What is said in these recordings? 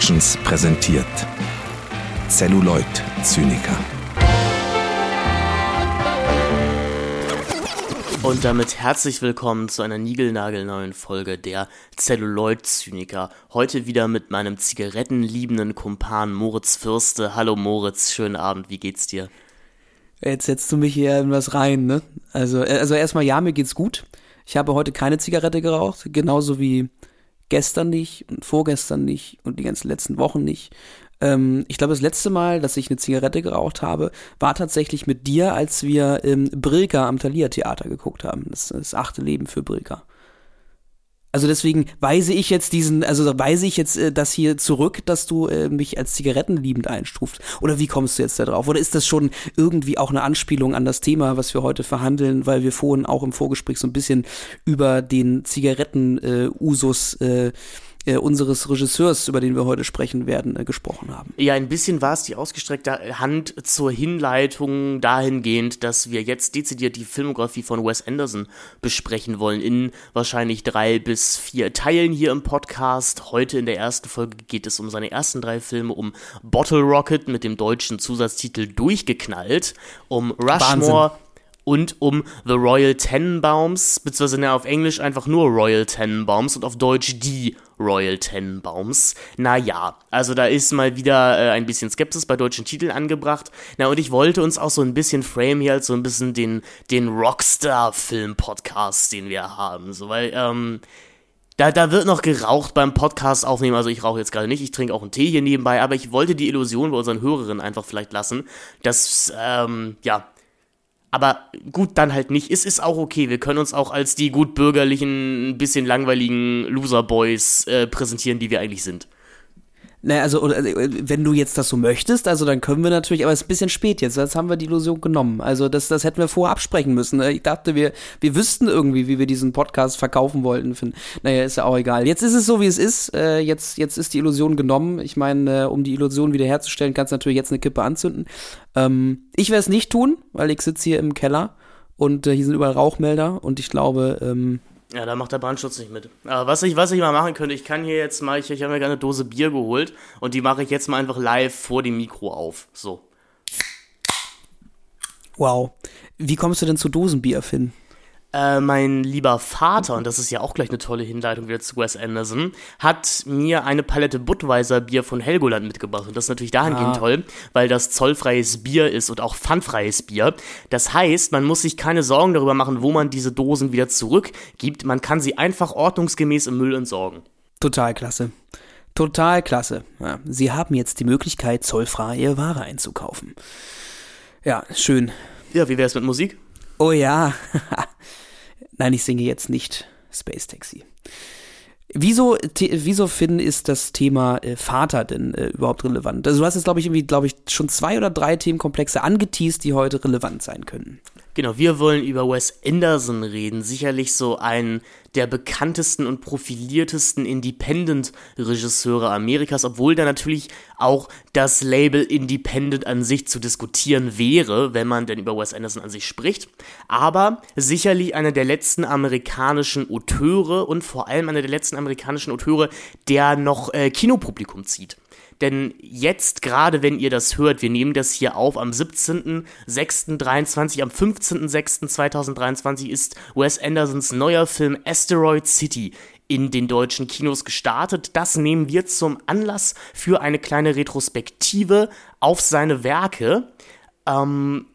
Productions präsentiert Celluloid Zyniker. Und damit herzlich willkommen zu einer niegelnagelneuen Folge der Celluloid Zyniker. Heute wieder mit meinem zigarettenliebenden Kumpan Moritz Fürste. Hallo Moritz, schönen Abend, wie geht's dir? Jetzt setzt du mich hier in was rein, ne? Also, äh, also erstmal ja, mir geht's gut. Ich habe heute keine Zigarette geraucht, genauso wie gestern nicht und vorgestern nicht und die ganzen letzten Wochen nicht. Ähm, ich glaube, das letzte Mal, dass ich eine Zigarette geraucht habe, war tatsächlich mit dir, als wir ähm, Brilka am Thalia Theater geguckt haben. Das, das achte Leben für Brilka. Also deswegen weise ich jetzt diesen, also weise ich jetzt äh, das hier zurück, dass du äh, mich als zigarettenliebend einstufst. Oder wie kommst du jetzt da drauf? Oder ist das schon irgendwie auch eine Anspielung an das Thema, was wir heute verhandeln, weil wir vorhin auch im Vorgespräch so ein bisschen über den Zigaretten-Usus äh, äh, äh, unseres Regisseurs, über den wir heute sprechen werden, äh, gesprochen haben. Ja, ein bisschen war es die ausgestreckte Hand zur Hinleitung dahingehend, dass wir jetzt dezidiert die Filmografie von Wes Anderson besprechen wollen, in wahrscheinlich drei bis vier Teilen hier im Podcast. Heute in der ersten Folge geht es um seine ersten drei Filme, um Bottle Rocket mit dem deutschen Zusatztitel Durchgeknallt, um Rushmore. Wahnsinn und um The Royal Tenenbaums, beziehungsweise auf Englisch einfach nur Royal Tenenbaums und auf Deutsch die Royal Tenenbaums. Naja, also da ist mal wieder äh, ein bisschen Skepsis bei deutschen Titeln angebracht. Na, und ich wollte uns auch so ein bisschen frame hier als so ein bisschen den, den Rockstar-Film-Podcast, den wir haben. So, weil, ähm, da, da wird noch geraucht beim Podcast aufnehmen. Also ich rauche jetzt gerade nicht, ich trinke auch einen Tee hier nebenbei, aber ich wollte die Illusion bei unseren Hörerinnen einfach vielleicht lassen, dass, ähm, ja, aber gut, dann halt nicht. Es ist auch okay. Wir können uns auch als die gut bürgerlichen, ein bisschen langweiligen Loser-Boys äh, präsentieren, die wir eigentlich sind. Naja, also, äh, wenn du jetzt das so möchtest, also dann können wir natürlich, aber es ist ein bisschen spät jetzt, jetzt haben wir die Illusion genommen. Also das, das hätten wir vorher absprechen müssen. Ich dachte, wir, wir wüssten irgendwie, wie wir diesen Podcast verkaufen wollten. Naja, ist ja auch egal. Jetzt ist es so, wie es ist. Äh, jetzt, jetzt ist die Illusion genommen. Ich meine, äh, um die Illusion wiederherzustellen, kannst du natürlich jetzt eine Kippe anzünden. Ähm, ich werde es nicht tun, weil ich sitze hier im Keller und hier sind überall Rauchmelder und ich glaube, ähm, ja, da macht der Brandschutz nicht mit. Aber was ich, was ich mal machen könnte, ich kann hier jetzt mal, ich, ich habe mir gerade eine Dose Bier geholt und die mache ich jetzt mal einfach live vor dem Mikro auf. So. Wow. Wie kommst du denn zu Dosenbier, Finn? Äh, mein lieber Vater, und das ist ja auch gleich eine tolle Hinleitung wieder zu Wes Anderson, hat mir eine Palette Budweiser Bier von Helgoland mitgebracht. Und das ist natürlich dahingehend ah. toll, weil das zollfreies Bier ist und auch pfandfreies Bier. Das heißt, man muss sich keine Sorgen darüber machen, wo man diese Dosen wieder zurückgibt. Man kann sie einfach ordnungsgemäß im Müll entsorgen. Total klasse. Total klasse. Ja, sie haben jetzt die Möglichkeit, zollfreie Ware einzukaufen. Ja, schön. Ja, wie wär's mit Musik? Oh ja. Nein, ich singe jetzt nicht Space Taxi. Wieso, wieso Finn ist das Thema äh, Vater denn äh, überhaupt relevant? Also du hast jetzt, glaube ich, irgendwie, glaube ich, schon zwei oder drei Themenkomplexe angeteased, die heute relevant sein können. Genau, wir wollen über Wes Anderson reden. Sicherlich so ein der bekanntesten und profiliertesten Independent-Regisseure Amerikas, obwohl da natürlich auch das Label Independent an sich zu diskutieren wäre, wenn man denn über Wes Anderson an sich spricht. Aber sicherlich einer der letzten amerikanischen Auteure und vor allem einer der letzten amerikanischen Auteure, der noch äh, Kinopublikum denn jetzt gerade, wenn ihr das hört, wir nehmen das hier auf am 17.06.23, am 15.06.2023 ist Wes Andersons neuer Film Asteroid City in den deutschen Kinos gestartet. Das nehmen wir zum Anlass für eine kleine Retrospektive auf seine Werke. Ähm,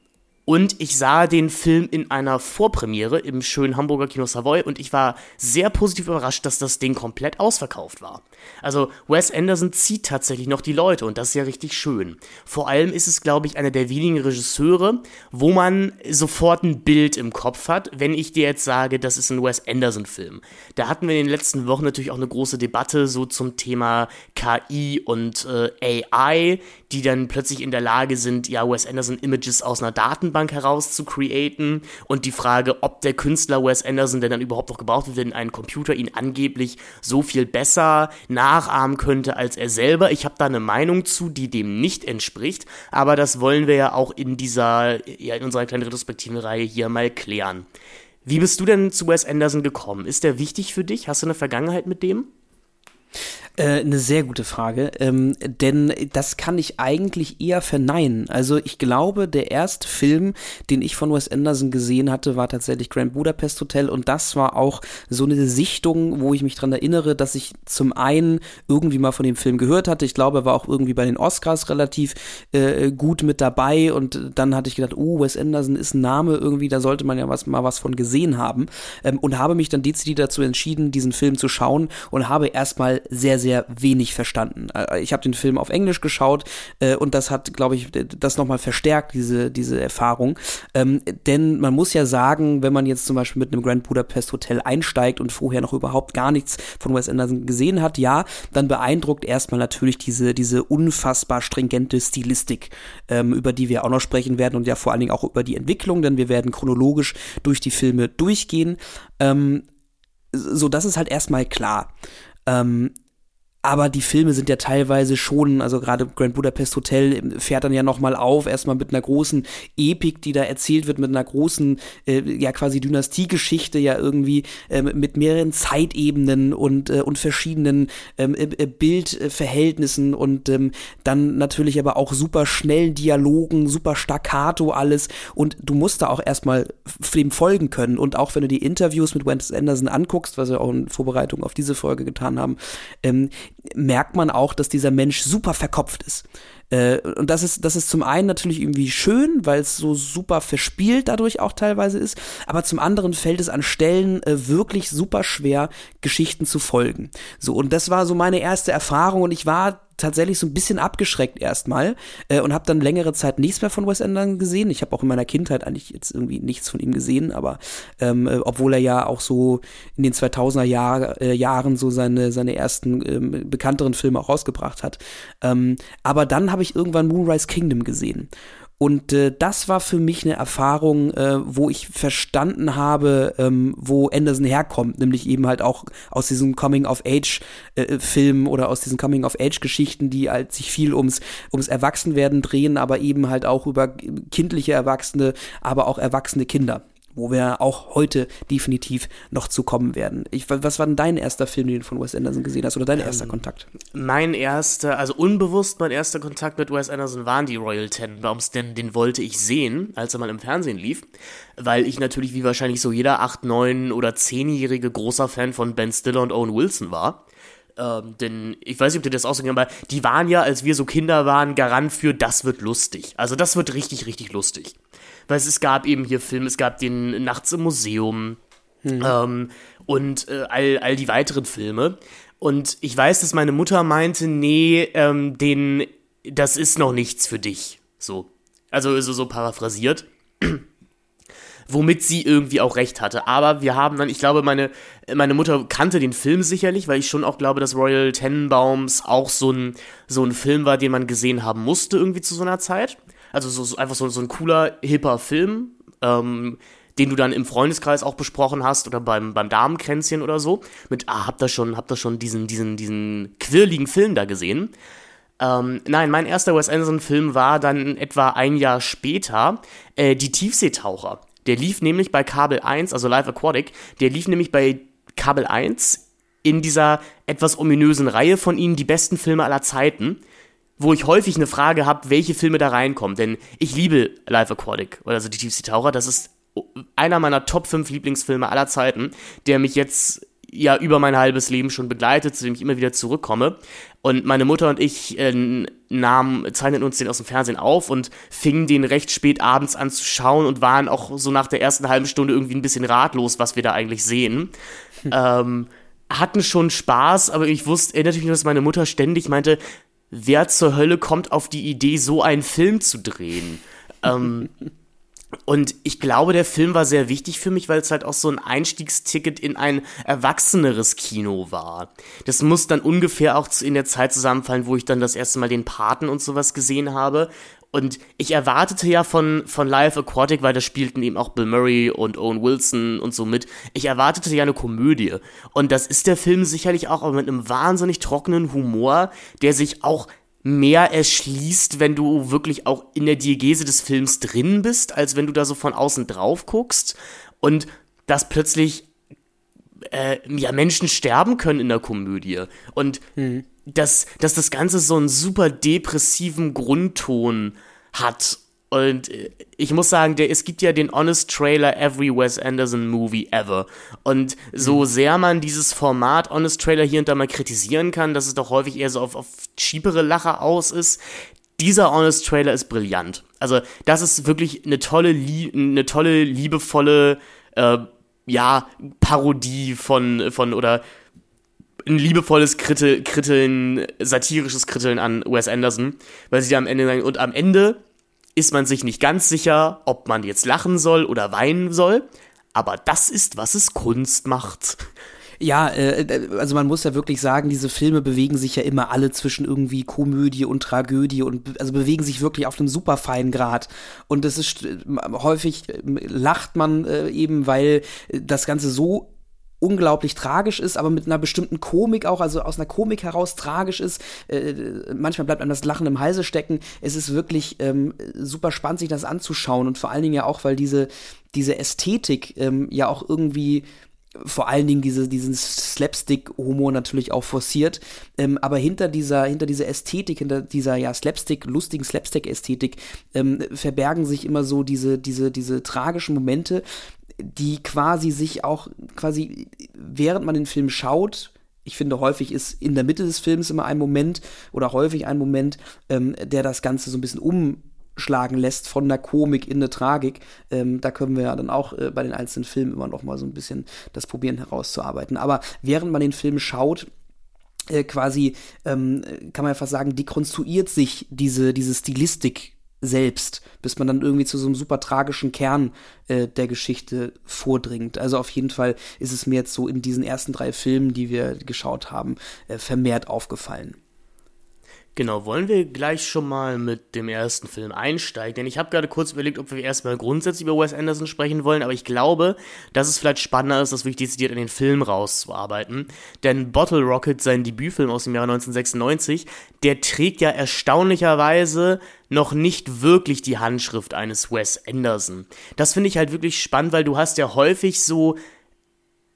und ich sah den Film in einer Vorpremiere im schönen Hamburger Kino Savoy und ich war sehr positiv überrascht, dass das Ding komplett ausverkauft war. Also Wes Anderson zieht tatsächlich noch die Leute und das ist ja richtig schön. Vor allem ist es, glaube ich, einer der wenigen Regisseure, wo man sofort ein Bild im Kopf hat, wenn ich dir jetzt sage, das ist ein Wes Anderson-Film. Da hatten wir in den letzten Wochen natürlich auch eine große Debatte so zum Thema KI und äh, AI, die dann plötzlich in der Lage sind, ja, Wes Anderson Images aus einer Datenbank heraus zu createn und die Frage, ob der Künstler Wes Anderson denn dann überhaupt noch gebraucht wird, wenn ein Computer ihn angeblich so viel besser nachahmen könnte als er selber. Ich habe da eine Meinung zu, die dem nicht entspricht, aber das wollen wir ja auch in dieser, ja, in unserer kleinen retrospektiven Reihe hier mal klären. Wie bist du denn zu Wes Anderson gekommen? Ist der wichtig für dich? Hast du eine Vergangenheit mit dem? Äh, eine sehr gute Frage, ähm, denn das kann ich eigentlich eher verneinen. Also ich glaube, der erste Film, den ich von Wes Anderson gesehen hatte, war tatsächlich Grand Budapest Hotel und das war auch so eine Sichtung, wo ich mich dran erinnere, dass ich zum einen irgendwie mal von dem Film gehört hatte. Ich glaube, er war auch irgendwie bei den Oscars relativ äh, gut mit dabei und dann hatte ich gedacht, oh, Wes Anderson ist ein Name irgendwie, da sollte man ja was, mal was von gesehen haben ähm, und habe mich dann dezidiert dazu entschieden, diesen Film zu schauen und habe erstmal sehr, sehr wenig verstanden. Äh, ich habe den Film auf Englisch geschaut äh, und das hat, glaube ich, das nochmal verstärkt, diese, diese Erfahrung. Ähm, denn man muss ja sagen, wenn man jetzt zum Beispiel mit einem Grand Budapest Hotel einsteigt und vorher noch überhaupt gar nichts von Wes Anderson gesehen hat, ja, dann beeindruckt erstmal natürlich diese, diese unfassbar stringente Stilistik, ähm, über die wir auch noch sprechen werden und ja vor allen Dingen auch über die Entwicklung, denn wir werden chronologisch durch die Filme durchgehen. Ähm, so, das ist halt erstmal klar. Ähm, aber die Filme sind ja teilweise schon, also gerade Grand Budapest Hotel fährt dann ja nochmal auf, erstmal mit einer großen Epik, die da erzählt wird, mit einer großen, äh, ja quasi Dynastiegeschichte, ja irgendwie äh, mit mehreren Zeitebenen und, äh, und verschiedenen ähm, äh, äh, Bildverhältnissen und ähm, dann natürlich aber auch super schnellen Dialogen, super staccato alles. Und du musst da auch erstmal dem folgen können. Und auch wenn du die Interviews mit Wes Anderson anguckst, was wir auch in Vorbereitung auf diese Folge getan haben, ähm, merkt man auch, dass dieser Mensch super verkopft ist. Äh, und das ist, das ist zum einen natürlich irgendwie schön, weil es so super verspielt dadurch auch teilweise ist, aber zum anderen fällt es an Stellen äh, wirklich super schwer, Geschichten zu folgen. So, und das war so meine erste Erfahrung und ich war tatsächlich so ein bisschen abgeschreckt erstmal äh, und habe dann längere Zeit nichts mehr von Wes Anderson gesehen. Ich habe auch in meiner Kindheit eigentlich jetzt irgendwie nichts von ihm gesehen, aber ähm, äh, obwohl er ja auch so in den 2000er Jahr, äh, Jahren so seine seine ersten ähm, bekannteren Filme auch rausgebracht hat. Ähm, aber dann habe ich irgendwann Moonrise Kingdom gesehen und äh, das war für mich eine Erfahrung, äh, wo ich verstanden habe, ähm, wo Anderson herkommt, nämlich eben halt auch aus diesen Coming-of-Age-Filmen äh, oder aus diesen Coming-of-Age-Geschichten, die halt sich viel ums, ums Erwachsenwerden drehen, aber eben halt auch über kindliche Erwachsene, aber auch erwachsene Kinder wo wir auch heute definitiv noch zu kommen werden. Ich, was war denn dein erster Film, den du von Wes Anderson gesehen hast oder dein ähm, erster Kontakt? Mein erster, also unbewusst mein erster Kontakt mit Wes Anderson waren die Royal Tenenbaums, denn den wollte ich sehen, als er mal im Fernsehen lief, weil ich natürlich wie wahrscheinlich so jeder 8, 9 oder 10-jährige großer Fan von Ben Stiller und Owen Wilson war. Ähm, denn ich weiß nicht, ob dir das ausgegangen aber die waren ja, als wir so Kinder waren, Garant für, das wird lustig. Also das wird richtig, richtig lustig weil es gab eben hier Filme, es gab den Nachts im Museum mhm. ähm, und äh, all, all die weiteren Filme. Und ich weiß, dass meine Mutter meinte, nee, ähm, den, das ist noch nichts für dich. So. Also so, so paraphrasiert. Womit sie irgendwie auch recht hatte. Aber wir haben dann, ich glaube, meine, meine Mutter kannte den Film sicherlich, weil ich schon auch glaube, dass Royal Tenenbaums auch so ein, so ein Film war, den man gesehen haben musste irgendwie zu so einer Zeit. Also so, so einfach so, so ein cooler, hipper Film, ähm, den du dann im Freundeskreis auch besprochen hast oder beim, beim Damenkränzchen oder so. Mit, ah, habt ihr schon, habt ihr schon diesen, diesen, diesen quirligen Film da gesehen? Ähm, nein, mein erster Wes Anderson-Film war dann etwa ein Jahr später äh, Die Tiefseetaucher. Der lief nämlich bei Kabel 1, also Live Aquatic, der lief nämlich bei Kabel 1 in dieser etwas ominösen Reihe von ihnen, die besten Filme aller Zeiten wo ich häufig eine Frage habe, welche Filme da reinkommen. Denn ich liebe Live Aquatic, also die Tiefseetaucher. Das ist einer meiner Top 5 Lieblingsfilme aller Zeiten, der mich jetzt ja über mein halbes Leben schon begleitet, zu dem ich immer wieder zurückkomme. Und meine Mutter und ich äh, nahmen, zeichneten uns den aus dem Fernsehen auf und fingen den recht spät abends an zu schauen und waren auch so nach der ersten halben Stunde irgendwie ein bisschen ratlos, was wir da eigentlich sehen. Hm. Ähm, hatten schon Spaß, aber ich wusste, erinnerte mich, dass meine Mutter ständig meinte, wer zur Hölle kommt auf die Idee, so einen Film zu drehen? ähm, und ich glaube, der Film war sehr wichtig für mich, weil es halt auch so ein Einstiegsticket in ein erwachseneres Kino war. Das muss dann ungefähr auch in der Zeit zusammenfallen, wo ich dann das erste Mal den Paten und sowas gesehen habe. Und ich erwartete ja von, von Live Aquatic, weil da spielten eben auch Bill Murray und Owen Wilson und so mit. Ich erwartete ja eine Komödie. Und das ist der Film sicherlich auch, aber mit einem wahnsinnig trockenen Humor, der sich auch mehr erschließt, wenn du wirklich auch in der Diegese des Films drin bist, als wenn du da so von außen drauf guckst. Und das plötzlich äh, ja, Menschen sterben können in der Komödie. Und mhm. Dass, dass das Ganze so einen super depressiven Grundton hat. Und äh, ich muss sagen, der, es gibt ja den Honest Trailer Every Wes Anderson Movie Ever. Und so mhm. sehr man dieses Format Honest Trailer hier und da mal kritisieren kann, dass es doch häufig eher so auf, auf cheapere Lacher aus ist, dieser Honest Trailer ist brillant. Also, das ist wirklich eine tolle, eine tolle, liebevolle, äh, ja, Parodie von, von, oder ein liebevolles Krittel, Kritteln, satirisches Kritteln an Wes Anderson, weil sie da am Ende sagen, und am Ende ist man sich nicht ganz sicher, ob man jetzt lachen soll oder weinen soll, aber das ist, was es Kunst macht. Ja, äh, also man muss ja wirklich sagen, diese Filme bewegen sich ja immer alle zwischen irgendwie Komödie und Tragödie und also bewegen sich wirklich auf einem super feinen Grad. Und das ist häufig äh, lacht man äh, eben, weil das Ganze so unglaublich tragisch ist, aber mit einer bestimmten Komik auch, also aus einer Komik heraus tragisch ist. Äh, manchmal bleibt einem das Lachen im Halse stecken. Es ist wirklich ähm, super spannend, sich das anzuschauen und vor allen Dingen ja auch, weil diese, diese Ästhetik ähm, ja auch irgendwie vor allen Dingen diese, diesen Slapstick-Humor natürlich auch forciert. Ähm, aber hinter dieser, hinter dieser Ästhetik, hinter dieser ja Slapstick, lustigen Slapstick-Ästhetik ähm, verbergen sich immer so diese, diese, diese tragischen Momente, die quasi sich auch quasi, während man den Film schaut, ich finde, häufig ist in der Mitte des Films immer ein Moment oder häufig ein Moment, ähm, der das Ganze so ein bisschen um schlagen lässt von der Komik in eine Tragik. Ähm, da können wir ja dann auch äh, bei den einzelnen Filmen immer noch mal so ein bisschen das probieren herauszuarbeiten. Aber während man den Film schaut, äh, quasi, ähm, kann man ja fast sagen, dekonstruiert sich diese, diese Stilistik selbst, bis man dann irgendwie zu so einem super tragischen Kern äh, der Geschichte vordringt. Also auf jeden Fall ist es mir jetzt so in diesen ersten drei Filmen, die wir geschaut haben, äh, vermehrt aufgefallen. Genau, wollen wir gleich schon mal mit dem ersten Film einsteigen? Denn ich habe gerade kurz überlegt, ob wir erstmal grundsätzlich über Wes Anderson sprechen wollen, aber ich glaube, dass es vielleicht spannender ist, das wirklich dezidiert in den Film rauszuarbeiten. Denn Bottle Rocket, sein Debütfilm aus dem Jahre 1996, der trägt ja erstaunlicherweise noch nicht wirklich die Handschrift eines Wes Anderson. Das finde ich halt wirklich spannend, weil du hast ja häufig so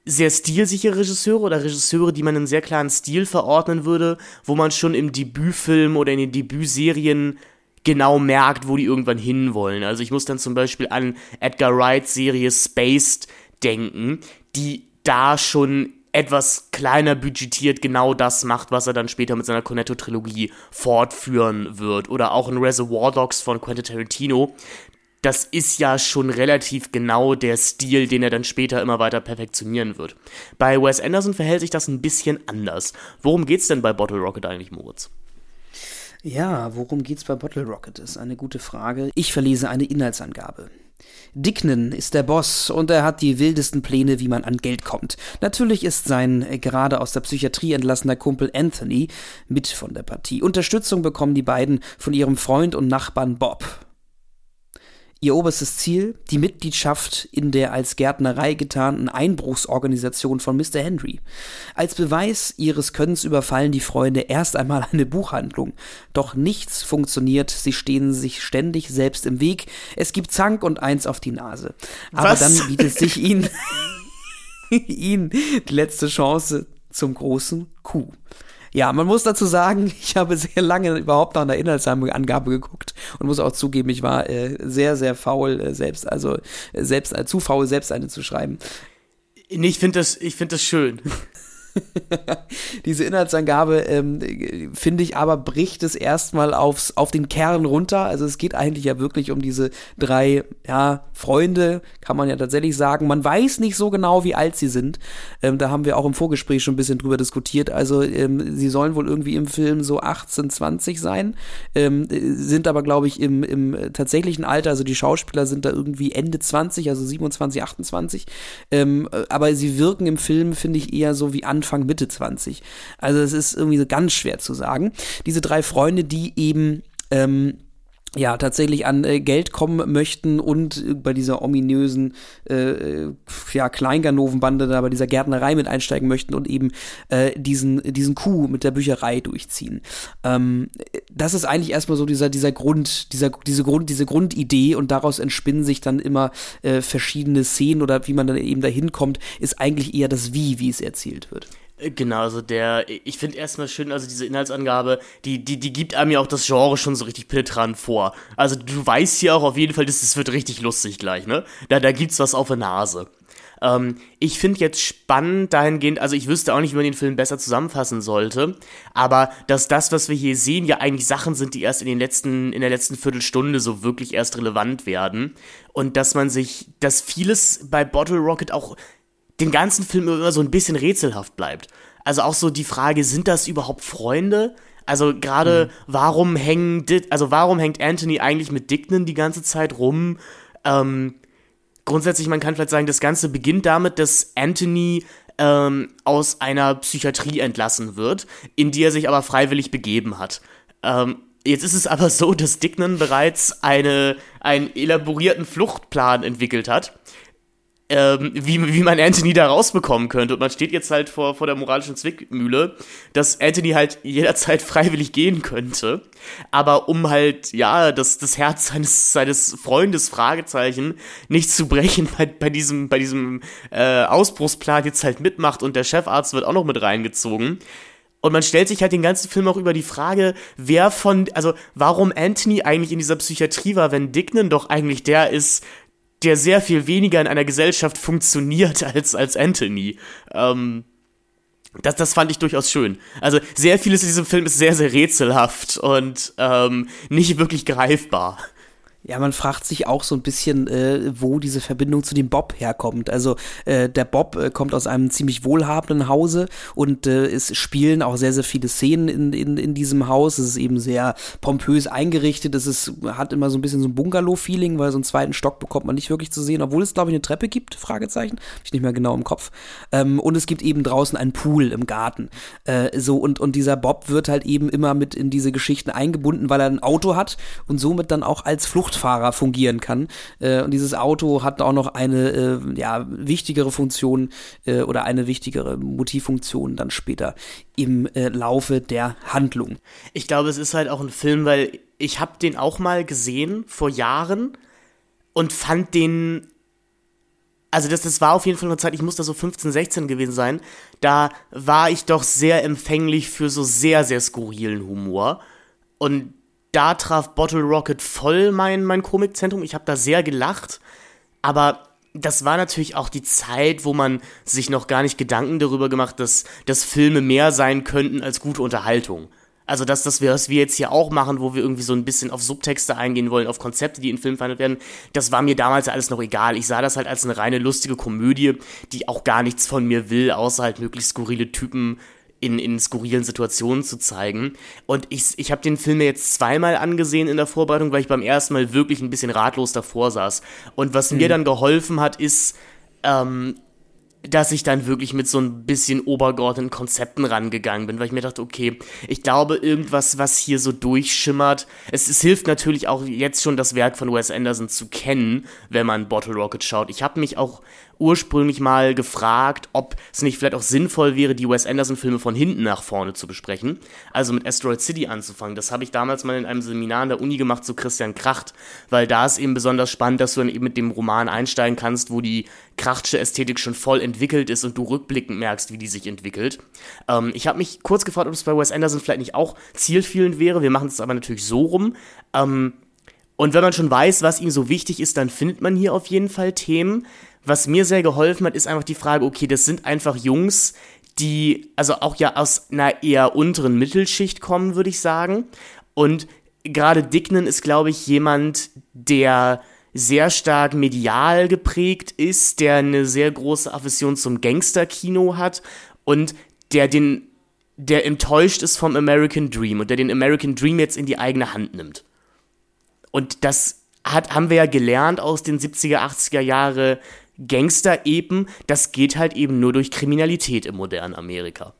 sehr stilsichere Regisseure oder Regisseure, die man einen sehr klaren Stil verordnen würde, wo man schon im Debütfilm oder in den Debütserien genau merkt, wo die irgendwann hinwollen. Also ich muss dann zum Beispiel an Edgar Wrights Serie Spaced denken, die da schon etwas kleiner budgetiert genau das macht, was er dann später mit seiner Cornetto-Trilogie fortführen wird. Oder auch in Reservoir Dogs von Quentin Tarantino, das ist ja schon relativ genau der Stil, den er dann später immer weiter perfektionieren wird. Bei Wes Anderson verhält sich das ein bisschen anders. Worum geht's denn bei Bottle Rocket eigentlich, Moritz? Ja, worum geht's bei Bottle Rocket? Ist eine gute Frage. Ich verlese eine Inhaltsangabe. Dicknen ist der Boss und er hat die wildesten Pläne, wie man an Geld kommt. Natürlich ist sein äh, gerade aus der Psychiatrie entlassener Kumpel Anthony mit von der Partie. Unterstützung bekommen die beiden von ihrem Freund und Nachbarn Bob. Ihr oberstes Ziel, die Mitgliedschaft in der als Gärtnerei getarnten Einbruchsorganisation von Mr. Henry. Als Beweis ihres Könnens überfallen die Freunde erst einmal eine Buchhandlung. Doch nichts funktioniert, sie stehen sich ständig selbst im Weg. Es gibt Zank und eins auf die Nase. Aber Was? dann bietet sich ihnen, ihnen die letzte Chance zum großen Coup. Ja, man muss dazu sagen, ich habe sehr lange überhaupt nach einer Inhaltsangabe geguckt und muss auch zugeben, ich war äh, sehr, sehr faul äh, selbst, also äh, selbst äh, zu faul, selbst eine zu schreiben. ich finde das, ich finde das schön. Diese Inhaltsangabe, ähm, finde ich aber, bricht es erstmal aufs, auf den Kern runter. Also es geht eigentlich ja wirklich um diese drei ja, Freunde, kann man ja tatsächlich sagen. Man weiß nicht so genau, wie alt sie sind. Ähm, da haben wir auch im Vorgespräch schon ein bisschen drüber diskutiert. Also ähm, sie sollen wohl irgendwie im Film so 18, 20 sein, ähm, sind aber, glaube ich, im, im tatsächlichen Alter, also die Schauspieler sind da irgendwie Ende 20, also 27, 28. Ähm, aber sie wirken im Film, finde ich, eher so wie Anfang Anfang, Mitte 20. Also es ist irgendwie so ganz schwer zu sagen. Diese drei Freunde, die eben ähm, ja, tatsächlich an äh, Geld kommen möchten und äh, bei dieser ominösen äh, äh, ja, Kleinganovenbande da bei dieser Gärtnerei mit einsteigen möchten und eben äh, diesen, diesen Coup mit der Bücherei durchziehen. Ähm, das ist eigentlich erstmal so dieser, dieser Grund, dieser, diese Grund, diese Grundidee und daraus entspinnen sich dann immer äh, verschiedene Szenen oder wie man dann eben dahin kommt, ist eigentlich eher das Wie, wie es erzählt wird. Genau, also der, ich finde erstmal schön, also diese Inhaltsangabe, die, die, die gibt einem ja auch das Genre schon so richtig penetrant vor. Also du weißt hier auch auf jeden Fall, das, das wird richtig lustig gleich, ne? Da, da gibt's was auf der Nase. Ähm, ich finde jetzt spannend dahingehend, also ich wüsste auch nicht, wie man den Film besser zusammenfassen sollte, aber dass das, was wir hier sehen, ja eigentlich Sachen sind, die erst in den letzten, in der letzten Viertelstunde so wirklich erst relevant werden. Und dass man sich, dass vieles bei Bottle Rocket auch den ganzen Film immer so ein bisschen rätselhaft bleibt. Also auch so die Frage, sind das überhaupt Freunde? Also gerade, mhm. warum hängen, also warum hängt Anthony eigentlich mit Dickman die ganze Zeit rum? Ähm, grundsätzlich, man kann vielleicht sagen, das Ganze beginnt damit, dass Anthony ähm, aus einer Psychiatrie entlassen wird, in die er sich aber freiwillig begeben hat. Ähm, jetzt ist es aber so, dass Dickman bereits eine, einen elaborierten Fluchtplan entwickelt hat, ähm, wie, wie man Anthony da rausbekommen könnte. Und man steht jetzt halt vor, vor der moralischen Zwickmühle, dass Anthony halt jederzeit freiwillig gehen könnte. Aber um halt, ja, das, das Herz seines, seines Freundes, Fragezeichen, nicht zu brechen bei, bei diesem, bei diesem äh, Ausbruchsplan jetzt halt mitmacht und der Chefarzt wird auch noch mit reingezogen. Und man stellt sich halt den ganzen Film auch über die Frage, wer von, also warum Anthony eigentlich in dieser Psychiatrie war, wenn Dignan doch eigentlich der ist, der sehr viel weniger in einer Gesellschaft funktioniert als, als Anthony. Ähm, das, das fand ich durchaus schön. Also sehr vieles in diesem Film ist sehr, sehr rätselhaft und ähm, nicht wirklich greifbar. Ja, man fragt sich auch so ein bisschen, äh, wo diese Verbindung zu dem Bob herkommt. Also äh, der Bob äh, kommt aus einem ziemlich wohlhabenden Hause und äh, es spielen auch sehr, sehr viele Szenen in, in, in diesem Haus. Es ist eben sehr pompös eingerichtet. Es ist, hat immer so ein bisschen so ein Bungalow-Feeling, weil so einen zweiten Stock bekommt man nicht wirklich zu sehen, obwohl es, glaube ich, eine Treppe gibt, Fragezeichen. Hab ich nicht mehr genau im Kopf. Ähm, und es gibt eben draußen einen Pool im Garten. Äh, so, und, und dieser Bob wird halt eben immer mit in diese Geschichten eingebunden, weil er ein Auto hat und somit dann auch als Flucht Fluchtfahrer fungieren kann. Äh, und dieses Auto hat auch noch eine äh, ja, wichtigere Funktion äh, oder eine wichtigere Motivfunktion dann später im äh, Laufe der Handlung. Ich glaube, es ist halt auch ein Film, weil ich habe den auch mal gesehen vor Jahren und fand den also das, das war auf jeden Fall eine Zeit, ich muss da so 15, 16 gewesen sein, da war ich doch sehr empfänglich für so sehr, sehr skurrilen Humor. Und da traf Bottle Rocket voll mein, mein Komikzentrum. Ich habe da sehr gelacht. Aber das war natürlich auch die Zeit, wo man sich noch gar nicht Gedanken darüber gemacht, dass, dass Filme mehr sein könnten als gute Unterhaltung. Also dass das, was wir jetzt hier auch machen, wo wir irgendwie so ein bisschen auf Subtexte eingehen wollen, auf Konzepte, die in Filmen verhandelt werden, das war mir damals alles noch egal. Ich sah das halt als eine reine lustige Komödie, die auch gar nichts von mir will, außer halt möglichst skurrile Typen in, in skurrilen Situationen zu zeigen. Und ich, ich habe den Film jetzt zweimal angesehen in der Vorbereitung, weil ich beim ersten Mal wirklich ein bisschen ratlos davor saß. Und was mhm. mir dann geholfen hat, ist, ähm, dass ich dann wirklich mit so ein bisschen obergeordneten Konzepten rangegangen bin, weil ich mir dachte, okay, ich glaube, irgendwas, was hier so durchschimmert, es, es hilft natürlich auch jetzt schon das Werk von Wes Anderson zu kennen, wenn man Bottle Rocket schaut. Ich habe mich auch ursprünglich mal gefragt, ob es nicht vielleicht auch sinnvoll wäre, die Wes Anderson-Filme von hinten nach vorne zu besprechen. Also mit Asteroid City anzufangen. Das habe ich damals mal in einem Seminar an der Uni gemacht zu Christian Kracht, weil da ist eben besonders spannend, dass du dann eben mit dem Roman einsteigen kannst, wo die Krachtsche Ästhetik schon voll entwickelt ist und du rückblickend merkst, wie die sich entwickelt. Ähm, ich habe mich kurz gefragt, ob es bei Wes Anderson vielleicht nicht auch zielführend wäre. Wir machen es aber natürlich so rum. Ähm, und wenn man schon weiß, was ihm so wichtig ist, dann findet man hier auf jeden Fall Themen. Was mir sehr geholfen hat, ist einfach die Frage, okay, das sind einfach Jungs, die also auch ja aus einer eher unteren Mittelschicht kommen, würde ich sagen. Und gerade Dicknen ist, glaube ich, jemand, der sehr stark medial geprägt ist, der eine sehr große Aversion zum Gangsterkino hat und der den der enttäuscht ist vom American Dream und der den American Dream jetzt in die eigene Hand nimmt. Und das hat, haben wir ja gelernt aus den 70er, 80er Jahre Gangster-Epen, das geht halt eben nur durch Kriminalität im modernen Amerika.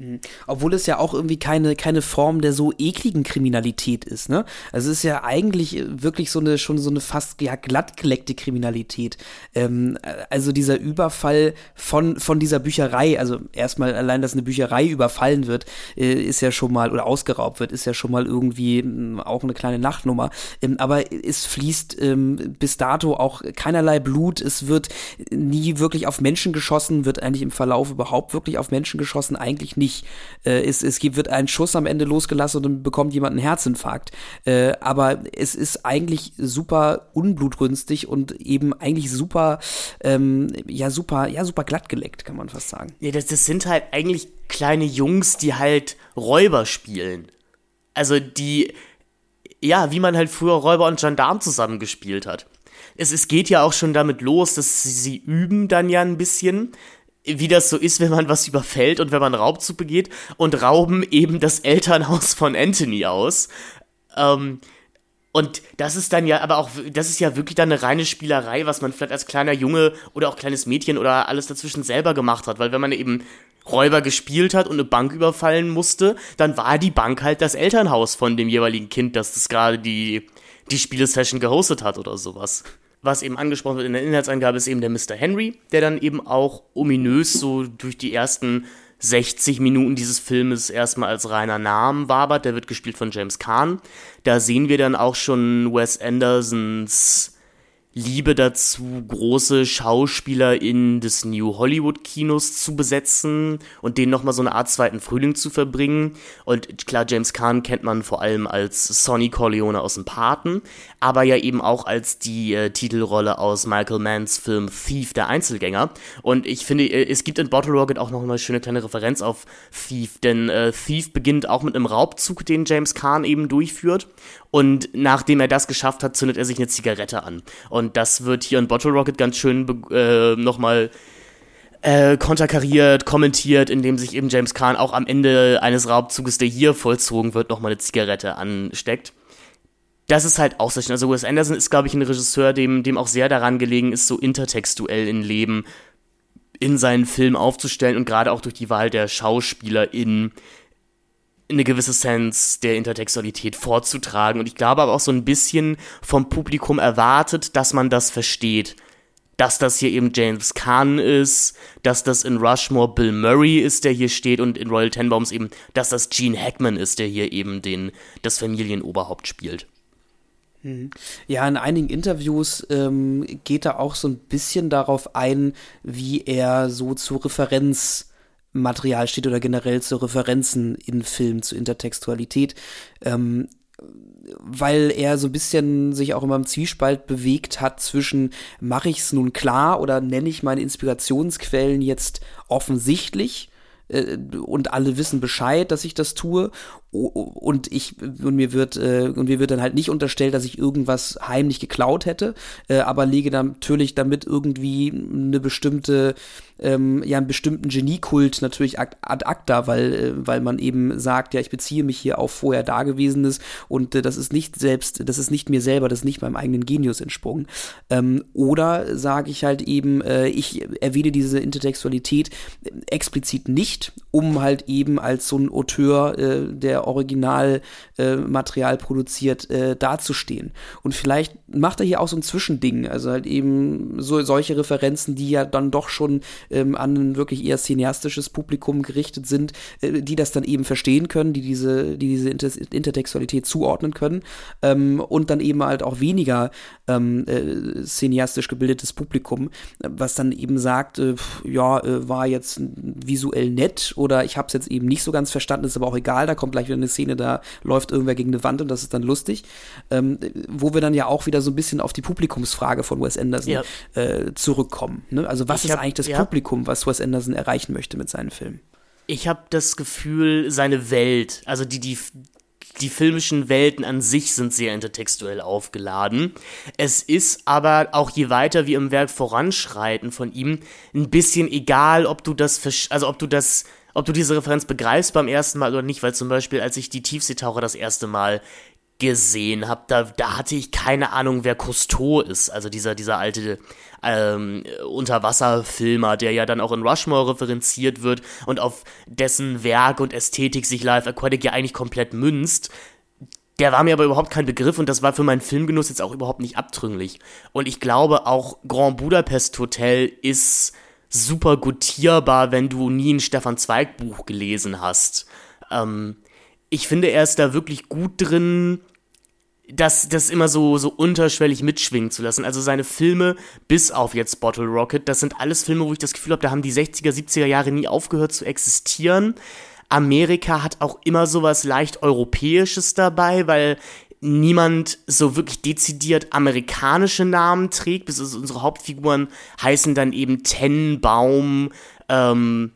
Mhm. Obwohl es ja auch irgendwie keine, keine Form der so ekligen Kriminalität ist, ne? Also es ist ja eigentlich äh, wirklich so eine, schon so eine fast ja, glattgeleckte Kriminalität. Ähm, äh, also dieser Überfall von, von dieser Bücherei, also erstmal allein, dass eine Bücherei überfallen wird, äh, ist ja schon mal, oder ausgeraubt wird, ist ja schon mal irgendwie äh, auch eine kleine Nachtnummer. Ähm, aber es fließt ähm, bis dato auch keinerlei Blut, es wird nie wirklich auf Menschen geschossen, wird eigentlich im Verlauf überhaupt wirklich auf Menschen geschossen, eigentlich nicht nicht, äh, es, es gibt, wird ein Schuss am Ende losgelassen und dann bekommt jemand einen Herzinfarkt. Äh, aber es ist eigentlich super unblutrünstig und eben eigentlich super, ähm, ja, super, ja, super glatt geleckt, kann man fast sagen. Ja, das, das sind halt eigentlich kleine Jungs, die halt Räuber spielen. Also die, ja, wie man halt früher Räuber und Gendarm zusammengespielt hat. Es, es geht ja auch schon damit los, dass sie, sie üben dann ja ein bisschen wie das so ist, wenn man was überfällt und wenn man Raubzug begeht und rauben eben das Elternhaus von Anthony aus. Ähm, und das ist dann ja, aber auch, das ist ja wirklich dann eine reine Spielerei, was man vielleicht als kleiner Junge oder auch kleines Mädchen oder alles dazwischen selber gemacht hat. Weil wenn man eben Räuber gespielt hat und eine Bank überfallen musste, dann war die Bank halt das Elternhaus von dem jeweiligen Kind, das das gerade die, die Spielesession gehostet hat oder sowas was eben angesprochen wird in der Inhaltsangabe, ist eben der Mr. Henry, der dann eben auch ominös so durch die ersten 60 Minuten dieses Filmes erstmal als reiner Namen wabert. Der wird gespielt von James Caan. Da sehen wir dann auch schon Wes Andersons Liebe dazu, große Schauspieler in des New Hollywood Kinos zu besetzen und denen nochmal so eine Art zweiten Frühling zu verbringen. Und klar, James Caan kennt man vor allem als Sonny Corleone aus dem Paten, aber ja eben auch als die äh, Titelrolle aus Michael Manns Film Thief, der Einzelgänger. Und ich finde, äh, es gibt in Bottle Rocket auch noch eine schöne kleine Referenz auf Thief, denn äh, Thief beginnt auch mit einem Raubzug, den James Caan eben durchführt. Und nachdem er das geschafft hat, zündet er sich eine Zigarette an. Und das wird hier in Bottle Rocket ganz schön äh, nochmal äh, konterkariert, kommentiert, indem sich eben James Caan auch am Ende eines Raubzuges, der hier vollzogen wird, nochmal eine Zigarette ansteckt. Das ist halt auch sehr schön. Also Wes Anderson ist, glaube ich, ein Regisseur, dem, dem auch sehr daran gelegen ist, so intertextuell in Leben in seinen Film aufzustellen und gerade auch durch die Wahl der Schauspieler in eine gewisse Sense der Intertextualität vorzutragen. Und ich glaube aber auch so ein bisschen vom Publikum erwartet, dass man das versteht. Dass das hier eben James Caan ist, dass das in Rushmore Bill Murray ist, der hier steht, und in Royal Tenbaums eben, dass das Gene Hackman ist, der hier eben den, das Familienoberhaupt spielt. Mhm. Ja, in einigen Interviews ähm, geht er auch so ein bisschen darauf ein, wie er so zur Referenz Material steht oder generell zu Referenzen in Filmen, zu Intertextualität. Ähm, weil er so ein bisschen sich auch immer im Zwiespalt bewegt hat zwischen mache ich es nun klar oder nenne ich meine Inspirationsquellen jetzt offensichtlich äh, und alle wissen Bescheid, dass ich das tue und ich und mir wird äh, und mir wird dann halt nicht unterstellt, dass ich irgendwas heimlich geklaut hätte, äh, aber lege natürlich damit irgendwie eine bestimmte ähm, ja einen bestimmten Geniekult natürlich ad, acta, weil äh, weil man eben sagt, ja ich beziehe mich hier auf vorher dagewesenes und äh, das ist nicht selbst, das ist nicht mir selber, das ist nicht meinem eigenen Genius entsprungen. Ähm, oder sage ich halt eben, äh, ich erwähne diese Intertextualität explizit nicht, um halt eben als so ein Auteur äh, der Originalmaterial äh, produziert, äh, dazustehen. Und vielleicht macht er hier auch so ein Zwischending, also halt eben so solche Referenzen, die ja dann doch schon ähm, an ein wirklich eher cineastisches Publikum gerichtet sind, äh, die das dann eben verstehen können, die diese, die diese Inter Intertextualität zuordnen können ähm, und dann eben halt auch weniger ähm, äh, cineastisch gebildetes Publikum, was dann eben sagt, äh, ja, äh, war jetzt visuell nett oder ich habe es jetzt eben nicht so ganz verstanden, ist aber auch egal, da kommt gleich wieder eine Szene, da läuft irgendwer gegen eine Wand und das ist dann lustig. Ähm, wo wir dann ja auch wieder so ein bisschen auf die Publikumsfrage von Wes Anderson ja. äh, zurückkommen. Ne? Also was ich ist hab, eigentlich das ja. Publikum, was Wes Anderson erreichen möchte mit seinen Filmen? Ich habe das Gefühl, seine Welt, also die, die, die filmischen Welten an sich sind sehr intertextuell aufgeladen. Es ist aber auch je weiter wir im Werk voranschreiten von ihm ein bisschen egal, ob du das, also ob du das ob du diese Referenz begreifst beim ersten Mal oder nicht, weil zum Beispiel, als ich die Tiefseetaucher das erste Mal gesehen habe, da, da hatte ich keine Ahnung, wer Cousteau ist. Also dieser, dieser alte ähm, Unterwasserfilmer, der ja dann auch in Rushmore referenziert wird und auf dessen Werk und Ästhetik sich Live Aquatic ja eigentlich komplett münzt. Der war mir aber überhaupt kein Begriff und das war für meinen Filmgenuss jetzt auch überhaupt nicht abtrünglich. Und ich glaube auch Grand Budapest Hotel ist super gutierbar, wenn du nie ein Stefan Zweig Buch gelesen hast. Ähm, ich finde, er ist da wirklich gut drin, das, das immer so, so unterschwellig mitschwingen zu lassen. Also seine Filme, bis auf jetzt Bottle Rocket, das sind alles Filme, wo ich das Gefühl habe, da haben die 60er, 70er Jahre nie aufgehört zu existieren. Amerika hat auch immer sowas leicht Europäisches dabei, weil niemand so wirklich dezidiert amerikanische Namen trägt. Bis also unsere Hauptfiguren heißen dann eben Tennenbaum ähm,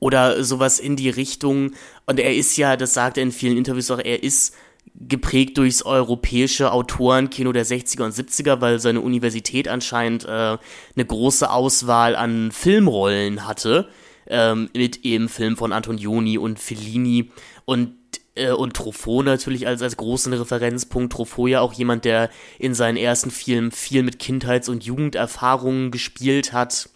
oder sowas in die Richtung. Und er ist ja, das sagt er in vielen Interviews auch, er ist geprägt durchs europäische Autorenkino der 60er und 70er, weil seine Universität anscheinend äh, eine große Auswahl an Filmrollen hatte, ähm, mit eben Filmen von Antonioni und Fellini und äh, und Truffaut natürlich als, als großen Referenzpunkt. Truffaut ja auch jemand, der in seinen ersten Filmen viel mit Kindheits- und Jugenderfahrungen gespielt hat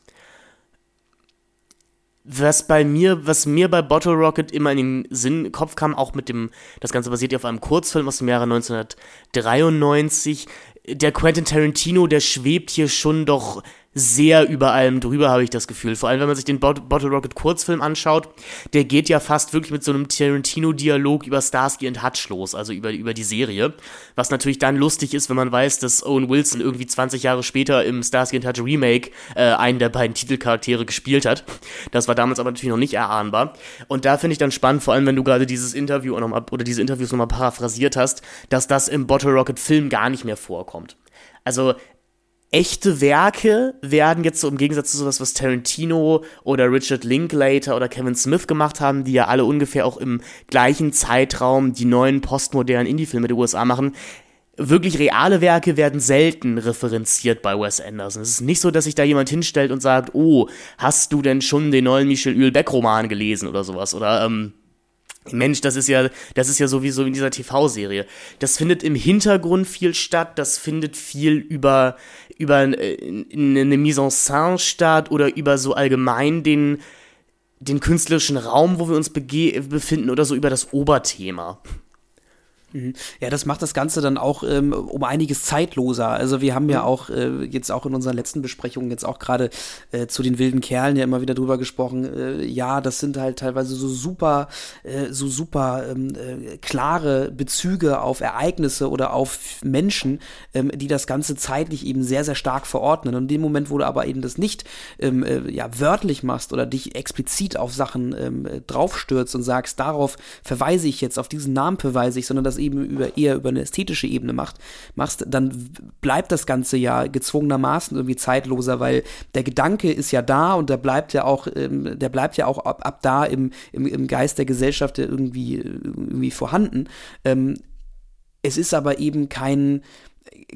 was bei mir, was mir bei Bottle Rocket immer in den Sinn, Kopf kam, auch mit dem, das Ganze basiert ja auf einem Kurzfilm aus dem Jahre 1993. Der Quentin Tarantino, der schwebt hier schon doch sehr über allem drüber, habe ich das Gefühl. Vor allem, wenn man sich den Bottle Rocket Kurzfilm anschaut, der geht ja fast wirklich mit so einem Tarantino-Dialog über Starsky und Hutch los, also über, über die Serie. Was natürlich dann lustig ist, wenn man weiß, dass Owen Wilson irgendwie 20 Jahre später im Starsky und Hutch Remake äh, einen der beiden Titelcharaktere gespielt hat. Das war damals aber natürlich noch nicht erahnbar. Und da finde ich dann spannend, vor allem wenn du gerade dieses Interview noch mal, oder diese Interviews nochmal paraphrasiert hast, dass das im Bottle Rocket Film gar nicht mehr vorkommt. Also echte Werke werden jetzt so im Gegensatz zu sowas, was Tarantino oder Richard Linklater oder Kevin Smith gemacht haben, die ja alle ungefähr auch im gleichen Zeitraum die neuen postmodernen Indie-Filme der USA machen, wirklich reale Werke werden selten referenziert bei Wes Anderson. Es ist nicht so, dass sich da jemand hinstellt und sagt, oh, hast du denn schon den neuen Michel Hülbeck-Roman gelesen oder sowas? Oder, ähm, Mensch, das ist ja, das ist ja sowieso in dieser TV-Serie. Das findet im Hintergrund viel statt, das findet viel über, über äh, eine Mise en scène statt oder über so allgemein den, den künstlerischen Raum, wo wir uns befinden oder so über das Oberthema. Mhm. Ja, das macht das Ganze dann auch ähm, um einiges zeitloser. Also wir haben ja mhm. auch äh, jetzt auch in unseren letzten Besprechungen jetzt auch gerade äh, zu den wilden Kerlen ja immer wieder drüber gesprochen. Äh, ja, das sind halt teilweise so super, äh, so super ähm, äh, klare Bezüge auf Ereignisse oder auf Menschen, ähm, die das Ganze zeitlich eben sehr, sehr stark verordnen. Und in dem Moment, wo du aber eben das nicht ähm, äh, ja, wörtlich machst oder dich explizit auf Sachen ähm, draufstürzt und sagst, darauf verweise ich jetzt, auf diesen Namen verweise ich, sondern das eben über, eher über eine ästhetische Ebene macht, machst, dann bleibt das Ganze ja gezwungenermaßen irgendwie zeitloser, weil der Gedanke ist ja da und der bleibt ja auch, ähm, der bleibt ja auch ab, ab da im, im, im Geist der Gesellschaft irgendwie, irgendwie vorhanden. Ähm, es ist aber eben kein,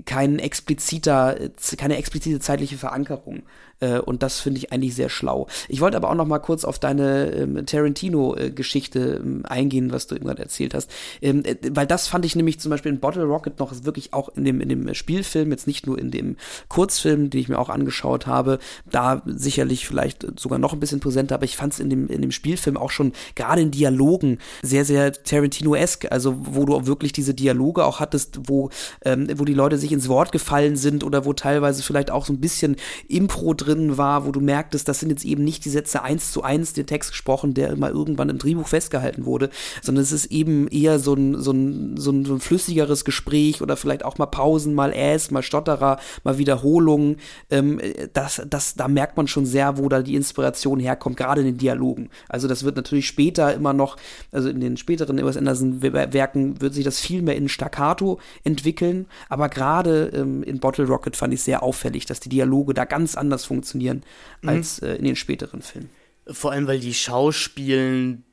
kein expliziter, keine explizite zeitliche Verankerung. Äh, und das finde ich eigentlich sehr schlau. Ich wollte aber auch noch mal kurz auf deine ähm, Tarantino-Geschichte ähm, eingehen, was du eben gerade erzählt hast. Ähm, äh, weil das fand ich nämlich zum Beispiel in Bottle Rocket noch wirklich auch in dem, in dem Spielfilm, jetzt nicht nur in dem Kurzfilm, den ich mir auch angeschaut habe, da sicherlich vielleicht sogar noch ein bisschen präsenter, aber ich fand es in dem, in dem Spielfilm auch schon gerade in Dialogen sehr, sehr Tarantino-esk, also wo du wirklich diese Dialoge auch hattest, wo, ähm, wo die Leute sich ins Wort gefallen sind oder wo teilweise vielleicht auch so ein bisschen Impro drin drin war, wo du merktest, das sind jetzt eben nicht die Sätze eins zu eins der Text gesprochen, der mal irgendwann im Drehbuch festgehalten wurde, sondern es ist eben eher so ein, so ein, so ein, so ein flüssigeres Gespräch oder vielleicht auch mal Pausen, mal Äs, mal Stotterer, mal Wiederholungen. Ähm, das, das, da merkt man schon sehr, wo da die Inspiration herkommt, gerade in den Dialogen. Also das wird natürlich später immer noch, also in den späteren Wes Anderson-Werken wird sich das viel mehr in Staccato entwickeln, aber gerade ähm, in Bottle Rocket fand ich sehr auffällig, dass die Dialoge da ganz anders funktionieren mhm. als äh, in den späteren Filmen. Vor allem, weil die Schauspielenden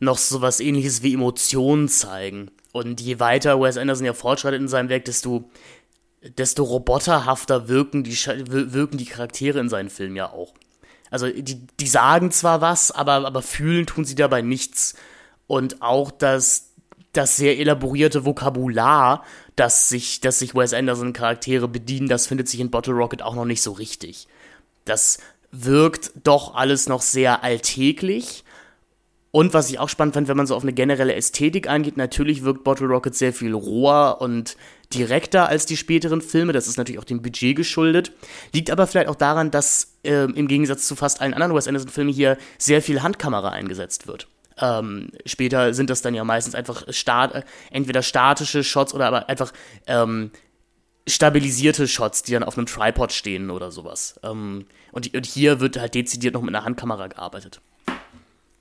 noch so was ähnliches wie Emotionen zeigen. Und je weiter Wes Anderson ja fortschreitet in seinem Werk, desto, desto roboterhafter wirken die, wirken die Charaktere in seinen Filmen ja auch. Also die, die sagen zwar was, aber, aber fühlen tun sie dabei nichts. Und auch das, das sehr elaborierte Vokabular, das sich, das sich Wes Anderson Charaktere bedienen, das findet sich in Bottle Rocket auch noch nicht so richtig. Das wirkt doch alles noch sehr alltäglich. Und was ich auch spannend fand, wenn man so auf eine generelle Ästhetik eingeht, natürlich wirkt Bottle Rocket sehr viel roher und direkter als die späteren Filme. Das ist natürlich auch dem Budget geschuldet. Liegt aber vielleicht auch daran, dass äh, im Gegensatz zu fast allen anderen Wes Anderson-Filmen hier sehr viel Handkamera eingesetzt wird. Ähm, später sind das dann ja meistens einfach stat entweder statische Shots oder aber einfach ähm, stabilisierte Shots, die dann auf einem Tripod stehen oder sowas. Ähm, und, und hier wird halt dezidiert noch mit einer Handkamera gearbeitet.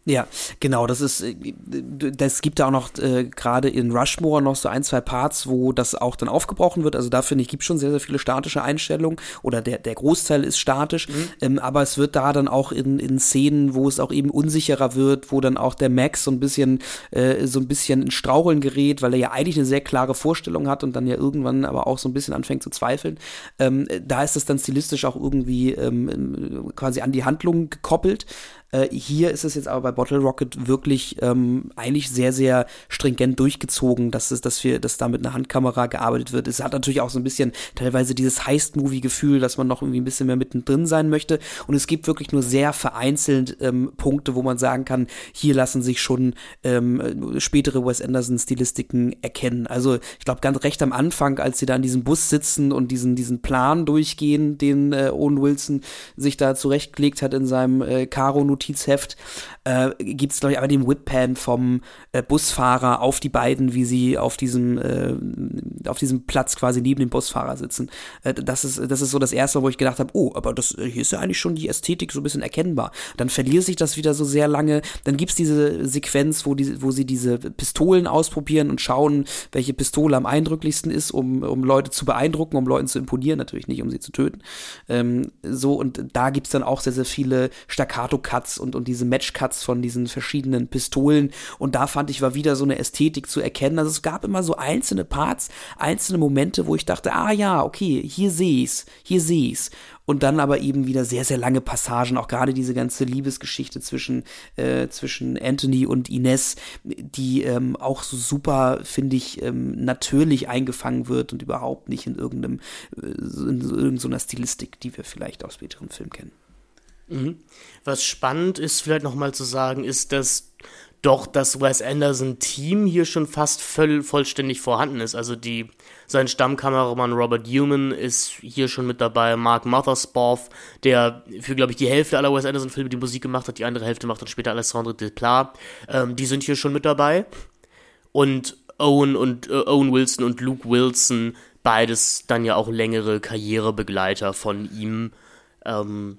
Ja, genau, das ist, äh, das gibt da auch noch äh, gerade in Rushmore noch so ein, zwei Parts, wo das auch dann aufgebrochen wird. Also da finde ich, gibt schon sehr, sehr viele statische Einstellungen oder der, der Großteil ist statisch, mhm. ähm, aber es wird da dann auch in, in Szenen, wo es auch eben unsicherer wird, wo dann auch der Max so ein bisschen, äh, so ein bisschen in Straucheln gerät, weil er ja eigentlich eine sehr klare Vorstellung hat und dann ja irgendwann aber auch so ein bisschen anfängt zu zweifeln. Ähm, da ist es dann stilistisch auch irgendwie ähm, quasi an die Handlung gekoppelt. Äh, hier ist es jetzt aber bei Bottle Rocket wirklich ähm, eigentlich sehr, sehr stringent durchgezogen, dass, es, dass, wir, dass da mit einer Handkamera gearbeitet wird. Es hat natürlich auch so ein bisschen teilweise dieses Heist-Movie-Gefühl, dass man noch irgendwie ein bisschen mehr mittendrin sein möchte. Und es gibt wirklich nur sehr vereinzelt ähm, Punkte, wo man sagen kann, hier lassen sich schon ähm, spätere Wes Anderson-Stilistiken erkennen. Also ich glaube, ganz recht am Anfang, als sie da in diesem Bus sitzen und diesen, diesen Plan durchgehen, den äh, Owen Wilson sich da zurechtgelegt hat in seinem äh, Caro Notizheft äh, gibt es, glaube ich, aber den Whip-Pan vom äh, Busfahrer auf die beiden, wie sie auf diesem, äh, auf diesem Platz quasi neben dem Busfahrer sitzen. Äh, das, ist, das ist so das Erste, wo ich gedacht habe, oh, aber das, hier ist ja eigentlich schon die Ästhetik so ein bisschen erkennbar. Dann verliert sich das wieder so sehr lange. Dann gibt es diese Sequenz, wo, die, wo sie diese Pistolen ausprobieren und schauen, welche Pistole am eindrücklichsten ist, um, um Leute zu beeindrucken, um Leuten zu imponieren, natürlich nicht, um sie zu töten. Ähm, so, und da gibt es dann auch sehr, sehr viele Staccato-Cuts und, und diese Match-Cuts von diesen verschiedenen Pistolen. Und da fand ich, war wieder so eine Ästhetik zu erkennen. Also es gab immer so einzelne Parts, einzelne Momente, wo ich dachte, ah ja, okay, hier sehe ich's, hier sehe ich's. Und dann aber eben wieder sehr, sehr lange Passagen, auch gerade diese ganze Liebesgeschichte zwischen, äh, zwischen Anthony und Ines, die ähm, auch so super, finde ich, ähm, natürlich eingefangen wird und überhaupt nicht in irgendeinem, äh, in irgendeiner Stilistik, die wir vielleicht aus späteren Filmen kennen. Mhm. Was spannend ist, vielleicht nochmal zu sagen, ist, dass doch das Wes Anderson-Team hier schon fast voll, vollständig vorhanden ist. Also die, sein Stammkameramann Robert Newman ist hier schon mit dabei, Mark Mothersbaugh, der für, glaube ich, die Hälfte aller Wes Anderson-Filme die Musik gemacht hat, die andere Hälfte macht dann später Alessandro Desplat. Ähm, die sind hier schon mit dabei. Und Owen und äh, Owen Wilson und Luke Wilson, beides dann ja auch längere Karrierebegleiter von ihm. Ähm,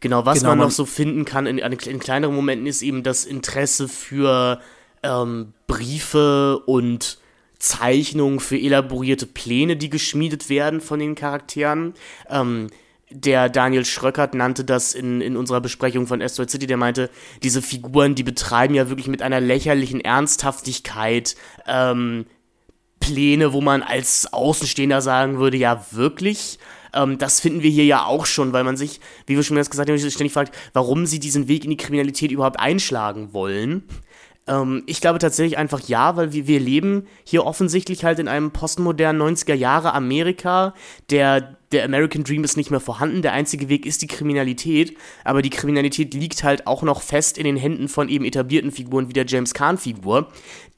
Genau, was genau, man, noch so finden kann in, in, kleineren Momenten ist eben das Interesse für ähm, Briefe und Zeichnungen für elaborierte Pläne, die geschmiedet werden von den Charakteren. Ähm, der Daniel Schröckert nannte das in, in unserer Besprechung von Asteroid City, der meinte, diese Figuren, die betreiben ja wirklich mit einer lächerlichen Ernsthaftigkeit ähm, Pläne, wo man als Außenstehender sagen würde, ja wirklich, ähm, das finden wir hier ja auch schon, weil man sich, wie wir schon jetzt gesagt haben, ständig fragt, warum sie diesen Weg in die Kriminalität überhaupt einschlagen wollen. Ähm, ich glaube tatsächlich einfach ja, weil wir, wir leben hier offensichtlich halt in einem postmodernen 90er Jahre Amerika, der der American Dream ist nicht mehr vorhanden, der einzige Weg ist die Kriminalität, aber die Kriminalität liegt halt auch noch fest in den Händen von eben etablierten Figuren wie der James Kahn-Figur,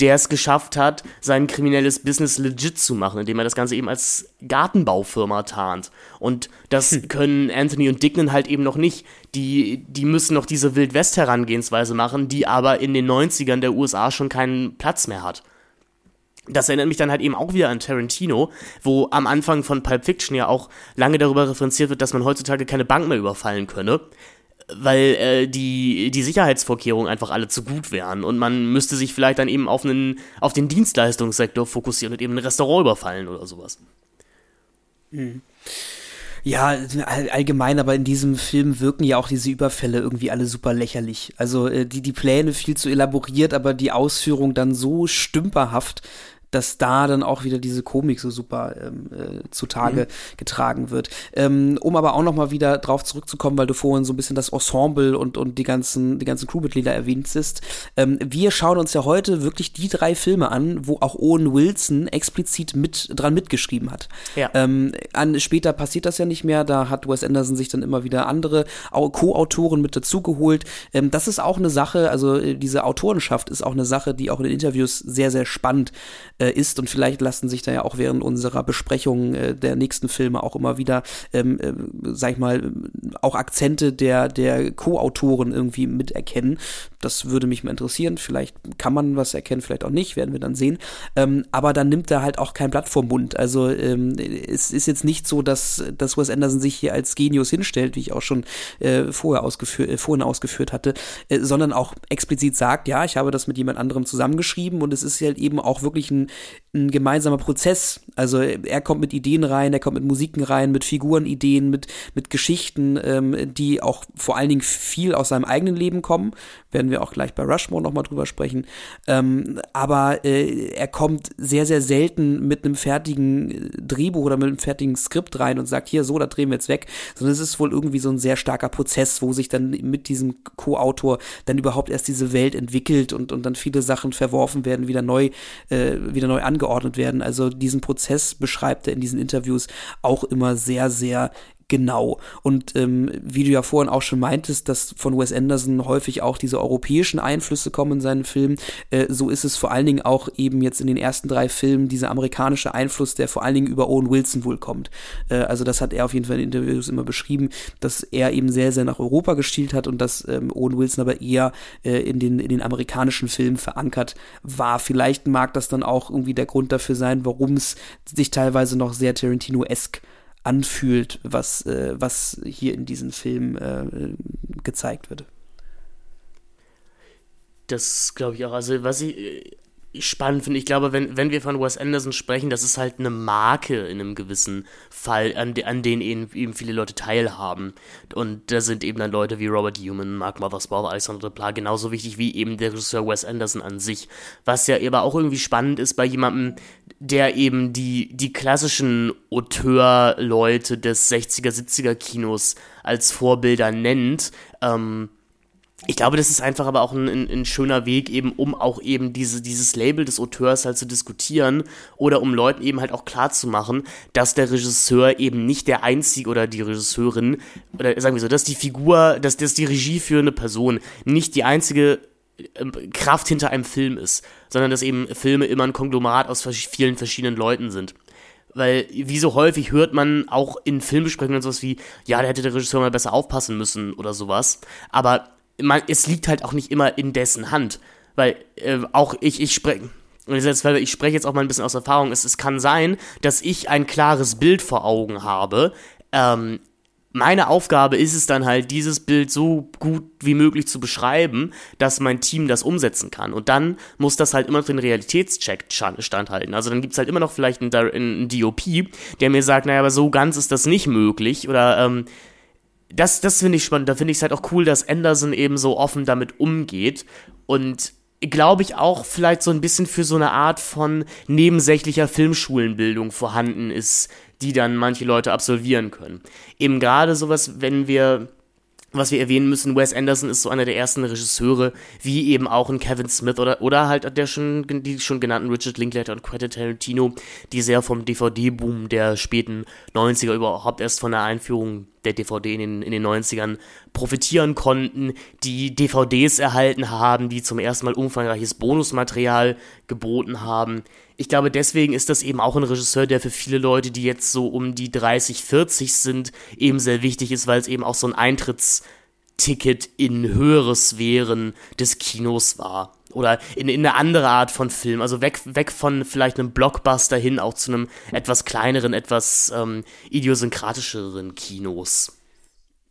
der es geschafft hat, sein kriminelles Business legit zu machen, indem er das Ganze eben als Gartenbaufirma tarnt. Und das hm. können Anthony und Dignan halt eben noch nicht. Die, die müssen noch diese Wild-West-Herangehensweise machen, die aber in den 90ern der USA schon keinen Platz mehr hat das erinnert mich dann halt eben auch wieder an Tarantino, wo am Anfang von Pulp Fiction ja auch lange darüber referenziert wird, dass man heutzutage keine Bank mehr überfallen könne, weil äh, die, die Sicherheitsvorkehrungen einfach alle zu gut wären und man müsste sich vielleicht dann eben auf, einen, auf den Dienstleistungssektor fokussieren und eben ein Restaurant überfallen oder sowas. Mhm. Ja, allgemein, aber in diesem Film wirken ja auch diese Überfälle irgendwie alle super lächerlich. Also äh, die, die Pläne viel zu elaboriert, aber die Ausführung dann so stümperhaft, dass da dann auch wieder diese Komik so super ähm, äh, zutage mhm. getragen wird. Ähm, um aber auch nochmal wieder drauf zurückzukommen, weil du vorhin so ein bisschen das Ensemble und, und die ganzen, die ganzen Crewmitglieder erwähntest. Ähm, wir schauen uns ja heute wirklich die drei Filme an, wo auch Owen Wilson explizit mit dran mitgeschrieben hat. Ja. Ähm, an, später passiert das ja nicht mehr, da hat Wes Anderson sich dann immer wieder andere Co-Autoren mit dazugeholt. Ähm, das ist auch eine Sache, also äh, diese Autorenschaft ist auch eine Sache, die auch in den Interviews sehr, sehr spannend äh, ist und vielleicht lassen sich da ja auch während unserer Besprechung äh, der nächsten Filme auch immer wieder, ähm, äh, sag ich mal, auch Akzente der, der Co-Autoren irgendwie miterkennen. Das würde mich mal interessieren. Vielleicht kann man was erkennen, vielleicht auch nicht, werden wir dann sehen. Ähm, aber dann nimmt er halt auch kein Blatt vom Mund. Also ähm, es ist jetzt nicht so, dass, dass Wes Anderson sich hier als Genius hinstellt, wie ich auch schon äh, vorher ausgeführt, äh, vorhin ausgeführt hatte, äh, sondern auch explizit sagt, ja, ich habe das mit jemand anderem zusammengeschrieben und es ist halt eben auch wirklich ein, ein gemeinsamer Prozess. Also er kommt mit Ideen rein, er kommt mit Musiken rein, mit Figurenideen, mit, mit Geschichten, ähm, die auch vor allen Dingen viel aus seinem eigenen Leben kommen. Werden wir auch gleich bei Rushmore nochmal drüber sprechen. Ähm, aber äh, er kommt sehr, sehr selten mit einem fertigen Drehbuch oder mit einem fertigen Skript rein und sagt, hier, so, da drehen wir jetzt weg. Sondern es ist wohl irgendwie so ein sehr starker Prozess, wo sich dann mit diesem Co-Autor dann überhaupt erst diese Welt entwickelt und, und dann viele Sachen verworfen werden, wieder neu, äh, wieder neu angeordnet werden. Also diesen Prozess beschreibt er in diesen Interviews auch immer sehr, sehr genau. Und ähm, wie du ja vorhin auch schon meintest, dass von Wes Anderson häufig auch diese europäischen Einflüsse kommen in seinen Filmen, äh, so ist es vor allen Dingen auch eben jetzt in den ersten drei Filmen dieser amerikanische Einfluss, der vor allen Dingen über Owen Wilson wohl kommt. Äh, also das hat er auf jeden Fall in Interviews immer beschrieben, dass er eben sehr, sehr nach Europa gestielt hat und dass ähm, Owen Wilson aber eher äh, in, den, in den amerikanischen Filmen verankert war. Vielleicht mag das dann auch irgendwie der Grund dafür sein, warum es sich teilweise noch sehr Tarantino-esk anfühlt, was, äh, was hier in diesem Film äh, gezeigt wird. Das glaube ich auch. Also, was ich äh, spannend finde, ich glaube, wenn, wenn wir von Wes Anderson sprechen, das ist halt eine Marke in einem gewissen Fall, an, de, an denen eben, eben, viele Leute teilhaben. Und da sind eben dann Leute wie Robert Newman, Mark Mothersbaugh, Alexandre Pla genauso wichtig wie eben der Regisseur Wes Anderson an sich. Was ja aber auch irgendwie spannend ist bei jemandem, der eben die, die klassischen Auteur-Leute des 60er, 70er Kinos als Vorbilder nennt, ähm, ich glaube, das ist einfach aber auch ein, ein, ein, schöner Weg, eben um auch eben diese, dieses Label des Auteurs halt zu diskutieren oder um Leuten eben halt auch klarzumachen, dass der Regisseur eben nicht der einzige oder die Regisseurin, oder sagen wir so, dass die Figur, dass, dass die Regie für eine Person nicht die einzige ähm, Kraft hinter einem Film ist, sondern dass eben Filme immer ein Konglomerat aus vielen verschiedenen Leuten sind. Weil, wie so häufig hört man auch in Filmbesprechungen sowas wie, ja, da hätte der Regisseur mal besser aufpassen müssen oder sowas. Aber man, es liegt halt auch nicht immer in dessen Hand. Weil äh, auch ich, ich spreche. ich spreche jetzt auch mal ein bisschen aus Erfahrung. Es, es kann sein, dass ich ein klares Bild vor Augen habe, ähm, meine Aufgabe ist es dann halt, dieses Bild so gut wie möglich zu beschreiben, dass mein Team das umsetzen kann. Und dann muss das halt immer noch den Realitätscheck standhalten. Also dann gibt es halt immer noch vielleicht einen, einen, DOP, der mir sagt, naja, aber so ganz ist das nicht möglich. Oder ähm, das, das finde ich spannend. Da finde ich es halt auch cool, dass Anderson eben so offen damit umgeht. Und glaube ich auch vielleicht so ein bisschen für so eine Art von nebensächlicher Filmschulenbildung vorhanden ist, die dann manche Leute absolvieren können. Eben gerade sowas, wenn wir was wir erwähnen müssen, Wes Anderson ist so einer der ersten Regisseure, wie eben auch ein Kevin Smith oder, oder halt der schon, die schon genannten Richard Linklater und Quentin Tarantino, die sehr vom DVD-Boom der späten 90er überhaupt erst von der Einführung der DVD in den, in den 90ern profitieren konnten, die DVDs erhalten haben, die zum ersten Mal umfangreiches Bonusmaterial geboten haben. Ich glaube, deswegen ist das eben auch ein Regisseur, der für viele Leute, die jetzt so um die 30, 40 sind, eben sehr wichtig ist, weil es eben auch so ein Eintrittsticket in höhere Sphären des Kinos war. Oder in, in eine andere Art von Film. Also weg, weg von vielleicht einem Blockbuster hin auch zu einem etwas kleineren, etwas ähm, idiosynkratischeren Kinos.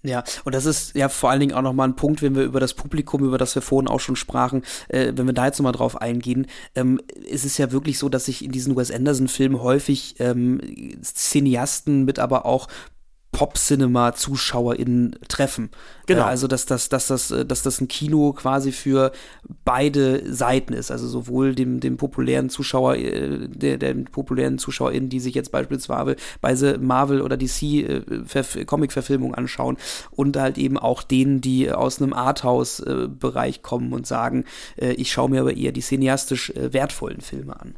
Ja, und das ist ja vor allen Dingen auch nochmal ein Punkt, wenn wir über das Publikum, über das wir vorhin auch schon sprachen, äh, wenn wir da jetzt nochmal drauf eingehen, ähm, ist es ja wirklich so, dass sich in diesen Wes Anderson-Filmen häufig ähm, Cineasten mit aber auch Pop-Cinema-ZuschauerInnen treffen. Genau. Äh, also, dass das, dass, das, äh, dass das ein Kino quasi für beide Seiten ist. Also sowohl dem, dem populären Zuschauer, äh, der, den populären ZuschauerInnen, die sich jetzt beispielsweise Marvel oder DC äh, Comic-Verfilmung anschauen und halt eben auch denen, die aus einem Arthouse-Bereich kommen und sagen, ich schaue mir aber eher die cineastisch wertvollen Filme an.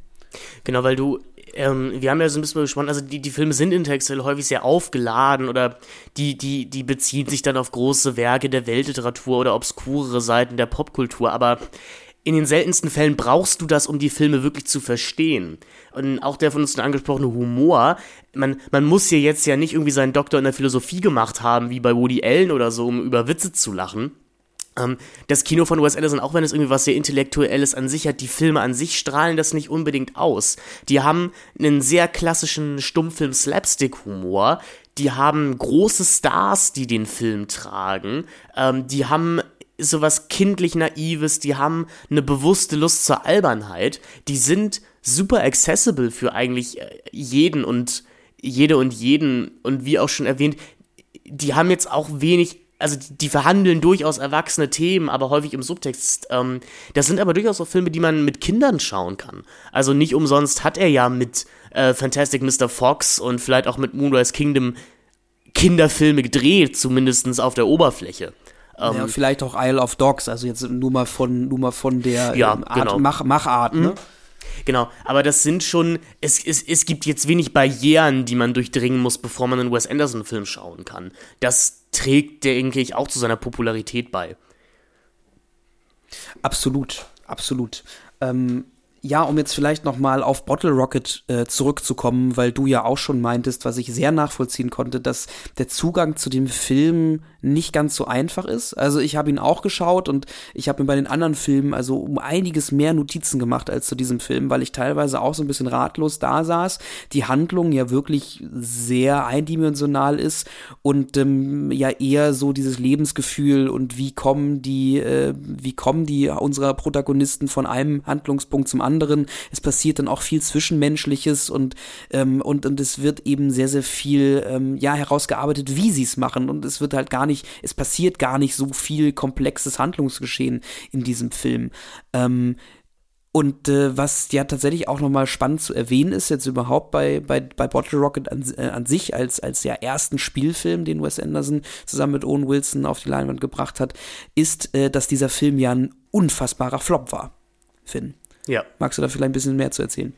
Genau, weil du ähm, wir haben ja so ein bisschen gespannt, also die, die Filme sind intellektuell häufig sehr aufgeladen oder die, die, die beziehen sich dann auf große Werke der Weltliteratur oder obskurere Seiten der Popkultur, aber in den seltensten Fällen brauchst du das, um die Filme wirklich zu verstehen. Und auch der von uns angesprochene Humor, man, man muss hier jetzt ja nicht irgendwie seinen Doktor in der Philosophie gemacht haben, wie bei Woody Allen oder so, um über Witze zu lachen. Ähm, das Kino von Wes Anderson, auch wenn es irgendwie was sehr Intellektuelles an sich hat, die Filme an sich strahlen das nicht unbedingt aus. Die haben einen sehr klassischen Stummfilm-Slapstick-Humor. Die haben große Stars, die den Film tragen. Ähm, die haben sowas kindlich Naives, die haben eine bewusste Lust zur Albernheit. Die sind super accessible für eigentlich äh, jeden und jede und jeden. Und wie auch schon erwähnt, die haben jetzt auch wenig also die verhandeln durchaus erwachsene Themen, aber häufig im Subtext. Ähm, das sind aber durchaus auch Filme, die man mit Kindern schauen kann. Also nicht umsonst hat er ja mit äh, Fantastic Mr. Fox und vielleicht auch mit Moonrise Kingdom Kinderfilme gedreht, zumindest auf der Oberfläche. Ähm, ja, vielleicht auch Isle of Dogs, also jetzt nur mal von, nur mal von der ja, ähm, Art, genau. Mach, Machart, ne? Mhm. Genau, aber das sind schon, es, es, es gibt jetzt wenig Barrieren, die man durchdringen muss, bevor man einen Wes Anderson-Film schauen kann. Das trägt, denke ich, auch zu seiner Popularität bei. Absolut, absolut. Ähm, ja, um jetzt vielleicht noch mal auf Bottle Rocket äh, zurückzukommen, weil du ja auch schon meintest, was ich sehr nachvollziehen konnte, dass der Zugang zu dem Film nicht ganz so einfach ist. Also ich habe ihn auch geschaut und ich habe mir bei den anderen Filmen also um einiges mehr Notizen gemacht als zu diesem Film, weil ich teilweise auch so ein bisschen ratlos da saß. Die Handlung ja wirklich sehr eindimensional ist und ähm, ja eher so dieses Lebensgefühl und wie kommen die, äh, wie kommen die unserer Protagonisten von einem Handlungspunkt zum anderen anderen. Es passiert dann auch viel Zwischenmenschliches und, ähm, und, und es wird eben sehr, sehr viel ähm, ja, herausgearbeitet, wie sie es machen. Und es wird halt gar nicht, es passiert gar nicht so viel komplexes Handlungsgeschehen in diesem Film. Ähm, und äh, was ja tatsächlich auch nochmal spannend zu erwähnen ist, jetzt überhaupt bei, bei, bei Bottle Rocket an, äh, an sich, als, als ja ersten Spielfilm, den Wes Anderson zusammen mit Owen Wilson auf die Leinwand gebracht hat, ist, äh, dass dieser Film ja ein unfassbarer Flop war. Finn. Ja. Magst du da vielleicht ein bisschen mehr zu erzählen?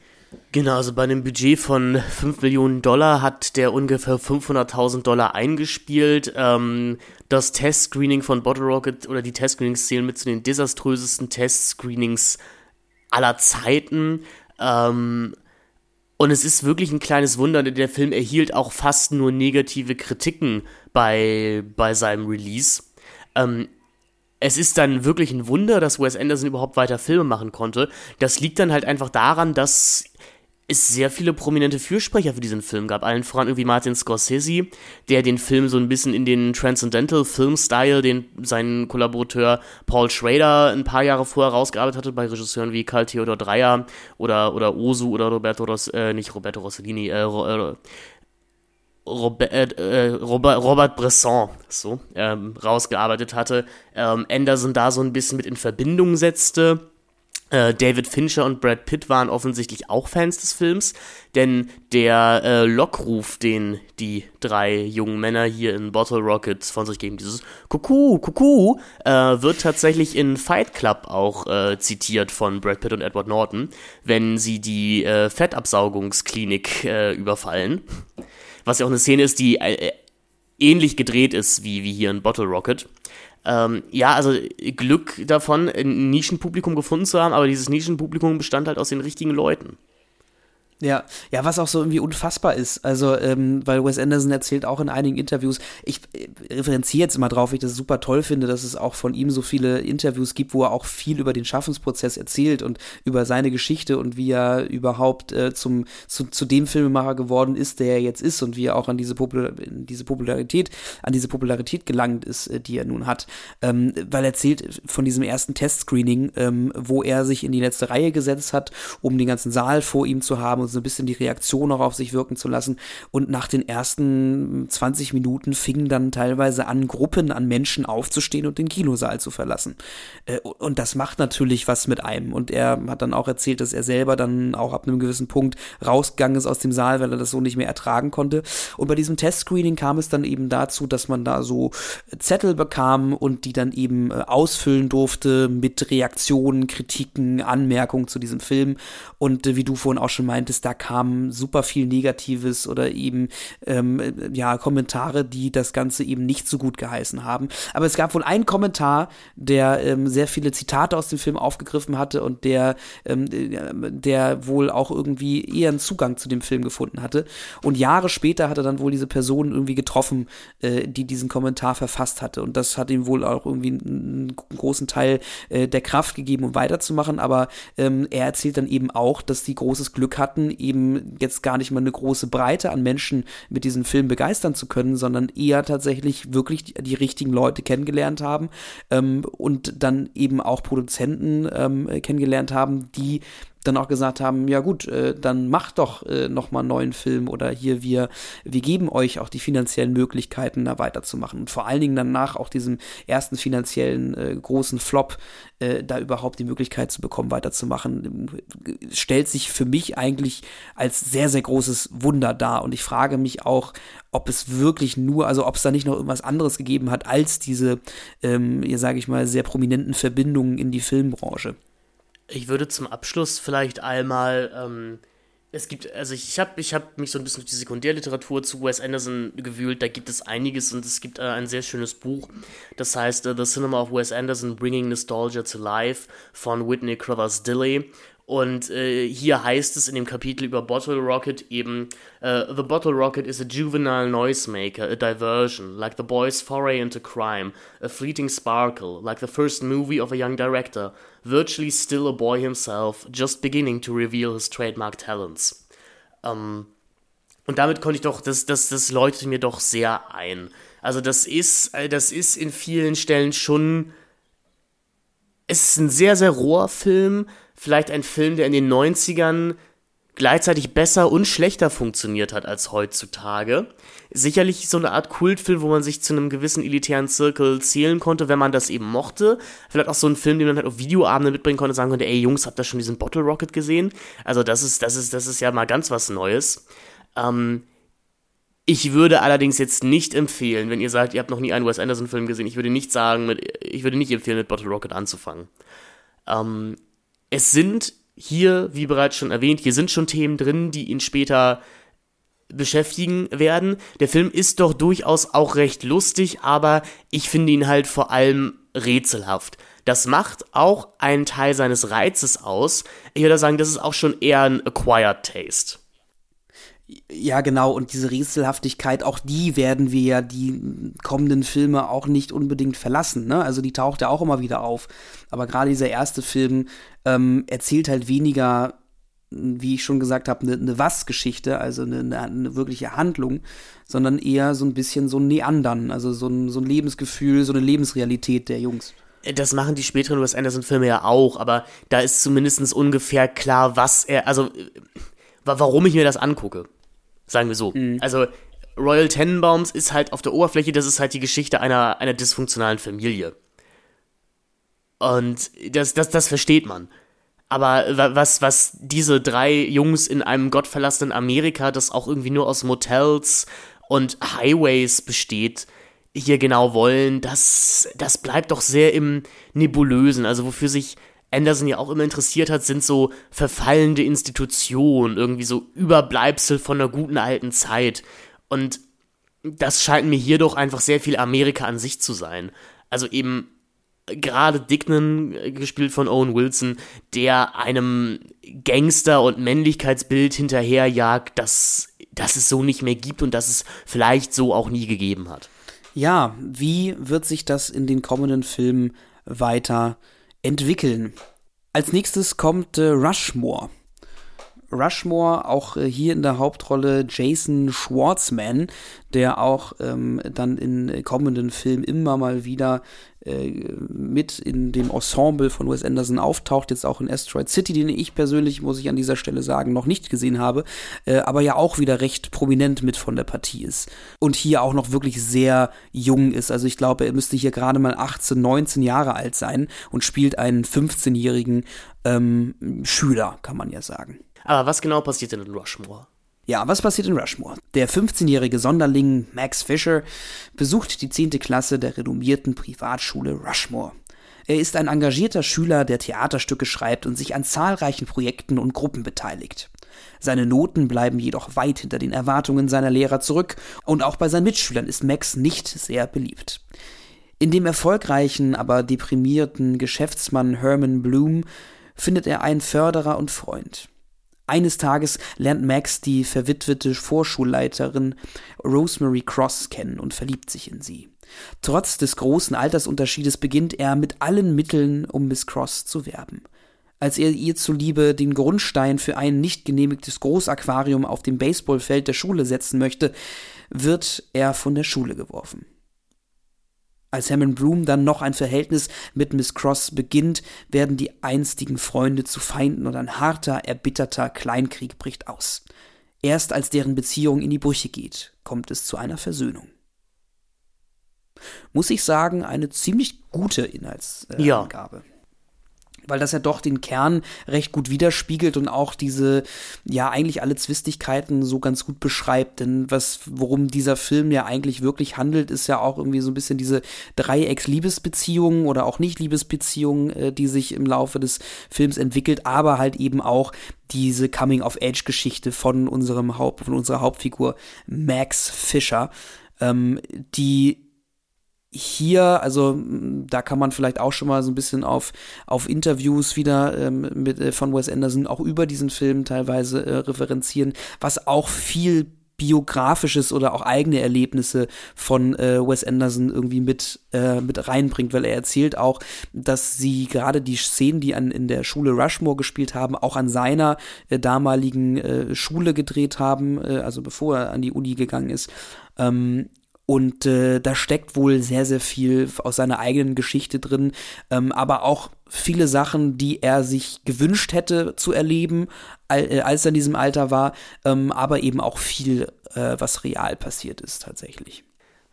Genau, also bei einem Budget von 5 Millionen Dollar hat der ungefähr 500.000 Dollar eingespielt. Ähm, das Testscreening von Bottle Rocket oder die Testscreenings zählen mit zu den desaströsesten Testscreenings aller Zeiten. Ähm, und es ist wirklich ein kleines Wunder, denn der Film erhielt auch fast nur negative Kritiken bei, bei seinem Release. Ähm, es ist dann wirklich ein Wunder, dass Wes Anderson überhaupt weiter Filme machen konnte. Das liegt dann halt einfach daran, dass es sehr viele prominente Fürsprecher für diesen Film gab. Allen voran irgendwie Martin Scorsese, der den Film so ein bisschen in den Transcendental Film Style, den sein Kollaborateur Paul Schrader ein paar Jahre vorher rausgearbeitet hatte bei Regisseuren wie Carl Theodor Dreyer oder, oder Ozu oder Roberto Ross, äh, nicht Roberto Rossellini, äh, äh Robert, äh, Robert, Robert Bresson so, ähm, rausgearbeitet hatte, ähm, Anderson da so ein bisschen mit in Verbindung setzte. Äh, David Fincher und Brad Pitt waren offensichtlich auch Fans des Films, denn der äh, Lockruf, den die drei jungen Männer hier in Bottle Rockets von sich geben, dieses Kuckuck, Kuckuck, äh, wird tatsächlich in Fight Club auch äh, zitiert von Brad Pitt und Edward Norton, wenn sie die äh, Fettabsaugungsklinik äh, überfallen was ja auch eine Szene ist, die äh, ähnlich gedreht ist wie, wie hier in Bottle Rocket. Ähm, ja, also Glück davon, ein Nischenpublikum gefunden zu haben, aber dieses Nischenpublikum bestand halt aus den richtigen Leuten. Ja, ja, was auch so irgendwie unfassbar ist. Also, ähm, weil Wes Anderson erzählt auch in einigen Interviews, ich äh, referenziere jetzt immer drauf, ich das super toll finde, dass es auch von ihm so viele Interviews gibt, wo er auch viel über den Schaffensprozess erzählt und über seine Geschichte und wie er überhaupt äh, zum, zu, zu dem Filmemacher geworden ist, der er jetzt ist und wie er auch an diese, Popul diese Popularität, an diese Popularität gelangt ist, äh, die er nun hat. Ähm, weil er erzählt von diesem ersten Testscreening, ähm, wo er sich in die letzte Reihe gesetzt hat, um den ganzen Saal vor ihm zu haben und so ein bisschen die Reaktion auch auf sich wirken zu lassen. Und nach den ersten 20 Minuten fingen dann teilweise an, Gruppen an Menschen aufzustehen und den Kinosaal zu verlassen. Äh, und das macht natürlich was mit einem. Und er hat dann auch erzählt, dass er selber dann auch ab einem gewissen Punkt rausgegangen ist aus dem Saal, weil er das so nicht mehr ertragen konnte. Und bei diesem Testscreening kam es dann eben dazu, dass man da so Zettel bekam und die dann eben äh, ausfüllen durfte mit Reaktionen, Kritiken, Anmerkungen zu diesem Film. Und äh, wie du vorhin auch schon meintest, da kam super viel Negatives oder eben ähm, ja Kommentare, die das Ganze eben nicht so gut geheißen haben. Aber es gab wohl einen Kommentar, der ähm, sehr viele Zitate aus dem Film aufgegriffen hatte und der ähm, der wohl auch irgendwie eher einen Zugang zu dem Film gefunden hatte. Und Jahre später hat er dann wohl diese Person irgendwie getroffen, äh, die diesen Kommentar verfasst hatte. Und das hat ihm wohl auch irgendwie einen großen Teil äh, der Kraft gegeben, um weiterzumachen. Aber ähm, er erzählt dann eben auch, dass die großes Glück hatten, eben jetzt gar nicht mal eine große Breite an Menschen mit diesem Film begeistern zu können, sondern eher tatsächlich wirklich die, die richtigen Leute kennengelernt haben ähm, und dann eben auch Produzenten ähm, kennengelernt haben, die dann auch gesagt haben, ja gut, äh, dann macht doch äh, nochmal einen neuen Film oder hier wir, wir geben euch auch die finanziellen Möglichkeiten, da weiterzumachen. Und vor allen Dingen danach auch diesem ersten finanziellen äh, großen Flop, äh, da überhaupt die Möglichkeit zu bekommen, weiterzumachen, stellt sich für mich eigentlich als sehr, sehr großes Wunder dar. Und ich frage mich auch, ob es wirklich nur, also ob es da nicht noch irgendwas anderes gegeben hat als diese, ähm, hier sage ich mal, sehr prominenten Verbindungen in die Filmbranche. Ich würde zum Abschluss vielleicht einmal, ähm, es gibt, also ich habe ich hab mich so ein bisschen durch die Sekundärliteratur zu Wes Anderson gewühlt, da gibt es einiges und es gibt äh, ein sehr schönes Buch, das heißt uh, The Cinema of Wes Anderson Bringing Nostalgia to Life von Whitney Crothers Dilley und äh, hier heißt es in dem Kapitel über Bottle Rocket eben, uh, The Bottle Rocket is a juvenile noisemaker, a diversion, like the boy's foray into crime, a fleeting sparkle, like the first movie of a young director, virtually still a boy himself, just beginning to reveal his trademark talents. Um, und damit konnte ich doch, das, das, das läutete mir doch sehr ein. Also das ist, äh, das ist in vielen Stellen schon, es ist ein sehr, sehr roher Film, vielleicht ein Film, der in den 90ern gleichzeitig besser und schlechter funktioniert hat als heutzutage. Sicherlich so eine Art Kultfilm, wo man sich zu einem gewissen elitären Zirkel zählen konnte, wenn man das eben mochte. Vielleicht auch so ein Film, den man halt auf Videoabende mitbringen konnte, sagen konnte, ey Jungs, habt ihr schon diesen Bottle Rocket gesehen? Also das ist, das ist, das ist ja mal ganz was Neues. Ähm, ich würde allerdings jetzt nicht empfehlen, wenn ihr sagt, ihr habt noch nie einen Wes Anderson-Film gesehen, ich würde nicht sagen, mit, ich würde nicht empfehlen, mit Bottle Rocket anzufangen. Ähm, es sind hier, wie bereits schon erwähnt, hier sind schon Themen drin, die ihn später beschäftigen werden. Der Film ist doch durchaus auch recht lustig, aber ich finde ihn halt vor allem rätselhaft. Das macht auch einen Teil seines Reizes aus. Ich würde sagen, das ist auch schon eher ein acquired taste. Ja, genau, und diese Rätselhaftigkeit, auch die werden wir ja die kommenden Filme auch nicht unbedingt verlassen, ne? Also die taucht ja auch immer wieder auf. Aber gerade dieser erste Film ähm, erzählt halt weniger, wie ich schon gesagt habe, eine ne, Was-Geschichte, also eine, eine, eine, wirkliche Handlung, sondern eher so ein bisschen so ein Neandern, also so ein, so ein Lebensgefühl, so eine Lebensrealität der Jungs. Das machen die späteren Wes Anderson-Filme ja auch, aber da ist zumindest ungefähr klar, was er, also warum ich mir das angucke. Sagen wir so. Mhm. Also Royal Tenenbaums ist halt auf der Oberfläche, das ist halt die Geschichte einer, einer dysfunktionalen Familie. Und das, das, das versteht man. Aber was, was diese drei Jungs in einem gottverlassenen Amerika, das auch irgendwie nur aus Motels und Highways besteht, hier genau wollen, das, das bleibt doch sehr im Nebulösen. Also wofür sich Anderson ja auch immer interessiert hat, sind so verfallende Institutionen, irgendwie so Überbleibsel von einer guten alten Zeit. Und das scheint mir hier doch einfach sehr viel Amerika an sich zu sein. Also eben gerade Dickman, äh, gespielt von Owen Wilson, der einem Gangster- und Männlichkeitsbild hinterherjagt, das, das es so nicht mehr gibt und das es vielleicht so auch nie gegeben hat. Ja, wie wird sich das in den kommenden Filmen weiter entwickeln? Als nächstes kommt äh, Rushmore. Rushmore, auch äh, hier in der Hauptrolle Jason Schwartzman, der auch ähm, dann in kommenden Filmen immer mal wieder äh, mit in dem Ensemble von Wes Anderson auftaucht, jetzt auch in Asteroid City, den ich persönlich, muss ich an dieser Stelle sagen, noch nicht gesehen habe, äh, aber ja auch wieder recht prominent mit von der Partie ist. Und hier auch noch wirklich sehr jung ist. Also ich glaube, er müsste hier gerade mal 18, 19 Jahre alt sein und spielt einen 15-jährigen ähm, Schüler, kann man ja sagen. Aber was genau passiert denn in Rushmore? Ja, was passiert in Rushmore? Der 15-jährige Sonderling Max Fisher besucht die 10. Klasse der renommierten Privatschule Rushmore. Er ist ein engagierter Schüler, der Theaterstücke schreibt und sich an zahlreichen Projekten und Gruppen beteiligt. Seine Noten bleiben jedoch weit hinter den Erwartungen seiner Lehrer zurück und auch bei seinen Mitschülern ist Max nicht sehr beliebt. In dem erfolgreichen, aber deprimierten Geschäftsmann Herman Bloom findet er einen Förderer und Freund. Eines Tages lernt Max die verwitwete Vorschulleiterin Rosemary Cross kennen und verliebt sich in sie. Trotz des großen Altersunterschiedes beginnt er mit allen Mitteln, um Miss Cross zu werben. Als er ihr zuliebe den Grundstein für ein nicht genehmigtes Großaquarium auf dem Baseballfeld der Schule setzen möchte, wird er von der Schule geworfen. Als Hammond Broom dann noch ein Verhältnis mit Miss Cross beginnt, werden die einstigen Freunde zu Feinden und ein harter, erbitterter Kleinkrieg bricht aus. Erst als deren Beziehung in die Brüche geht, kommt es zu einer Versöhnung. Muss ich sagen, eine ziemlich gute Inhaltsangabe. Äh, ja weil das ja doch den Kern recht gut widerspiegelt und auch diese, ja, eigentlich alle Zwistigkeiten so ganz gut beschreibt. Denn was, worum dieser Film ja eigentlich wirklich handelt, ist ja auch irgendwie so ein bisschen diese Dreiecks-Liebesbeziehungen oder auch Nicht-Liebesbeziehungen, äh, die sich im Laufe des Films entwickelt, aber halt eben auch diese Coming-of-Age-Geschichte von unserem Haupt, von unserer Hauptfigur Max Fischer, ähm, die hier, also da kann man vielleicht auch schon mal so ein bisschen auf, auf Interviews wieder ähm, mit, äh, von Wes Anderson auch über diesen Film teilweise äh, referenzieren, was auch viel biografisches oder auch eigene Erlebnisse von äh, Wes Anderson irgendwie mit, äh, mit reinbringt, weil er erzählt auch, dass sie gerade die Szenen, die an, in der Schule Rushmore gespielt haben, auch an seiner äh, damaligen äh, Schule gedreht haben, äh, also bevor er an die Uni gegangen ist. Ähm, und äh, da steckt wohl sehr, sehr viel aus seiner eigenen Geschichte drin, ähm, aber auch viele Sachen, die er sich gewünscht hätte zu erleben, äh, als er in diesem Alter war, ähm, aber eben auch viel, äh, was real passiert ist tatsächlich.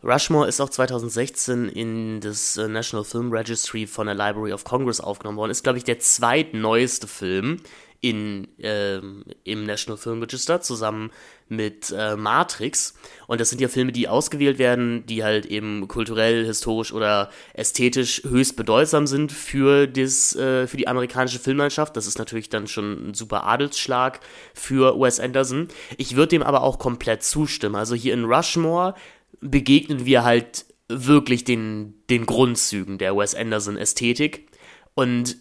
Rushmore ist auch 2016 in das äh, National Film Registry von der Library of Congress aufgenommen worden. Ist, glaube ich, der zweitneueste Film in, ähm, im National Film Register zusammen mit äh, Matrix. Und das sind ja Filme, die ausgewählt werden, die halt eben kulturell, historisch oder ästhetisch höchst bedeutsam sind für, das, äh, für die amerikanische Filmlandschaft. Das ist natürlich dann schon ein super Adelsschlag für Wes Anderson. Ich würde dem aber auch komplett zustimmen. Also hier in Rushmore begegnen wir halt wirklich den, den Grundzügen der Wes Anderson-Ästhetik. Und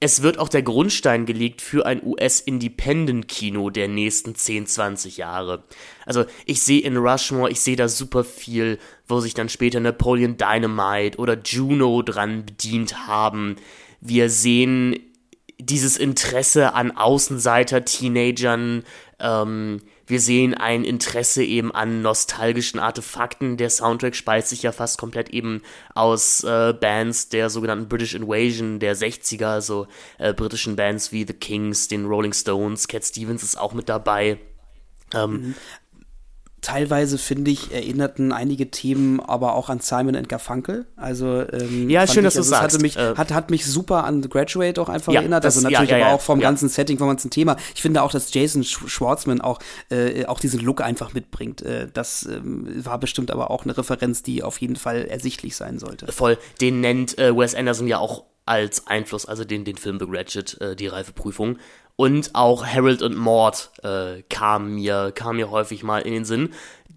es wird auch der Grundstein gelegt für ein US-Independent-Kino der nächsten 10, 20 Jahre. Also ich sehe in Rushmore, ich sehe da super viel, wo sich dann später Napoleon Dynamite oder Juno dran bedient haben. Wir sehen dieses Interesse an Außenseiter-Teenagern, ähm, wir sehen ein Interesse eben an nostalgischen Artefakten. Der Soundtrack speist sich ja fast komplett eben aus äh, Bands der sogenannten British Invasion der 60er, also äh, britischen Bands wie The Kings, den Rolling Stones, Cat Stevens ist auch mit dabei. Ähm, mhm teilweise, finde ich, erinnerten einige Themen aber auch an Simon and Garfunkel. Also, ähm, ja, schön, dass du also, sagst. Hatte mich, äh, hat, hat mich super an The Graduate auch einfach ja, erinnert. Das, also natürlich ja, ja, aber auch vom ganzen Setting, vom ganzen Thema. Ich finde auch, dass Jason Schwartzman auch, äh, auch diesen Look einfach mitbringt. Äh, das ähm, war bestimmt aber auch eine Referenz, die auf jeden Fall ersichtlich sein sollte. Voll. Den nennt äh, Wes Anderson ja auch als Einfluss, also den, den Film The Ratchet, äh, die Reifeprüfung. Und auch Harold und Maud äh, kam, mir, kam mir häufig mal in den Sinn.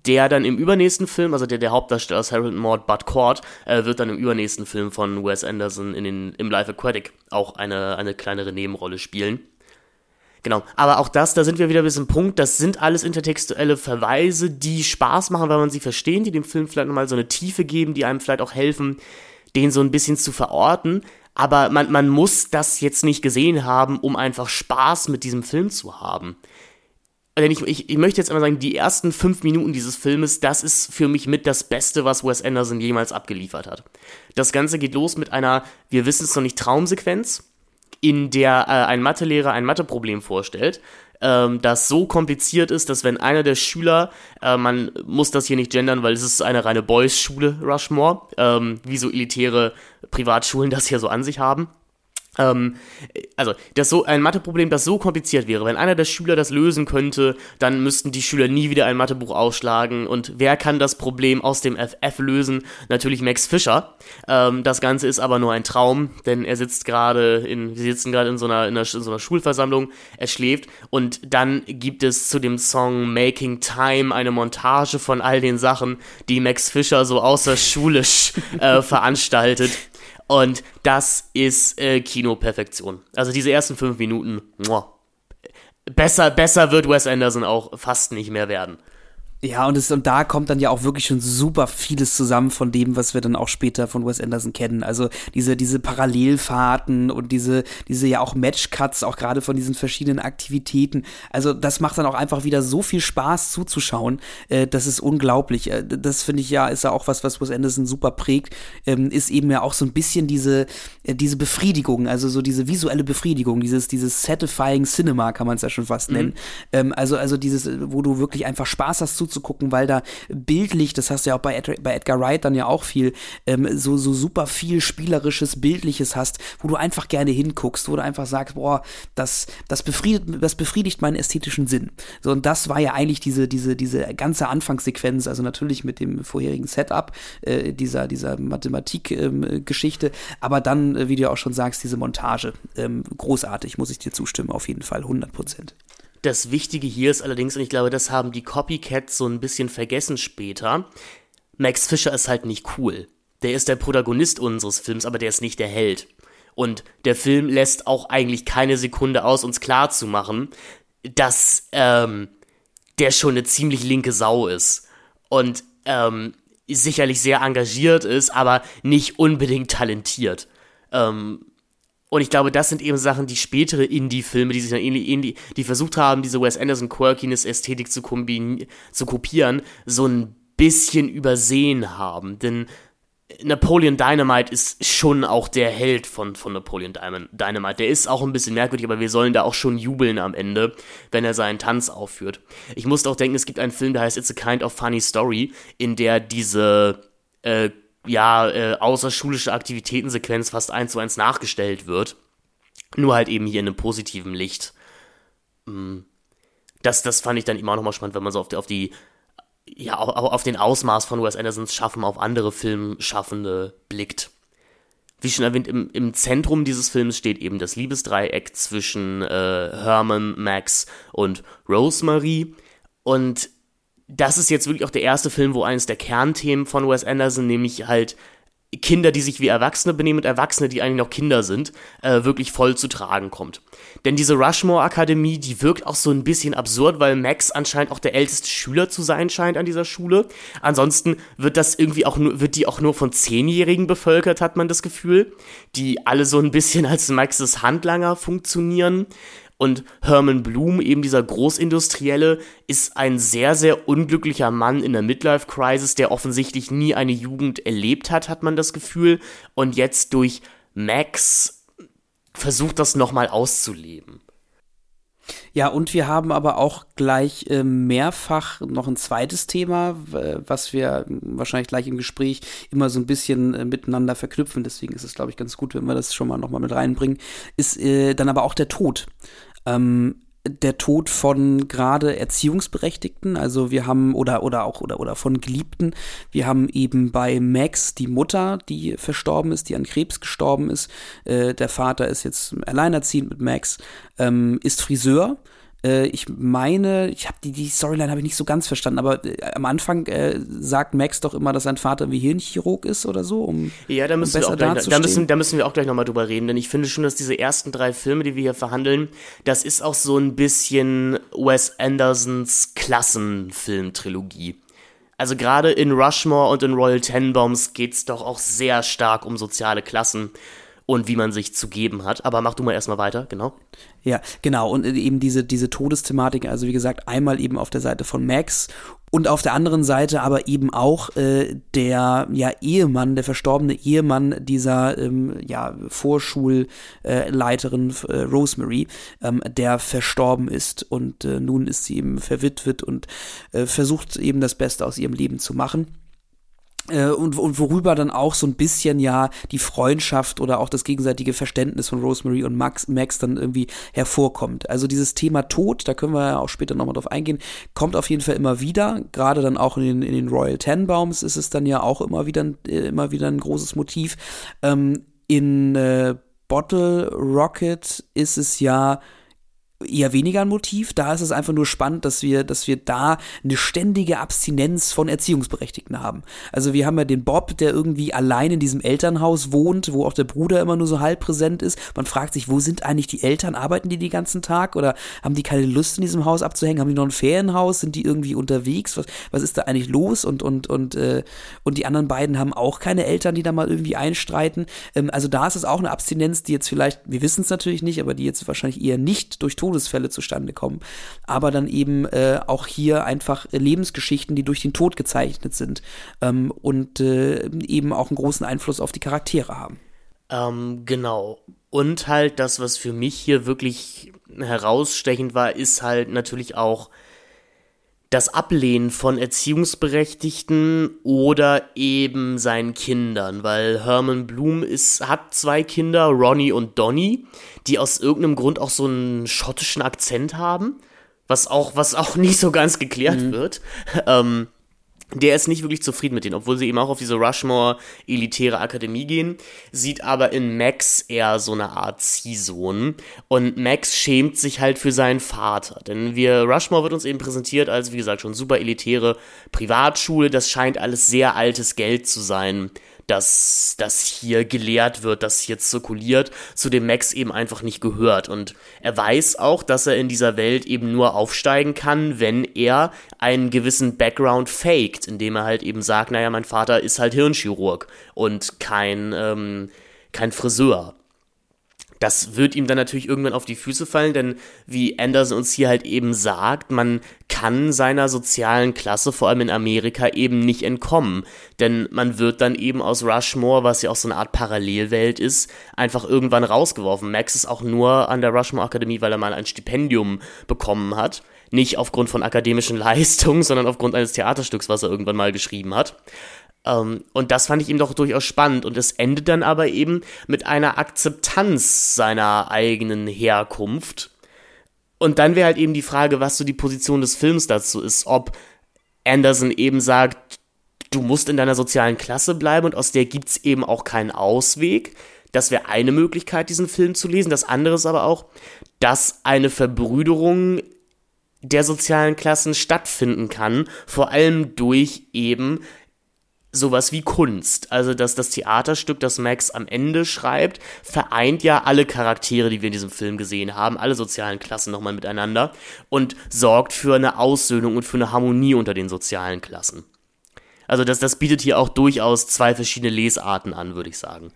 Der dann im übernächsten Film, also der, der Hauptdarsteller aus Harold und Maud, Bud Cord, äh, wird dann im übernächsten Film von Wes Anderson in den, im Life Aquatic auch eine, eine kleinere Nebenrolle spielen. Genau, aber auch das, da sind wir wieder bis zum Punkt, das sind alles intertextuelle Verweise, die Spaß machen, weil man sie verstehen, die dem Film vielleicht nochmal so eine Tiefe geben, die einem vielleicht auch helfen, den so ein bisschen zu verorten aber man, man muss das jetzt nicht gesehen haben, um einfach Spaß mit diesem Film zu haben. denn ich, ich, ich möchte jetzt einmal sagen, die ersten fünf Minuten dieses Filmes, das ist für mich mit das Beste, was Wes Anderson jemals abgeliefert hat. Das Ganze geht los mit einer, wir wissen es noch nicht, Traumsequenz, in der äh, ein Mathelehrer ein Matheproblem vorstellt, ähm, das so kompliziert ist, dass wenn einer der Schüler, äh, man muss das hier nicht gendern, weil es ist eine reine Boys-Schule, Rushmore, ähm, wie so elitäre Privatschulen das hier so an sich haben, ähm, also, das so ein Matheproblem, das so kompliziert wäre, wenn einer der Schüler das lösen könnte, dann müssten die Schüler nie wieder ein Mathebuch ausschlagen. Und wer kann das Problem aus dem FF lösen? Natürlich Max Fischer. Ähm, das Ganze ist aber nur ein Traum, denn er sitzt gerade in, wir sitzen gerade in so einer, in, in so einer Schulversammlung, er schläft und dann gibt es zu dem Song Making Time eine Montage von all den Sachen, die Max Fischer so außerschulisch äh, veranstaltet. Und das ist äh, Kinoperfektion. Also diese ersten fünf Minuten, muah. besser, besser wird Wes Anderson auch fast nicht mehr werden. Ja, und, es, und da kommt dann ja auch wirklich schon super vieles zusammen von dem, was wir dann auch später von Wes Anderson kennen. Also diese, diese Parallelfahrten und diese, diese ja auch Matchcuts, auch gerade von diesen verschiedenen Aktivitäten. Also das macht dann auch einfach wieder so viel Spaß zuzuschauen. Äh, das ist unglaublich. Äh, das finde ich ja, ist ja auch was, was Wes Anderson super prägt, ähm, ist eben ja auch so ein bisschen diese, äh, diese Befriedigung, also so diese visuelle Befriedigung, dieses, dieses Satisfying Cinema kann man es ja schon fast nennen. Mhm. Ähm, also, also dieses, wo du wirklich einfach Spaß hast zu zuzugucken, weil da bildlich, das hast du ja auch bei, Ed, bei Edgar Wright dann ja auch viel, ähm, so, so super viel spielerisches, bildliches hast, wo du einfach gerne hinguckst, wo du einfach sagst, boah, das, das befriedigt, das befriedigt meinen ästhetischen Sinn. So, und das war ja eigentlich diese, diese, diese ganze Anfangssequenz, also natürlich mit dem vorherigen Setup, äh, dieser, dieser Mathematik-Geschichte, ähm, aber dann, äh, wie du auch schon sagst, diese Montage. Ähm, großartig, muss ich dir zustimmen, auf jeden Fall, 100 Prozent. Das Wichtige hier ist allerdings, und ich glaube, das haben die Copycats so ein bisschen vergessen später, Max Fischer ist halt nicht cool. Der ist der Protagonist unseres Films, aber der ist nicht der Held. Und der Film lässt auch eigentlich keine Sekunde aus, uns klarzumachen, dass ähm, der schon eine ziemlich linke Sau ist. Und ähm, sicherlich sehr engagiert ist, aber nicht unbedingt talentiert. Ähm, und ich glaube, das sind eben Sachen, die spätere Indie-Filme, die sich dann ähnlich, Indie, die versucht haben, diese Wes Anderson Quirkiness-Ästhetik zu, zu kopieren, so ein bisschen übersehen haben. Denn Napoleon Dynamite ist schon auch der Held von, von Napoleon Dynamite. Der ist auch ein bisschen merkwürdig, aber wir sollen da auch schon jubeln am Ende, wenn er seinen Tanz aufführt. Ich musste auch denken, es gibt einen Film, der heißt It's a Kind of Funny Story, in der diese äh, ja, äh, außerschulische Aktivitätensequenz fast eins zu eins nachgestellt wird. Nur halt eben hier in einem positiven Licht. Mm. Das, das fand ich dann immer noch mal spannend, wenn man so auf die, auf die ja, auf, auf den Ausmaß von Wes Andersons Schaffen auf andere Filmschaffende blickt. Wie schon erwähnt, im, im Zentrum dieses Films steht eben das Liebesdreieck zwischen äh, Herman, Max und Rosemary. Und das ist jetzt wirklich auch der erste Film, wo eines der Kernthemen von Wes Anderson, nämlich halt Kinder, die sich wie Erwachsene benehmen und Erwachsene, die eigentlich noch Kinder sind, äh, wirklich voll zu tragen kommt. Denn diese Rushmore-Akademie, die wirkt auch so ein bisschen absurd, weil Max anscheinend auch der älteste Schüler zu sein scheint an dieser Schule. Ansonsten wird das irgendwie auch nur, wird die auch nur von Zehnjährigen bevölkert, hat man das Gefühl, die alle so ein bisschen als Maxes Handlanger funktionieren. Und Herman Bloom, eben dieser Großindustrielle, ist ein sehr, sehr unglücklicher Mann in der Midlife-Crisis, der offensichtlich nie eine Jugend erlebt hat, hat man das Gefühl. Und jetzt durch Max versucht das nochmal auszuleben. Ja, und wir haben aber auch gleich äh, mehrfach noch ein zweites Thema, was wir wahrscheinlich gleich im Gespräch immer so ein bisschen äh, miteinander verknüpfen. Deswegen ist es, glaube ich, ganz gut, wenn wir das schon mal nochmal mit reinbringen. Ist äh, dann aber auch der Tod. Ähm, der Tod von gerade Erziehungsberechtigten, also wir haben oder oder auch oder oder von Geliebten. Wir haben eben bei Max die Mutter, die verstorben ist, die an Krebs gestorben ist. Äh, der Vater ist jetzt alleinerziehend mit Max, ähm, ist Friseur äh, ich meine, ich habe die, die Storyline habe ich nicht so ganz verstanden, aber äh, am Anfang äh, sagt Max doch immer, dass sein Vater wie Hirnchirurg ist oder so, um Ja, da müssen, um wir, auch gleich, da, müssen, da müssen wir auch gleich nochmal drüber reden, denn ich finde schon, dass diese ersten drei Filme, die wir hier verhandeln, das ist auch so ein bisschen Wes Andersons Klassenfilm-Trilogie. Also gerade in Rushmore und in Royal Tenenbaums geht es doch auch sehr stark um soziale Klassen. Und wie man sich zu geben hat. Aber mach du mal erstmal weiter, genau. Ja, genau. Und eben diese, diese Todesthematik, also wie gesagt, einmal eben auf der Seite von Max und auf der anderen Seite aber eben auch äh, der ja, Ehemann, der verstorbene Ehemann dieser ähm, ja, Vorschulleiterin äh, Rosemary, ähm, der verstorben ist. Und äh, nun ist sie eben verwitwet und äh, versucht eben das Beste aus ihrem Leben zu machen. Äh, und, und worüber dann auch so ein bisschen ja die Freundschaft oder auch das gegenseitige Verständnis von Rosemary und Max, Max dann irgendwie hervorkommt. Also dieses Thema Tod, da können wir ja auch später nochmal drauf eingehen, kommt auf jeden Fall immer wieder. Gerade dann auch in den, in den Royal Tenenbaums ist es dann ja auch immer wieder, äh, immer wieder ein großes Motiv. Ähm, in äh, Bottle Rocket ist es ja eher weniger ein Motiv. Da ist es einfach nur spannend, dass wir, dass wir da eine ständige Abstinenz von Erziehungsberechtigten haben. Also wir haben ja den Bob, der irgendwie allein in diesem Elternhaus wohnt, wo auch der Bruder immer nur so halb präsent ist. Man fragt sich, wo sind eigentlich die Eltern? Arbeiten die den ganzen Tag oder haben die keine Lust in diesem Haus abzuhängen? Haben die noch ein Ferienhaus? Sind die irgendwie unterwegs? Was, was ist da eigentlich los? Und und und äh, und die anderen beiden haben auch keine Eltern, die da mal irgendwie einstreiten. Ähm, also da ist es auch eine Abstinenz, die jetzt vielleicht, wir wissen es natürlich nicht, aber die jetzt wahrscheinlich eher nicht durch Tod Todesfälle zustande kommen, aber dann eben äh, auch hier einfach Lebensgeschichten, die durch den Tod gezeichnet sind ähm, und äh, eben auch einen großen Einfluss auf die Charaktere haben. Ähm, genau. Und halt das, was für mich hier wirklich herausstechend war, ist halt natürlich auch das Ablehnen von Erziehungsberechtigten oder eben seinen Kindern, weil Herman Bloom ist, hat zwei Kinder, Ronnie und Donnie, die aus irgendeinem Grund auch so einen schottischen Akzent haben, was auch, was auch nicht so ganz geklärt mhm. wird. Ähm, der ist nicht wirklich zufrieden mit denen, obwohl sie eben auch auf diese Rushmore elitäre Akademie gehen, sieht aber in Max eher so eine Art Ziehsohn. Und Max schämt sich halt für seinen Vater, denn wir Rushmore wird uns eben präsentiert als wie gesagt schon super elitäre Privatschule, das scheint alles sehr altes Geld zu sein dass das hier gelehrt wird, das hier zirkuliert, zu dem Max eben einfach nicht gehört. Und er weiß auch, dass er in dieser Welt eben nur aufsteigen kann, wenn er einen gewissen Background faked, indem er halt eben sagt, naja, mein Vater ist halt Hirnchirurg und kein, ähm, kein Friseur. Das wird ihm dann natürlich irgendwann auf die Füße fallen, denn wie Anderson uns hier halt eben sagt, man kann seiner sozialen Klasse, vor allem in Amerika, eben nicht entkommen. Denn man wird dann eben aus Rushmore, was ja auch so eine Art Parallelwelt ist, einfach irgendwann rausgeworfen. Max ist auch nur an der Rushmore Akademie, weil er mal ein Stipendium bekommen hat. Nicht aufgrund von akademischen Leistungen, sondern aufgrund eines Theaterstücks, was er irgendwann mal geschrieben hat. Ähm, und das fand ich ihm doch durchaus spannend. Und es endet dann aber eben mit einer Akzeptanz seiner eigenen Herkunft. Und dann wäre halt eben die Frage, was so die Position des Films dazu ist. Ob Anderson eben sagt, du musst in deiner sozialen Klasse bleiben und aus der gibt es eben auch keinen Ausweg. Das wäre eine Möglichkeit, diesen Film zu lesen. Das andere ist aber auch, dass eine Verbrüderung der sozialen Klassen stattfinden kann, vor allem durch eben sowas wie Kunst. Also, dass das Theaterstück, das Max am Ende schreibt, vereint ja alle Charaktere, die wir in diesem Film gesehen haben, alle sozialen Klassen nochmal miteinander und sorgt für eine Aussöhnung und für eine Harmonie unter den sozialen Klassen. Also, das, das bietet hier auch durchaus zwei verschiedene Lesarten an, würde ich sagen.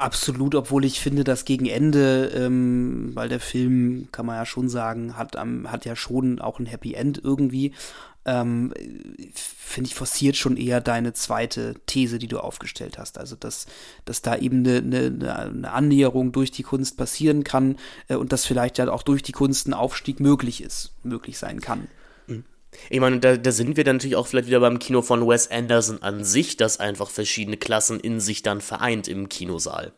Absolut, obwohl ich finde, dass gegen Ende, ähm, weil der Film, kann man ja schon sagen, hat, ähm, hat ja schon auch ein Happy End irgendwie ähm, finde ich, forciert schon eher deine zweite These, die du aufgestellt hast. Also, dass, dass da eben eine, eine, eine Annäherung durch die Kunst passieren kann äh, und dass vielleicht ja auch durch die Kunst ein Aufstieg möglich ist, möglich sein kann. Mhm. Ich meine, da, da sind wir dann natürlich auch vielleicht wieder beim Kino von Wes Anderson an sich, das einfach verschiedene Klassen in sich dann vereint im Kinosaal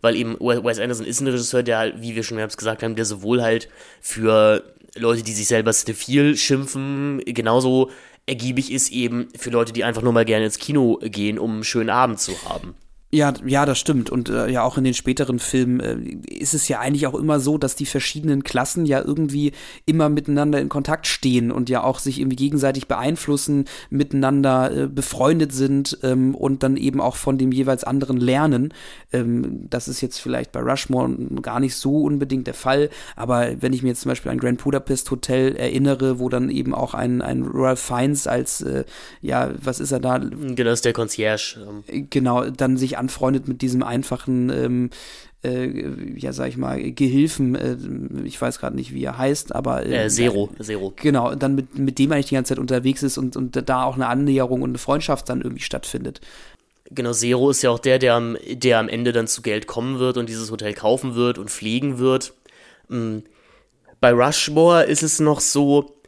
weil eben Wes Anderson ist ein Regisseur, der, halt, wie wir schon mehrmals gesagt haben, der sowohl halt für Leute, die sich selber Stephil schimpfen, genauso ergiebig ist eben für Leute, die einfach nur mal gerne ins Kino gehen, um einen schönen Abend zu haben. Ja, ja, das stimmt. Und äh, ja, auch in den späteren Filmen äh, ist es ja eigentlich auch immer so, dass die verschiedenen Klassen ja irgendwie immer miteinander in Kontakt stehen und ja auch sich irgendwie gegenseitig beeinflussen, miteinander äh, befreundet sind ähm, und dann eben auch von dem jeweils anderen lernen. Ähm, das ist jetzt vielleicht bei Rushmore gar nicht so unbedingt der Fall, aber wenn ich mir jetzt zum Beispiel an Grand Budapest Hotel erinnere, wo dann eben auch ein, ein Ralph Fiennes als, äh, ja, was ist er da? Genau, ist der Concierge. Ähm. Genau, dann sich sich anfreundet mit diesem einfachen ähm, äh, ja, sag ich mal, Gehilfen, äh, ich weiß gerade nicht, wie er heißt, aber äh, äh Zero, Zero. Genau, dann mit, mit dem eigentlich die ganze Zeit unterwegs ist und, und da auch eine Annäherung und eine Freundschaft dann irgendwie stattfindet. Genau, Zero ist ja auch der, der am, der am Ende dann zu Geld kommen wird und dieses Hotel kaufen wird und pflegen wird. Mhm. Bei Rushmore ist es noch so,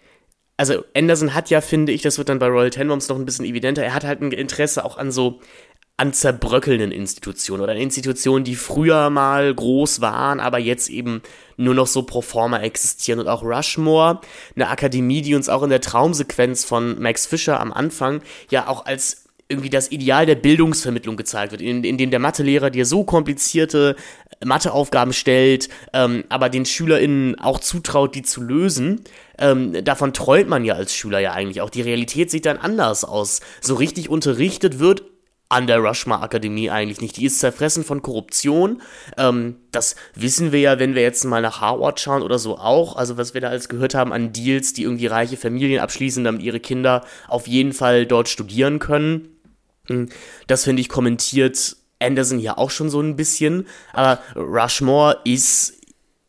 also Anderson hat ja, finde ich, das wird dann bei Royal Tenenbaums noch ein bisschen evidenter, er hat halt ein Interesse auch an so an zerbröckelnden Institutionen oder an Institutionen, die früher mal groß waren, aber jetzt eben nur noch so pro forma existieren. Und auch Rushmore, eine Akademie, die uns auch in der Traumsequenz von Max Fischer am Anfang ja auch als irgendwie das Ideal der Bildungsvermittlung gezeigt wird, in, in dem der Mathelehrer dir so komplizierte Matheaufgaben stellt, ähm, aber den SchülerInnen auch zutraut, die zu lösen. Ähm, davon träumt man ja als Schüler ja eigentlich auch. Die Realität sieht dann anders aus. So richtig unterrichtet wird an der Rushmore Akademie eigentlich nicht. Die ist zerfressen von Korruption. Ähm, das wissen wir ja, wenn wir jetzt mal nach Harvard schauen oder so auch. Also was wir da alles gehört haben an Deals, die irgendwie reiche Familien abschließen, damit ihre Kinder auf jeden Fall dort studieren können. Hm, das finde ich kommentiert Anderson ja auch schon so ein bisschen. Aber Rushmore ist,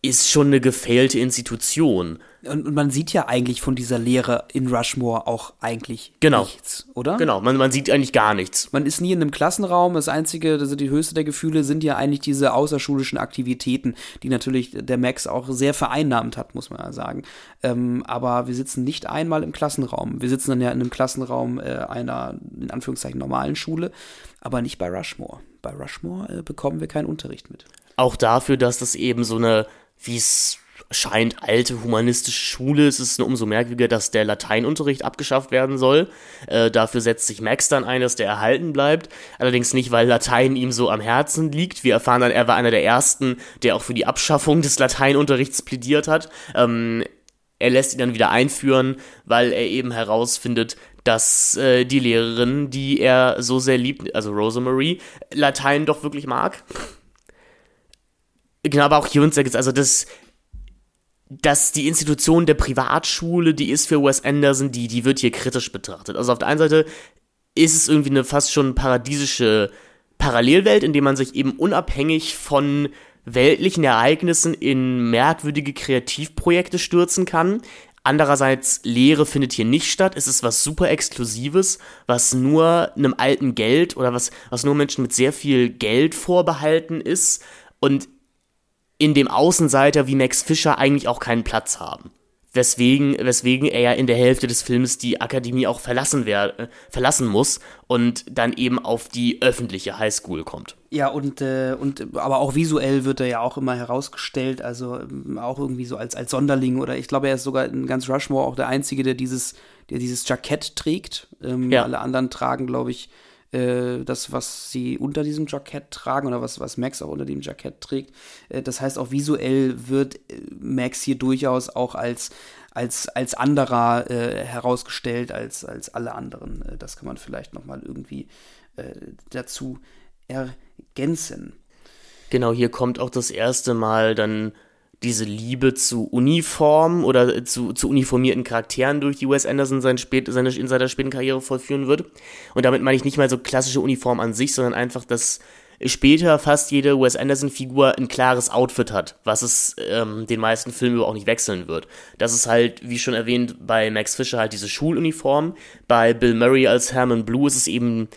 ist schon eine gefailte Institution. Und, man sieht ja eigentlich von dieser Lehre in Rushmore auch eigentlich genau. nichts, oder? Genau, man, man sieht eigentlich gar nichts. Man ist nie in einem Klassenraum. Das Einzige, also die höchste der Gefühle sind ja eigentlich diese außerschulischen Aktivitäten, die natürlich der Max auch sehr vereinnahmt hat, muss man ja sagen. Ähm, aber wir sitzen nicht einmal im Klassenraum. Wir sitzen dann ja in einem Klassenraum äh, einer, in Anführungszeichen, normalen Schule, aber nicht bei Rushmore. Bei Rushmore äh, bekommen wir keinen Unterricht mit. Auch dafür, dass das eben so eine, wie es scheint alte humanistische Schule. Es ist nur umso merkwürdiger, dass der Lateinunterricht abgeschafft werden soll. Äh, dafür setzt sich Max dann ein, dass der erhalten bleibt. Allerdings nicht, weil Latein ihm so am Herzen liegt. Wir erfahren dann, er war einer der ersten, der auch für die Abschaffung des Lateinunterrichts plädiert hat. Ähm, er lässt ihn dann wieder einführen, weil er eben herausfindet, dass äh, die Lehrerin, die er so sehr liebt, also Rosemarie, Latein doch wirklich mag. Genau, aber auch hier uns, also das, dass die Institution der Privatschule, die ist für Wes Anderson, die, die wird hier kritisch betrachtet. Also auf der einen Seite ist es irgendwie eine fast schon paradiesische Parallelwelt, in der man sich eben unabhängig von weltlichen Ereignissen in merkwürdige Kreativprojekte stürzen kann. Andererseits, Lehre findet hier nicht statt. Es ist was super Exklusives, was nur einem alten Geld oder was, was nur Menschen mit sehr viel Geld vorbehalten ist. Und in dem Außenseiter wie Max Fischer eigentlich auch keinen Platz haben. Weswegen, weswegen er ja in der Hälfte des Films die Akademie auch verlassen, wer, äh, verlassen muss und dann eben auf die öffentliche Highschool kommt. Ja, und, äh, und aber auch visuell wird er ja auch immer herausgestellt, also ähm, auch irgendwie so als, als Sonderling oder ich glaube, er ist sogar in ganz Rushmore auch der Einzige, der dieses, der dieses Jackett trägt. Ähm, ja. Alle anderen tragen, glaube ich, äh, das, was sie unter diesem Jackett tragen oder was, was Max auch unter dem Jackett trägt. Äh, das heißt, auch visuell wird äh, Max hier durchaus auch als, als, als anderer äh, herausgestellt als, als alle anderen. Äh, das kann man vielleicht nochmal irgendwie dazu ergänzen. Genau, hier kommt auch das erste Mal dann diese Liebe zu Uniformen oder zu, zu uniformierten Charakteren durch die Wes Anderson sein spät, seine, in seiner späten Karriere vollführen wird. Und damit meine ich nicht mal so klassische Uniform an sich, sondern einfach, dass später fast jede Wes Anderson-Figur ein klares Outfit hat, was es ähm, den meisten Filmen über auch nicht wechseln wird. Das ist halt, wie schon erwähnt, bei Max Fischer halt diese Schuluniform. Bei Bill Murray als Herman Blue ist es eben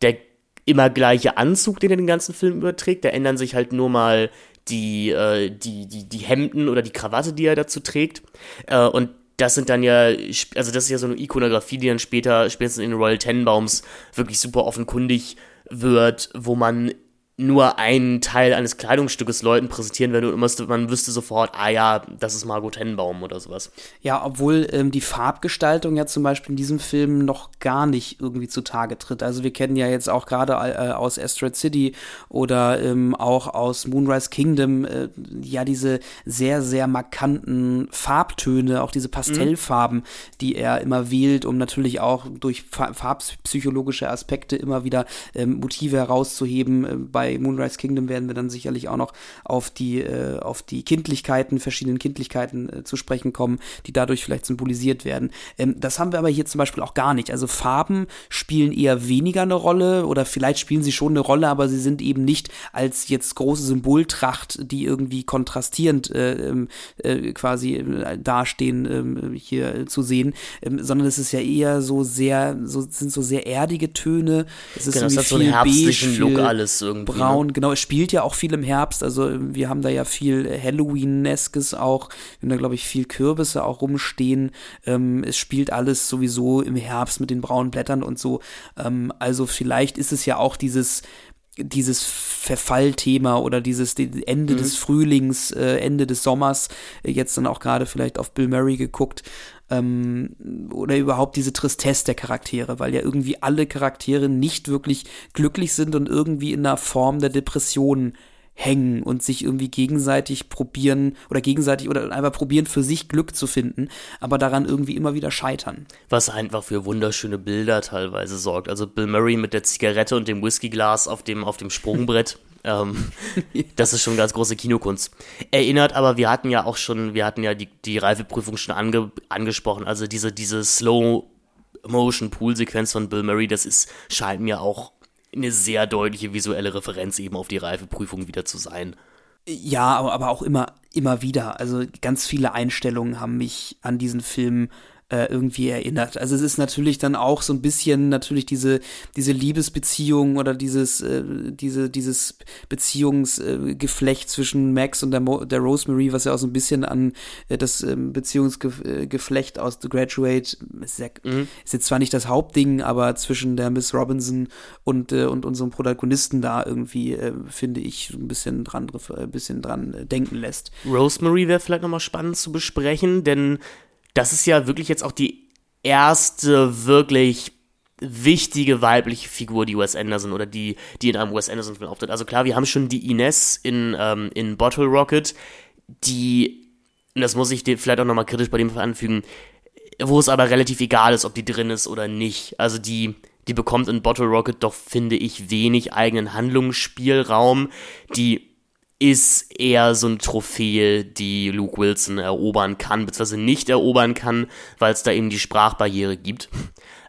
der immer gleiche Anzug, den er den ganzen Film überträgt. Da ändern sich halt nur mal die, äh, die, die, die Hemden oder die Krawatte, die er dazu trägt. Äh, und das sind dann ja, also das ist ja so eine Ikonografie, die dann später, spätestens in den Royal Tenenbaums wirklich super offenkundig wird, wo man nur einen Teil eines Kleidungsstückes Leuten präsentieren würde und man wüsste sofort, ah ja, das ist Margot Tennenbaum oder sowas. Ja, obwohl ähm, die Farbgestaltung ja zum Beispiel in diesem Film noch gar nicht irgendwie zutage tritt. Also wir kennen ja jetzt auch gerade äh, aus Asteroid City oder ähm, auch aus Moonrise Kingdom äh, ja diese sehr, sehr markanten Farbtöne, auch diese Pastellfarben, mhm. die er immer wählt, um natürlich auch durch farbpsychologische Aspekte immer wieder ähm, Motive herauszuheben äh, bei bei Moonrise Kingdom werden wir dann sicherlich auch noch auf die, äh, auf die Kindlichkeiten, verschiedenen Kindlichkeiten äh, zu sprechen kommen, die dadurch vielleicht symbolisiert werden. Ähm, das haben wir aber hier zum Beispiel auch gar nicht. Also Farben spielen eher weniger eine Rolle oder vielleicht spielen sie schon eine Rolle, aber sie sind eben nicht als jetzt große Symboltracht, die irgendwie kontrastierend äh, ähm, äh, quasi äh, dastehen, äh, hier zu sehen, ähm, sondern es ist ja eher so sehr, so sind so sehr erdige Töne. Es ist genau, es hat so einen herbstlichen Look alles irgendwie. Braun, ne? genau. Es spielt ja auch viel im Herbst. Also wir haben da ja viel Halloween-neskes auch. Wir haben da, glaube ich, viel Kürbisse auch rumstehen. Ähm, es spielt alles sowieso im Herbst mit den braunen Blättern und so. Ähm, also vielleicht ist es ja auch dieses dieses Verfallthema oder dieses Ende mhm. des Frühlings, äh, Ende des Sommers, äh, jetzt dann auch gerade vielleicht auf Bill Murray geguckt, ähm, oder überhaupt diese Tristesse der Charaktere, weil ja irgendwie alle Charaktere nicht wirklich glücklich sind und irgendwie in einer Form der Depression hängen und sich irgendwie gegenseitig probieren oder gegenseitig oder einfach probieren für sich Glück zu finden, aber daran irgendwie immer wieder scheitern. Was einfach für wunderschöne Bilder teilweise sorgt. Also Bill Murray mit der Zigarette und dem Whiskyglas auf dem, auf dem Sprungbrett. ähm, das ist schon ganz große Kinokunst. Erinnert aber, wir hatten ja auch schon, wir hatten ja die, die Reifeprüfung schon ange, angesprochen, also diese, diese Slow Motion Pool Sequenz von Bill Murray, das ist, scheint mir auch eine sehr deutliche visuelle Referenz eben auf die Reifeprüfung wieder zu sein. Ja, aber, auch immer, immer wieder. Also ganz viele Einstellungen haben mich an diesen Film irgendwie erinnert. Also es ist natürlich dann auch so ein bisschen natürlich diese diese Liebesbeziehung oder dieses äh, diese dieses Beziehungsgeflecht äh, zwischen Max und der, Mo der Rosemary, was ja auch so ein bisschen an äh, das ähm, Beziehungsgeflecht aus The Graduate ist, ja, mhm. ist jetzt zwar nicht das Hauptding, aber zwischen der Miss Robinson und äh, und unserem Protagonisten da irgendwie äh, finde ich ein bisschen dran ein bisschen dran denken lässt. Rosemary wäre vielleicht nochmal spannend zu besprechen, denn das ist ja wirklich jetzt auch die erste wirklich wichtige weibliche Figur, die Wes Anderson oder die, die in einem Wes Anderson-Film auftritt. Also klar, wir haben schon die Ines in, ähm, in Bottle Rocket, die, das muss ich dir vielleicht auch nochmal kritisch bei dem anfügen, wo es aber relativ egal ist, ob die drin ist oder nicht. Also die, die bekommt in Bottle Rocket doch, finde ich, wenig eigenen Handlungsspielraum. Die ist eher so eine Trophäe, die Luke Wilson erobern kann, beziehungsweise nicht erobern kann, weil es da eben die Sprachbarriere gibt.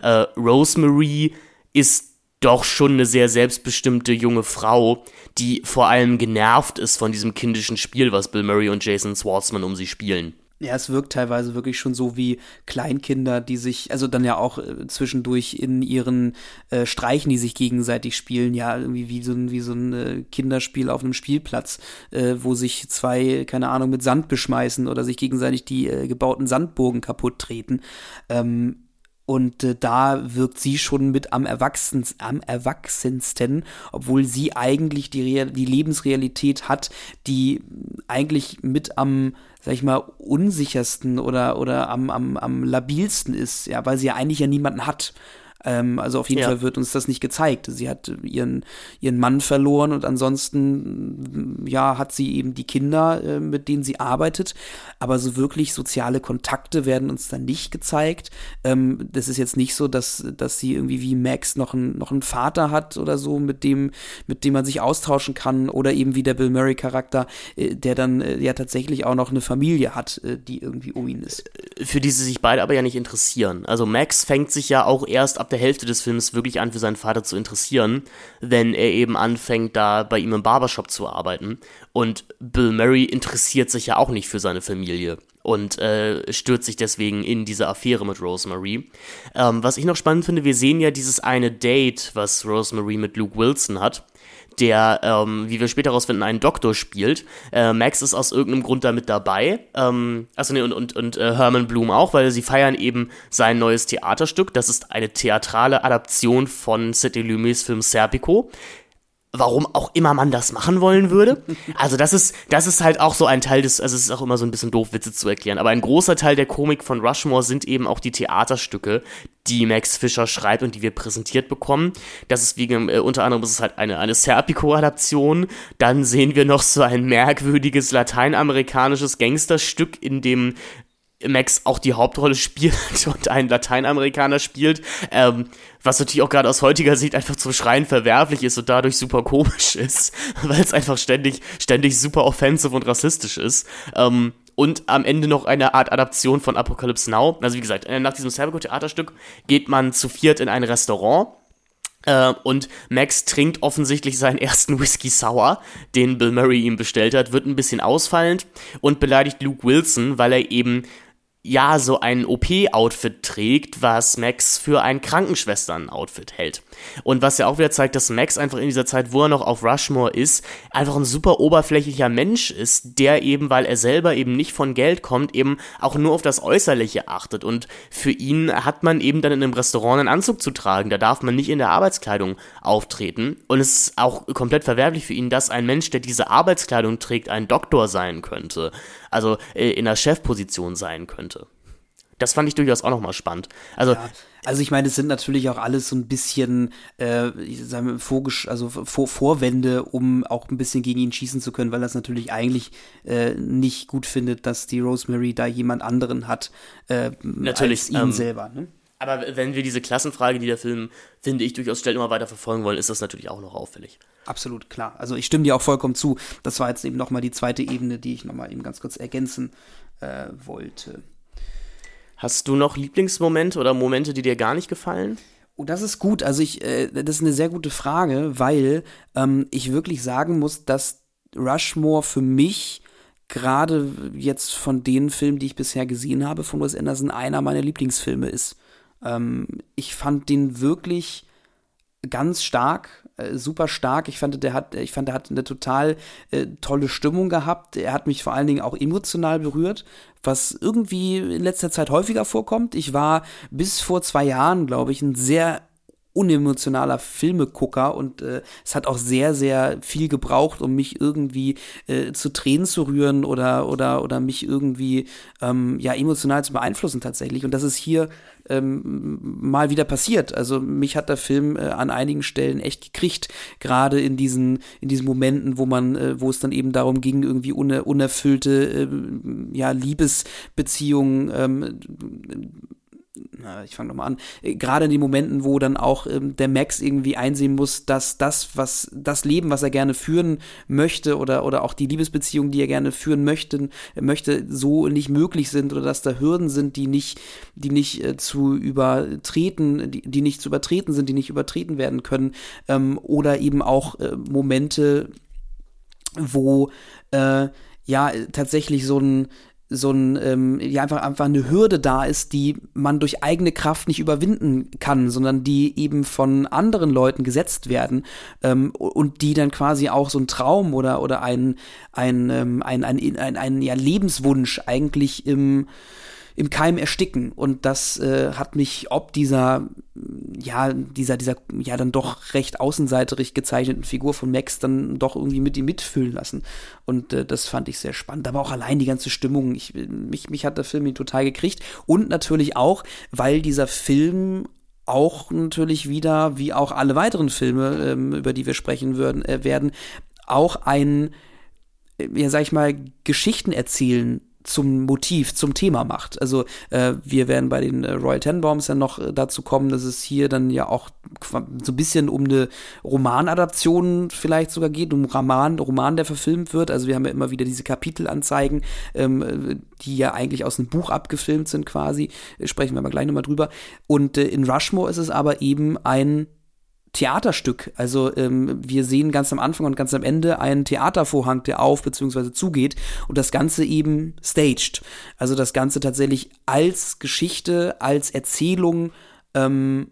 Äh, Rosemary ist doch schon eine sehr selbstbestimmte junge Frau, die vor allem genervt ist von diesem kindischen Spiel, was Bill Murray und Jason Schwartzman um sie spielen. Ja, es wirkt teilweise wirklich schon so wie Kleinkinder, die sich, also dann ja auch äh, zwischendurch in ihren äh, Streichen, die sich gegenseitig spielen, ja, irgendwie wie so ein, wie so ein äh, Kinderspiel auf einem Spielplatz, äh, wo sich zwei, keine Ahnung, mit Sand beschmeißen oder sich gegenseitig die äh, gebauten Sandburgen kaputt treten. Ähm, und äh, da wirkt sie schon mit am, Erwachsen, am erwachsensten, obwohl sie eigentlich die, die Lebensrealität hat, die eigentlich mit am sag ich mal, unsichersten oder, oder am, am, am labilsten ist, ja, weil sie ja eigentlich ja niemanden hat. Ähm, also auf jeden ja. Fall wird uns das nicht gezeigt. Sie hat ihren, ihren Mann verloren und ansonsten, ja, hat sie eben die Kinder, äh, mit denen sie arbeitet. Aber so wirklich soziale Kontakte werden uns dann nicht gezeigt. Ähm, das ist jetzt nicht so, dass, dass sie irgendwie wie Max noch, ein, noch einen Vater hat oder so, mit dem, mit dem man sich austauschen kann. Oder eben wie der Bill Murray-Charakter, äh, der dann äh, ja tatsächlich auch noch eine Familie hat, äh, die irgendwie um ihn ist. Für die sie sich beide aber ja nicht interessieren. Also Max fängt sich ja auch erst ab der Hälfte des Films wirklich an, für seinen Vater zu interessieren, wenn er eben anfängt, da bei ihm im Barbershop zu arbeiten. Und Bill Murray interessiert sich ja auch nicht für seine Familie und äh, stürzt sich deswegen in diese Affäre mit Rosemary. Ähm, was ich noch spannend finde, wir sehen ja dieses eine Date, was Rosemary mit Luke Wilson hat der, ähm, wie wir später herausfinden, einen Doktor spielt. Äh, Max ist aus irgendeinem Grund damit dabei. Ähm, also nee, und, und, und äh, Herman Bloom auch, weil sie feiern eben sein neues Theaterstück. Das ist eine theatrale Adaption von Sidney Lumets Film Serpico warum auch immer man das machen wollen würde. Also das ist, das ist halt auch so ein Teil des, also es ist auch immer so ein bisschen doof, Witze zu erklären, aber ein großer Teil der Komik von Rushmore sind eben auch die Theaterstücke, die Max Fischer schreibt und die wir präsentiert bekommen. Das ist wegen, äh, unter anderem ist es halt eine, eine Serpico-Adaption. Dann sehen wir noch so ein merkwürdiges lateinamerikanisches Gangsterstück, in dem Max auch die Hauptrolle spielt und einen Lateinamerikaner spielt, ähm, was natürlich auch gerade aus heutiger Sicht einfach zum Schreien verwerflich ist und dadurch super komisch ist, weil es einfach ständig, ständig super offensive und rassistisch ist. Ähm, und am Ende noch eine Art Adaption von Apocalypse Now. Also wie gesagt, äh, nach diesem Cybergo-Theaterstück geht man zu viert in ein Restaurant äh, und Max trinkt offensichtlich seinen ersten Whisky Sour, den Bill Murray ihm bestellt hat, wird ein bisschen ausfallend und beleidigt Luke Wilson, weil er eben ja so ein OP-Outfit trägt, was Max für ein Krankenschwestern-Outfit hält. Und was ja auch wieder zeigt, dass Max einfach in dieser Zeit, wo er noch auf Rushmore ist, einfach ein super oberflächlicher Mensch ist, der eben, weil er selber eben nicht von Geld kommt, eben auch nur auf das Äußerliche achtet. Und für ihn hat man eben dann in einem Restaurant einen Anzug zu tragen. Da darf man nicht in der Arbeitskleidung auftreten. Und es ist auch komplett verwerblich für ihn, dass ein Mensch, der diese Arbeitskleidung trägt, ein Doktor sein könnte. Also äh, in der Chefposition sein könnte. Das fand ich durchaus auch nochmal spannend. Also ja. Also ich meine, es sind natürlich auch alles so ein bisschen, äh, wir, Vorgesch also Vor Vorwände, um auch ein bisschen gegen ihn schießen zu können, weil er es natürlich eigentlich äh, nicht gut findet, dass die Rosemary da jemand anderen hat äh, natürlich, als ihn ähm, selber. Ne? Aber wenn wir diese Klassenfrage, die der Film, finde ich, durchaus stellt, immer weiter verfolgen wollen, ist das natürlich auch noch auffällig. Absolut, klar. Also ich stimme dir auch vollkommen zu. Das war jetzt eben nochmal die zweite Ebene, die ich nochmal eben ganz kurz ergänzen äh, wollte. Hast du noch Lieblingsmomente oder Momente, die dir gar nicht gefallen? Oh, das ist gut. Also ich, äh, das ist eine sehr gute Frage, weil ähm, ich wirklich sagen muss, dass Rushmore für mich gerade jetzt von den Filmen, die ich bisher gesehen habe von Wes Anderson, einer meiner Lieblingsfilme ist. Ähm, ich fand den wirklich ganz stark, äh, super stark. Ich fand, der hat, ich fand, der hat eine total äh, tolle Stimmung gehabt. Er hat mich vor allen Dingen auch emotional berührt, was irgendwie in letzter Zeit häufiger vorkommt. Ich war bis vor zwei Jahren, glaube ich, ein sehr unemotionaler Filmegucker und äh, es hat auch sehr sehr viel gebraucht, um mich irgendwie äh, zu Tränen zu rühren oder oder oder mich irgendwie ähm, ja emotional zu beeinflussen tatsächlich und das ist hier ähm, mal wieder passiert. Also mich hat der Film äh, an einigen Stellen echt gekriegt, gerade in diesen in diesen Momenten, wo man äh, wo es dann eben darum ging, irgendwie uner unerfüllte äh, ja Liebesbeziehungen ähm, na, ich fange nochmal an, äh, gerade in den Momenten, wo dann auch ähm, der Max irgendwie einsehen muss, dass das, was, das Leben, was er gerne führen möchte oder, oder auch die Liebesbeziehungen, die er gerne führen möchte, möchte, so nicht möglich sind oder dass da Hürden sind, die nicht, die nicht äh, zu übertreten, die, die nicht zu übertreten sind, die nicht übertreten werden können, ähm, oder eben auch äh, Momente, wo äh, ja tatsächlich so ein so ein, ähm, ja, einfach, einfach eine Hürde da ist, die man durch eigene Kraft nicht überwinden kann, sondern die eben von anderen Leuten gesetzt werden ähm, und die dann quasi auch so ein Traum oder, oder ein, ein, ähm, ein, ein, ein, ein, ein ja, Lebenswunsch eigentlich im, im Keim ersticken. Und das äh, hat mich ob dieser, ja, dieser, dieser, ja, dann doch recht außenseiterig gezeichneten Figur von Max dann doch irgendwie mit ihm mitfühlen lassen. Und äh, das fand ich sehr spannend. Aber auch allein die ganze Stimmung, ich, mich, mich hat der Film ihn total gekriegt. Und natürlich auch, weil dieser Film auch natürlich wieder, wie auch alle weiteren Filme, ähm, über die wir sprechen würden, äh, werden, auch ein, äh, ja, sag ich mal, Geschichten erzählen zum Motiv, zum Thema macht. Also äh, wir werden bei den äh, Royal Tenenbaums ja noch äh, dazu kommen, dass es hier dann ja auch so ein bisschen um eine Romanadaption vielleicht sogar geht, um Roman, Roman, der verfilmt wird. Also wir haben ja immer wieder diese Kapitelanzeigen, ähm, die ja eigentlich aus einem Buch abgefilmt sind quasi. Sprechen wir aber gleich nochmal drüber. Und äh, in Rushmore ist es aber eben ein Theaterstück. Also ähm, wir sehen ganz am Anfang und ganz am Ende einen Theatervorhang, der auf bzw. zugeht und das Ganze eben staged. Also das Ganze tatsächlich als Geschichte, als Erzählung ähm,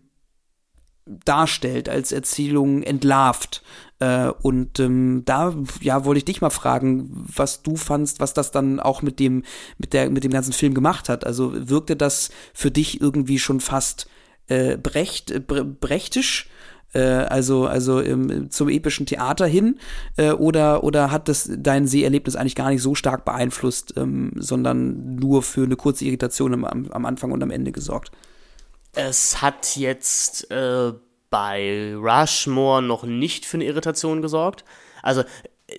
darstellt, als Erzählung entlarvt. Äh, und ähm, da ja wollte ich dich mal fragen, was du fandst, was das dann auch mit dem mit der mit dem ganzen Film gemacht hat. Also wirkte das für dich irgendwie schon fast äh, brecht, bre brechtisch? Äh, also, also im, zum epischen Theater hin? Äh, oder, oder hat das dein Seherlebnis eigentlich gar nicht so stark beeinflusst, ähm, sondern nur für eine kurze Irritation am, am Anfang und am Ende gesorgt? Es hat jetzt äh, bei Rushmore noch nicht für eine Irritation gesorgt. Also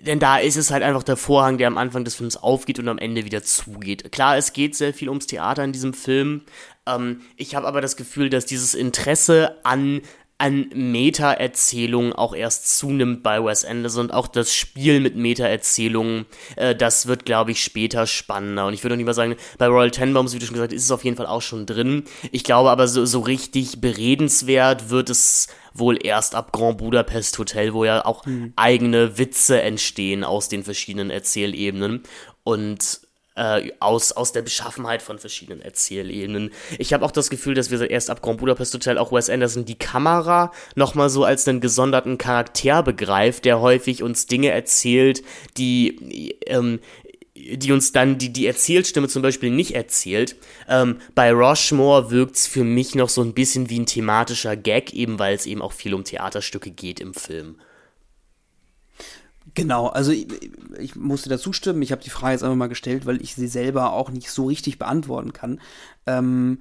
denn da ist es halt einfach der Vorhang, der am Anfang des Films aufgeht und am Ende wieder zugeht. Klar, es geht sehr viel ums Theater in diesem Film. Ähm, ich habe aber das Gefühl, dass dieses Interesse an an Meta-Erzählungen auch erst zunimmt bei Wes Anderson und auch das Spiel mit Meta-Erzählungen, äh, das wird, glaube ich, später spannender. Und ich würde auch nicht mal sagen, bei Royal Tenenbaums, wie du schon gesagt hast, ist es auf jeden Fall auch schon drin. Ich glaube aber, so, so richtig beredenswert wird es wohl erst ab Grand Budapest Hotel, wo ja auch mhm. eigene Witze entstehen aus den verschiedenen Erzählebenen. Und äh, aus, aus der Beschaffenheit von verschiedenen Erzählebenen. Ich habe auch das Gefühl, dass wir erst ab Grand Budapest Hotel auch Wes Anderson die Kamera nochmal so als einen gesonderten Charakter begreift, der häufig uns Dinge erzählt, die ähm, die uns dann die, die Erzählstimme zum Beispiel nicht erzählt. Ähm, bei Rushmore wirkt es für mich noch so ein bisschen wie ein thematischer Gag, eben weil es eben auch viel um Theaterstücke geht im Film. Genau, also ich, ich musste dazu stimmen. Ich habe die Frage jetzt einfach mal gestellt, weil ich sie selber auch nicht so richtig beantworten kann. Ähm,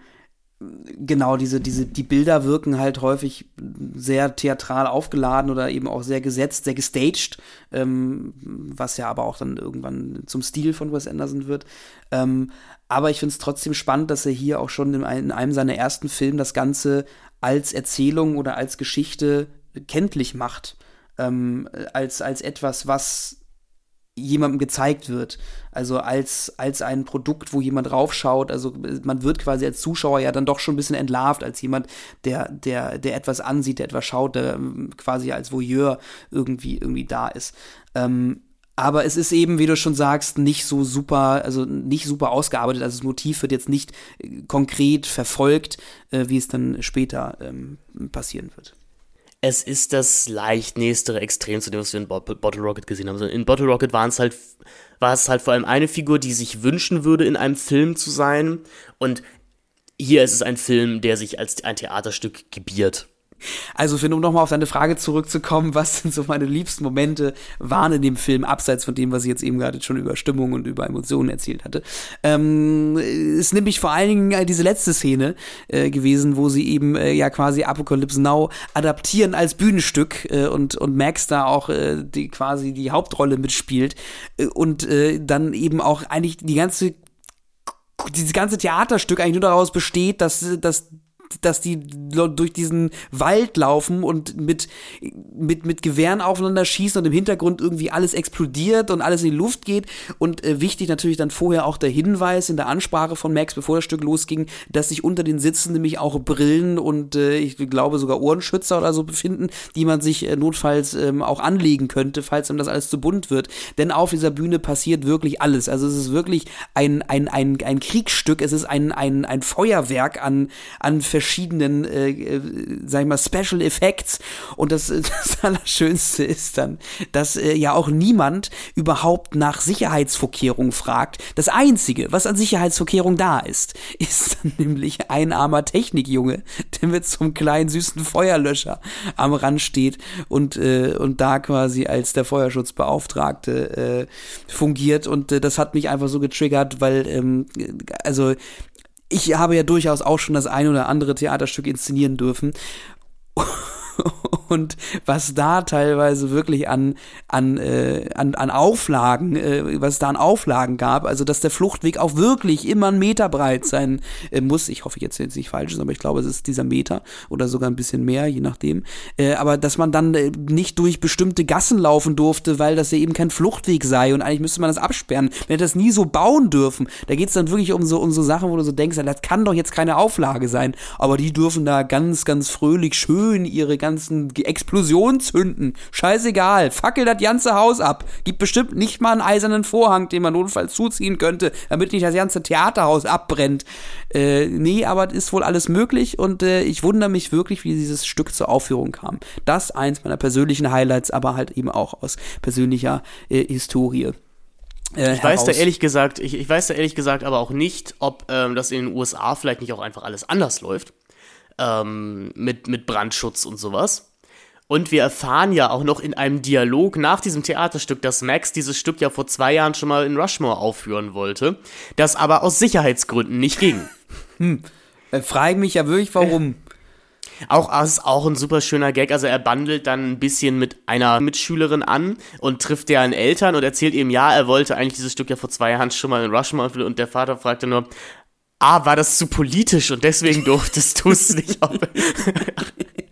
genau, diese, diese, die Bilder wirken halt häufig sehr theatral aufgeladen oder eben auch sehr gesetzt, sehr gestaged, ähm, was ja aber auch dann irgendwann zum Stil von Wes Anderson wird. Ähm, aber ich finde es trotzdem spannend, dass er hier auch schon in, in einem seiner ersten Filme das Ganze als Erzählung oder als Geschichte kenntlich macht ähm, als, als etwas, was jemandem gezeigt wird. Also als, als ein Produkt, wo jemand raufschaut. Also man wird quasi als Zuschauer ja dann doch schon ein bisschen entlarvt, als jemand, der, der, der etwas ansieht, der etwas schaut, der ähm, quasi als Voyeur irgendwie, irgendwie da ist. Ähm, aber es ist eben, wie du schon sagst, nicht so super, also nicht super ausgearbeitet. Also das Motiv wird jetzt nicht äh, konkret verfolgt, äh, wie es dann später ähm, passieren wird es ist das leicht nächstere Extrem zu dem, was wir in Bottle Rocket gesehen haben. Also in Bottle Rocket waren es halt, war es halt vor allem eine Figur, die sich wünschen würde, in einem Film zu sein. Und hier ist es ein Film, der sich als ein Theaterstück gebiert. Also, Finn, um nochmal auf deine Frage zurückzukommen, was sind so meine liebsten Momente waren in dem Film, abseits von dem, was ich jetzt eben gerade schon über Stimmung und über Emotionen erzählt hatte, ähm, ist nämlich vor allen Dingen diese letzte Szene äh, gewesen, wo sie eben äh, ja quasi Apocalypse Now adaptieren als Bühnenstück äh, und, und Max da auch äh, die, quasi die Hauptrolle mitspielt äh, und äh, dann eben auch eigentlich die ganze dieses ganze Theaterstück eigentlich nur daraus besteht, dass, dass dass die durch diesen Wald laufen und mit, mit, mit Gewehren aufeinander schießen und im Hintergrund irgendwie alles explodiert und alles in die Luft geht. Und äh, wichtig natürlich dann vorher auch der Hinweis in der Ansprache von Max, bevor das Stück losging, dass sich unter den Sitzen nämlich auch Brillen und äh, ich glaube sogar Ohrenschützer oder so befinden, die man sich äh, notfalls ähm, auch anlegen könnte, falls dann das alles zu bunt wird. Denn auf dieser Bühne passiert wirklich alles. Also es ist wirklich ein, ein, ein, ein Kriegsstück, es ist ein, ein, ein Feuerwerk an, an verschiedenen verschiedenen, äh, äh, sag ich mal, Special Effects. Und das, das Allerschönste ist dann, dass äh, ja auch niemand überhaupt nach Sicherheitsvorkehrungen fragt. Das Einzige, was an Sicherheitsvorkehrungen da ist, ist dann nämlich ein armer Technikjunge, der mit so einem kleinen süßen Feuerlöscher am Rand steht und, äh, und da quasi als der Feuerschutzbeauftragte äh, fungiert. Und äh, das hat mich einfach so getriggert, weil, ähm, also ich habe ja durchaus auch schon das ein oder andere Theaterstück inszenieren dürfen. und was da teilweise wirklich an, an, äh, an, an Auflagen, äh, was da an Auflagen gab, also dass der Fluchtweg auch wirklich immer ein Meter breit sein äh, muss. Ich hoffe jetzt jetzt nicht falsch ist, aber ich glaube, es ist dieser Meter oder sogar ein bisschen mehr, je nachdem. Äh, aber dass man dann äh, nicht durch bestimmte Gassen laufen durfte, weil das ja eben kein Fluchtweg sei und eigentlich müsste man das absperren. Man hätte das nie so bauen dürfen. Da geht es dann wirklich um so, um so Sachen, wo du so denkst, das kann doch jetzt keine Auflage sein. Aber die dürfen da ganz, ganz fröhlich schön ihre ganzen die Explosion zünden. Scheißegal. Fackel das ganze Haus ab. Gibt bestimmt nicht mal einen eisernen Vorhang, den man notfalls zuziehen könnte, damit nicht das ganze Theaterhaus abbrennt. Äh, nee, aber es ist wohl alles möglich und äh, ich wundere mich wirklich, wie dieses Stück zur Aufführung kam. Das eins meiner persönlichen Highlights, aber halt eben auch aus persönlicher äh, Historie. Äh, ich weiß da ehrlich gesagt, ich, ich, weiß da ehrlich gesagt aber auch nicht, ob ähm, das in den USA vielleicht nicht auch einfach alles anders läuft. Ähm, mit, mit Brandschutz und sowas. Und wir erfahren ja auch noch in einem Dialog nach diesem Theaterstück, dass Max dieses Stück ja vor zwei Jahren schon mal in Rushmore aufführen wollte, das aber aus Sicherheitsgründen nicht ging. Hm. Äh, frage mich ja wirklich, warum. Auch, das ist auch ein super schöner Gag. Also er bandelt dann ein bisschen mit einer Mitschülerin an und trifft deren Eltern und erzählt ihm, ja, er wollte eigentlich dieses Stück ja vor zwei Jahren schon mal in Rushmore und der Vater fragte nur, ah, war das zu politisch und deswegen durftest du es nicht.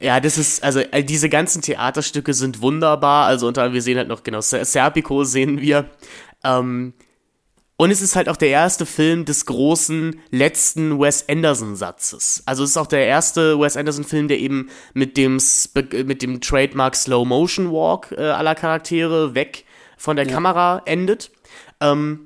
ja, das ist, also diese ganzen Theaterstücke sind wunderbar. Also unter anderem, wir sehen halt noch, genau, Serpico sehen wir. Ähm, und es ist halt auch der erste Film des großen letzten Wes Anderson-Satzes. Also es ist auch der erste Wes Anderson-Film, der eben mit dem, mit dem Trademark Slow Motion Walk äh, aller Charaktere weg von der ja. Kamera endet. Ähm,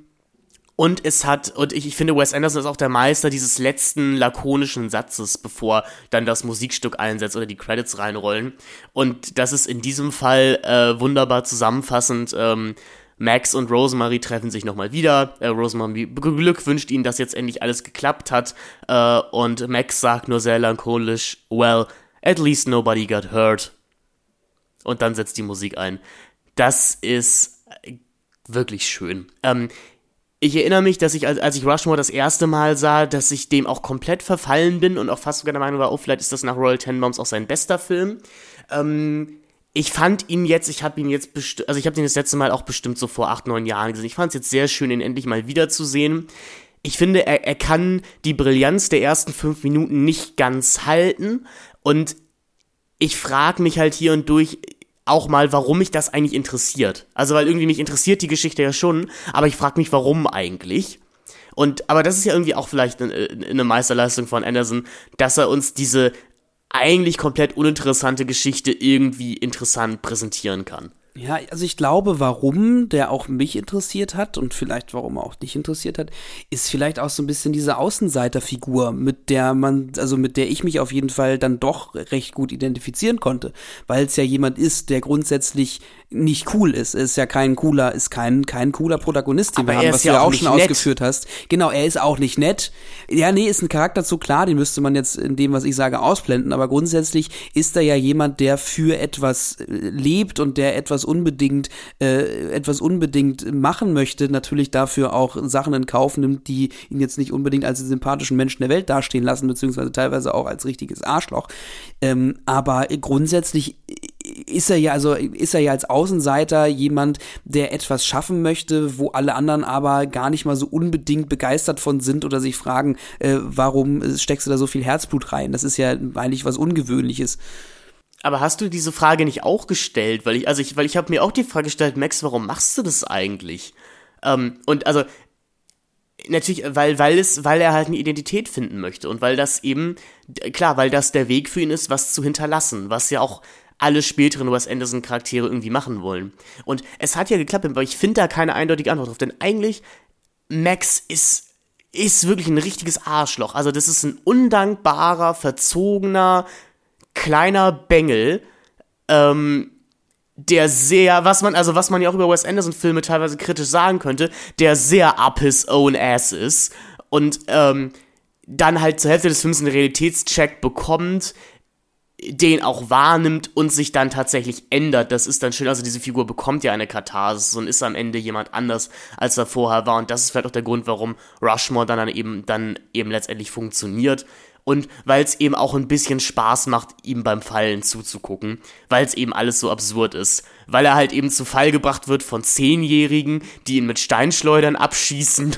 und es hat, und ich, ich finde, Wes Anderson ist auch der Meister dieses letzten lakonischen Satzes, bevor dann das Musikstück einsetzt oder die Credits reinrollen. Und das ist in diesem Fall äh, wunderbar zusammenfassend. Ähm, Max und Rosemary treffen sich nochmal wieder. Äh, Rosemary Glück wünscht ihnen, dass jetzt endlich alles geklappt hat. Äh, und Max sagt nur sehr lankolisch, well, at least nobody got hurt. Und dann setzt die Musik ein. Das ist wirklich schön. Ähm, ich erinnere mich, dass ich, als, ich Rushmore das erste Mal sah, dass ich dem auch komplett verfallen bin und auch fast sogar der Meinung war, oh, vielleicht ist das nach Royal Tenenbaums auch sein bester Film. Ähm, ich fand ihn jetzt, ich habe ihn jetzt also ich habe den das letzte Mal auch bestimmt so vor acht, neun Jahren gesehen. Ich fand es jetzt sehr schön, ihn endlich mal wiederzusehen. Ich finde, er, er kann die Brillanz der ersten fünf Minuten nicht ganz halten und ich frage mich halt hier und durch, auch mal, warum mich das eigentlich interessiert. Also, weil irgendwie mich interessiert die Geschichte ja schon, aber ich frage mich, warum eigentlich. Und, aber das ist ja irgendwie auch vielleicht eine, Meisterleistung von Anderson, dass er uns diese eigentlich komplett uninteressante Geschichte irgendwie interessant präsentieren kann. Ja, also ich glaube, warum der auch mich interessiert hat und vielleicht warum er auch dich interessiert hat, ist vielleicht auch so ein bisschen diese Außenseiterfigur, mit der man, also mit der ich mich auf jeden Fall dann doch recht gut identifizieren konnte, weil es ja jemand ist, der grundsätzlich nicht cool ist. Er ist ja kein cooler, ist kein, kein cooler Protagonist, den Aber wir haben, was ja du ja auch schon nett. ausgeführt hast. Genau, er ist auch nicht nett. Ja, nee, ist ein Charakter zu klar, den müsste man jetzt in dem, was ich sage, ausblenden. Aber grundsätzlich ist er ja jemand, der für etwas äh, lebt und der etwas unbedingt, äh, etwas unbedingt machen möchte, natürlich dafür auch Sachen in Kauf nimmt, die ihn jetzt nicht unbedingt als den sympathischen Menschen der Welt dastehen lassen, beziehungsweise teilweise auch als richtiges Arschloch. Ähm, aber grundsätzlich ist er ja, also ist er ja als Außenseiter jemand, der etwas schaffen möchte, wo alle anderen aber gar nicht mal so unbedingt begeistert von sind oder sich fragen, äh, warum steckst du da so viel Herzblut rein? Das ist ja eigentlich was Ungewöhnliches. Aber hast du diese Frage nicht auch gestellt? Weil ich, also ich, weil ich habe mir auch die Frage gestellt, Max, warum machst du das eigentlich? Ähm, und also natürlich, weil, weil es, weil er halt eine Identität finden möchte und weil das eben, klar, weil das der Weg für ihn ist, was zu hinterlassen, was ja auch alle späteren Wes Anderson Charaktere irgendwie machen wollen. Und es hat ja geklappt, aber ich finde da keine eindeutige Antwort drauf, denn eigentlich Max ist ist wirklich ein richtiges Arschloch. Also das ist ein undankbarer, verzogener, kleiner Bengel, ähm, der sehr, was man, also was man ja auch über Wes Anderson Filme teilweise kritisch sagen könnte, der sehr up his own ass ist und ähm, dann halt zur Hälfte des Films einen Realitätscheck bekommt, den auch wahrnimmt und sich dann tatsächlich ändert. Das ist dann schön. Also diese Figur bekommt ja eine Katharsis und ist am Ende jemand anders, als er vorher war. Und das ist vielleicht auch der Grund, warum Rushmore dann, dann eben dann eben letztendlich funktioniert. Und weil es eben auch ein bisschen Spaß macht, ihm beim Fallen zuzugucken, weil es eben alles so absurd ist. Weil er halt eben zu Fall gebracht wird von Zehnjährigen, die ihn mit Steinschleudern abschießen,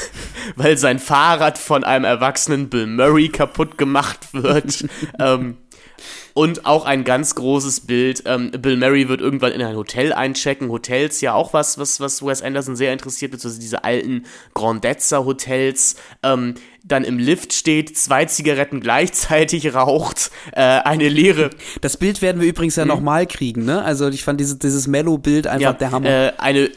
weil sein Fahrrad von einem erwachsenen Bill Murray kaputt gemacht wird. ähm, und auch ein ganz großes Bild. Ähm, Bill Murray wird irgendwann in ein Hotel einchecken. Hotels ja auch was, was, was Wes Anderson sehr interessiert, beziehungsweise diese alten Grandezza Hotels. Ähm, dann im Lift steht, zwei Zigaretten gleichzeitig raucht, äh, eine leere. Das Bild werden wir übrigens ja hm. nochmal kriegen, ne? Also ich fand dieses, dieses Mellow-Bild einfach ja, der Hammer. Äh, eine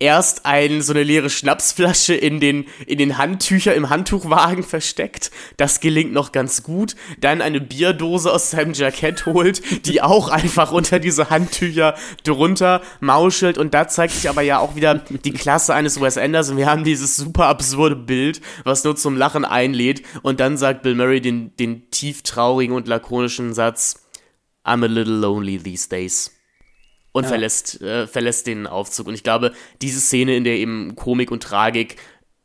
erst ein, so eine leere Schnapsflasche in den, in den Handtücher im Handtuchwagen versteckt. Das gelingt noch ganz gut. Dann eine Bierdose aus seinem Jackett holt, die auch einfach unter diese Handtücher drunter mauschelt. Und da zeigt sich aber ja auch wieder die Klasse eines Wes Anderson. Wir haben dieses super absurde Bild, was nur zum Lachen einlädt. Und dann sagt Bill Murray den, den tief traurigen und lakonischen Satz, I'm a little lonely these days und ja. verlässt, äh, verlässt den Aufzug. Und ich glaube, diese Szene, in der eben Komik und Tragik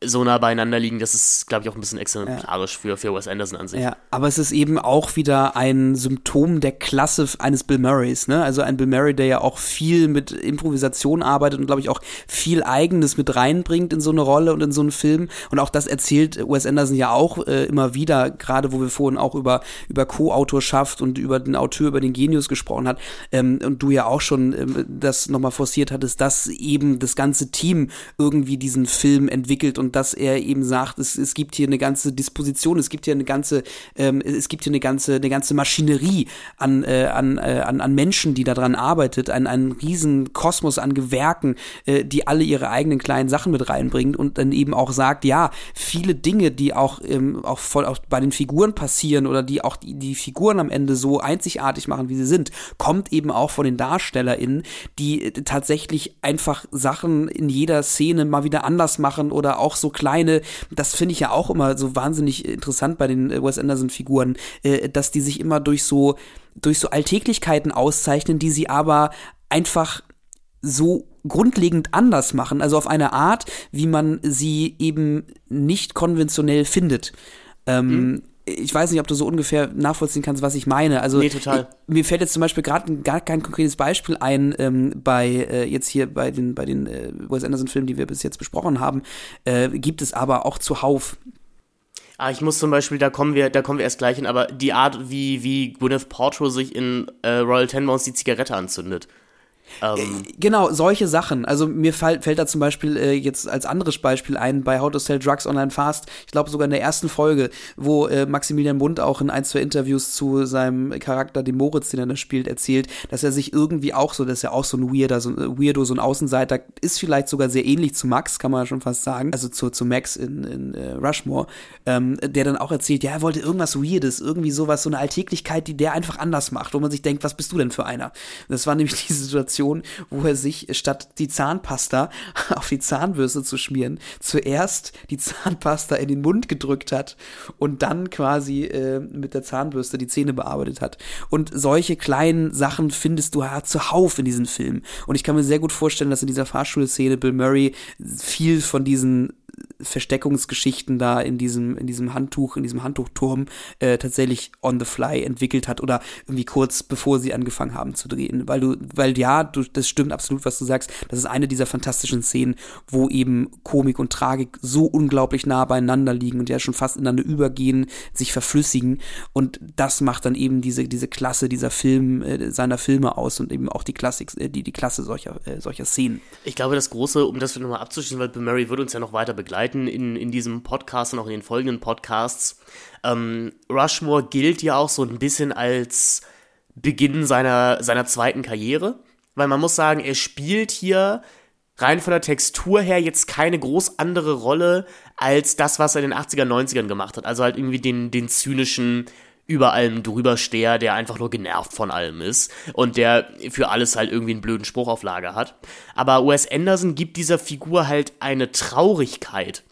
so nah beieinander liegen, das ist, glaube ich, auch ein bisschen exemplarisch ja. für, für Wes Anderson an sich. Ja, aber es ist eben auch wieder ein Symptom der Klasse eines Bill Murrays, ne? Also ein Bill Murray, der ja auch viel mit Improvisation arbeitet und, glaube ich, auch viel Eigenes mit reinbringt in so eine Rolle und in so einen Film. Und auch das erzählt Wes Anderson ja auch äh, immer wieder, gerade wo wir vorhin auch über, über Co-Autorschaft und über den Autor, über den Genius gesprochen hat. Ähm, und du ja auch schon ähm, das nochmal forciert hattest, dass eben das ganze Team irgendwie diesen Film entwickelt und dass er eben sagt, es, es gibt hier eine ganze Disposition, es gibt hier eine ganze, ähm, es gibt hier eine ganze, eine ganze Maschinerie an, äh, an, äh, an, an Menschen, die daran arbeitet, ein, einen riesen Kosmos an Gewerken, äh, die alle ihre eigenen kleinen Sachen mit reinbringen und dann eben auch sagt, ja, viele Dinge, die auch, ähm, auch voll auch bei den Figuren passieren oder die auch die, die Figuren am Ende so einzigartig machen, wie sie sind, kommt eben auch von den DarstellerInnen, die äh, tatsächlich einfach Sachen in jeder Szene mal wieder anders machen oder auch so kleine, das finde ich ja auch immer so wahnsinnig interessant bei den äh, Wes Anderson-Figuren, äh, dass die sich immer durch so, durch so Alltäglichkeiten auszeichnen, die sie aber einfach so grundlegend anders machen, also auf eine Art, wie man sie eben nicht konventionell findet. Ähm, mhm ich weiß nicht, ob du so ungefähr nachvollziehen kannst, was ich meine. Also nee, total. Ich, mir fällt jetzt zum Beispiel gerade gar kein konkretes Beispiel ein ähm, bei äh, jetzt hier bei den bei den äh, Wes Anderson Filmen, die wir bis jetzt besprochen haben, äh, gibt es aber auch zuhauf. Ah, ich muss zum Beispiel, da kommen wir, da kommen wir erst gleich hin, aber die Art, wie, wie Gwyneth Paltrow sich in äh, Royal Tenenbaums die Zigarette anzündet. Ähm, äh, genau, solche Sachen. Also mir fall, fällt da zum Beispiel äh, jetzt als anderes Beispiel ein bei How to Sell Drugs Online Fast. Ich glaube sogar in der ersten Folge, wo äh, Maximilian Bund auch in ein, zwei Interviews zu seinem Charakter, dem Moritz, den er da spielt, erzählt, dass er sich irgendwie auch so, dass er auch so ein Weirder, so ein äh, Weirdo, so ein Außenseiter, ist vielleicht sogar sehr ähnlich zu Max, kann man ja schon fast sagen. Also zu, zu Max in, in äh, Rushmore, ähm, der dann auch erzählt, ja, er wollte irgendwas Weirdes, irgendwie sowas, so eine Alltäglichkeit, die der einfach anders macht, wo man sich denkt, was bist du denn für einer? Das war nämlich die Situation, Situation, wo er sich statt die Zahnpasta auf die Zahnbürste zu schmieren, zuerst die Zahnpasta in den Mund gedrückt hat und dann quasi äh, mit der Zahnbürste die Zähne bearbeitet hat. Und solche kleinen Sachen findest du ja zuhauf in diesem Film. Und ich kann mir sehr gut vorstellen, dass in dieser Fahrschulszene Bill Murray viel von diesen Versteckungsgeschichten da in diesem, in diesem Handtuch, in diesem Handtuchturm äh, tatsächlich on the fly entwickelt hat oder irgendwie kurz bevor sie angefangen haben zu drehen. Weil du, weil ja, du, das stimmt absolut, was du sagst. Das ist eine dieser fantastischen Szenen, wo eben Komik und Tragik so unglaublich nah beieinander liegen und ja schon fast ineinander übergehen, sich verflüssigen. Und das macht dann eben diese, diese Klasse dieser Film, äh, seiner Filme aus und eben auch die Klassik, äh, die, die Klasse solcher, äh, solcher Szenen. Ich glaube, das Große, um das nochmal abzuschließen, weil Murray wird uns ja noch weiter begleiten in, in diesem Podcast und auch in den folgenden Podcasts. Ähm, Rushmore gilt ja auch so ein bisschen als Beginn seiner, seiner zweiten Karriere, weil man muss sagen, er spielt hier rein von der Textur her jetzt keine groß andere Rolle als das, was er in den 80er, 90ern gemacht hat. Also halt irgendwie den, den zynischen, über allem drübersteher, der einfach nur genervt von allem ist und der für alles halt irgendwie einen blöden Spruch auf Lager hat. Aber Wes Anderson gibt dieser Figur halt eine Traurigkeit,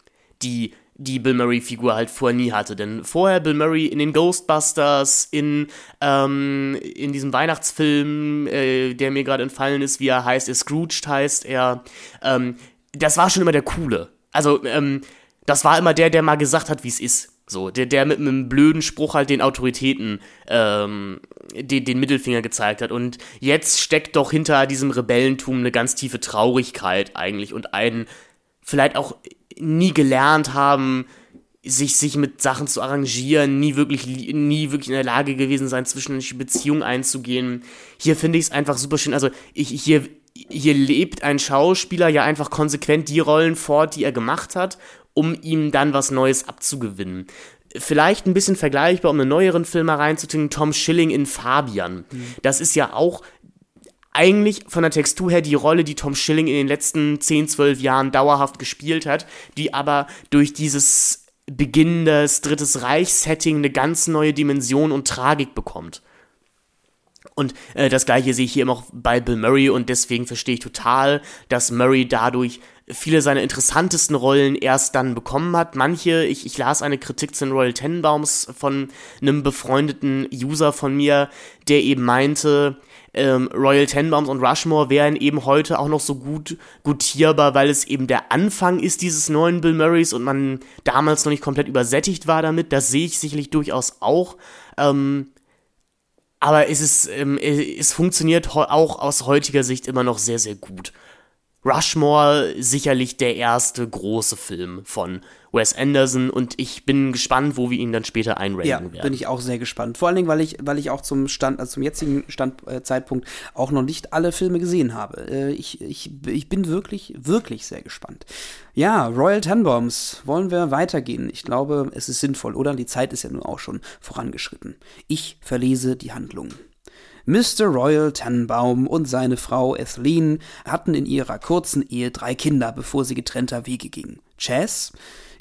die die Bill Murray-Figur halt vorher nie hatte. Denn vorher Bill Murray in den Ghostbusters, in, ähm, in diesem Weihnachtsfilm, äh, der mir gerade entfallen ist, wie er heißt, er Scrooged heißt er, ähm, das war schon immer der Coole. Also, ähm, das war immer der, der mal gesagt hat, wie es ist. So, der, der mit einem blöden Spruch halt den Autoritäten ähm, den, den Mittelfinger gezeigt hat. Und jetzt steckt doch hinter diesem Rebellentum eine ganz tiefe Traurigkeit eigentlich und ein vielleicht auch nie gelernt haben, sich, sich mit Sachen zu arrangieren, nie wirklich, nie wirklich in der Lage gewesen sein, zwischenmenschliche Beziehungen einzugehen. Hier finde ich es einfach super schön. Also, ich, hier, hier lebt ein Schauspieler ja einfach konsequent die Rollen fort, die er gemacht hat, um ihm dann was Neues abzugewinnen. Vielleicht ein bisschen vergleichbar, um einen neueren Film mal reinzutun, Tom Schilling in Fabian. Mhm. Das ist ja auch eigentlich von der Textur her die Rolle, die Tom Schilling in den letzten 10, 12 Jahren dauerhaft gespielt hat, die aber durch dieses beginnendes Drittes Reich-Setting eine ganz neue Dimension und Tragik bekommt. Und äh, das gleiche sehe ich hier immer auch bei Bill Murray und deswegen verstehe ich total, dass Murray dadurch viele seiner interessantesten Rollen erst dann bekommen hat. Manche, ich, ich las eine Kritik zu den Royal Tenenbaums von einem befreundeten User von mir, der eben meinte, ähm, Royal Tenenbaums und Rushmore wären eben heute auch noch so gut gutierbar, weil es eben der Anfang ist dieses neuen Bill Murrays und man damals noch nicht komplett übersättigt war damit. Das sehe ich sicherlich durchaus auch. Ähm, aber es ist, ähm, es funktioniert auch aus heutiger Sicht immer noch sehr, sehr gut. Rushmore sicherlich der erste große Film von Wes Anderson und ich bin gespannt, wo wir ihn dann später einranken ja, werden. bin ich auch sehr gespannt. Vor allen Dingen, weil ich, weil ich auch zum Stand, also zum jetzigen Stand, äh, Zeitpunkt auch noch nicht alle Filme gesehen habe. Äh, ich, ich, ich bin wirklich, wirklich sehr gespannt. Ja, Royal Tenenbaums, wollen wir weitergehen? Ich glaube, es ist sinnvoll, oder? Die Zeit ist ja nun auch schon vorangeschritten. Ich verlese die Handlung. Mr. Royal Tannenbaum und seine Frau Ethelene hatten in ihrer kurzen Ehe drei Kinder, bevor sie getrennter Wege gingen. Chess,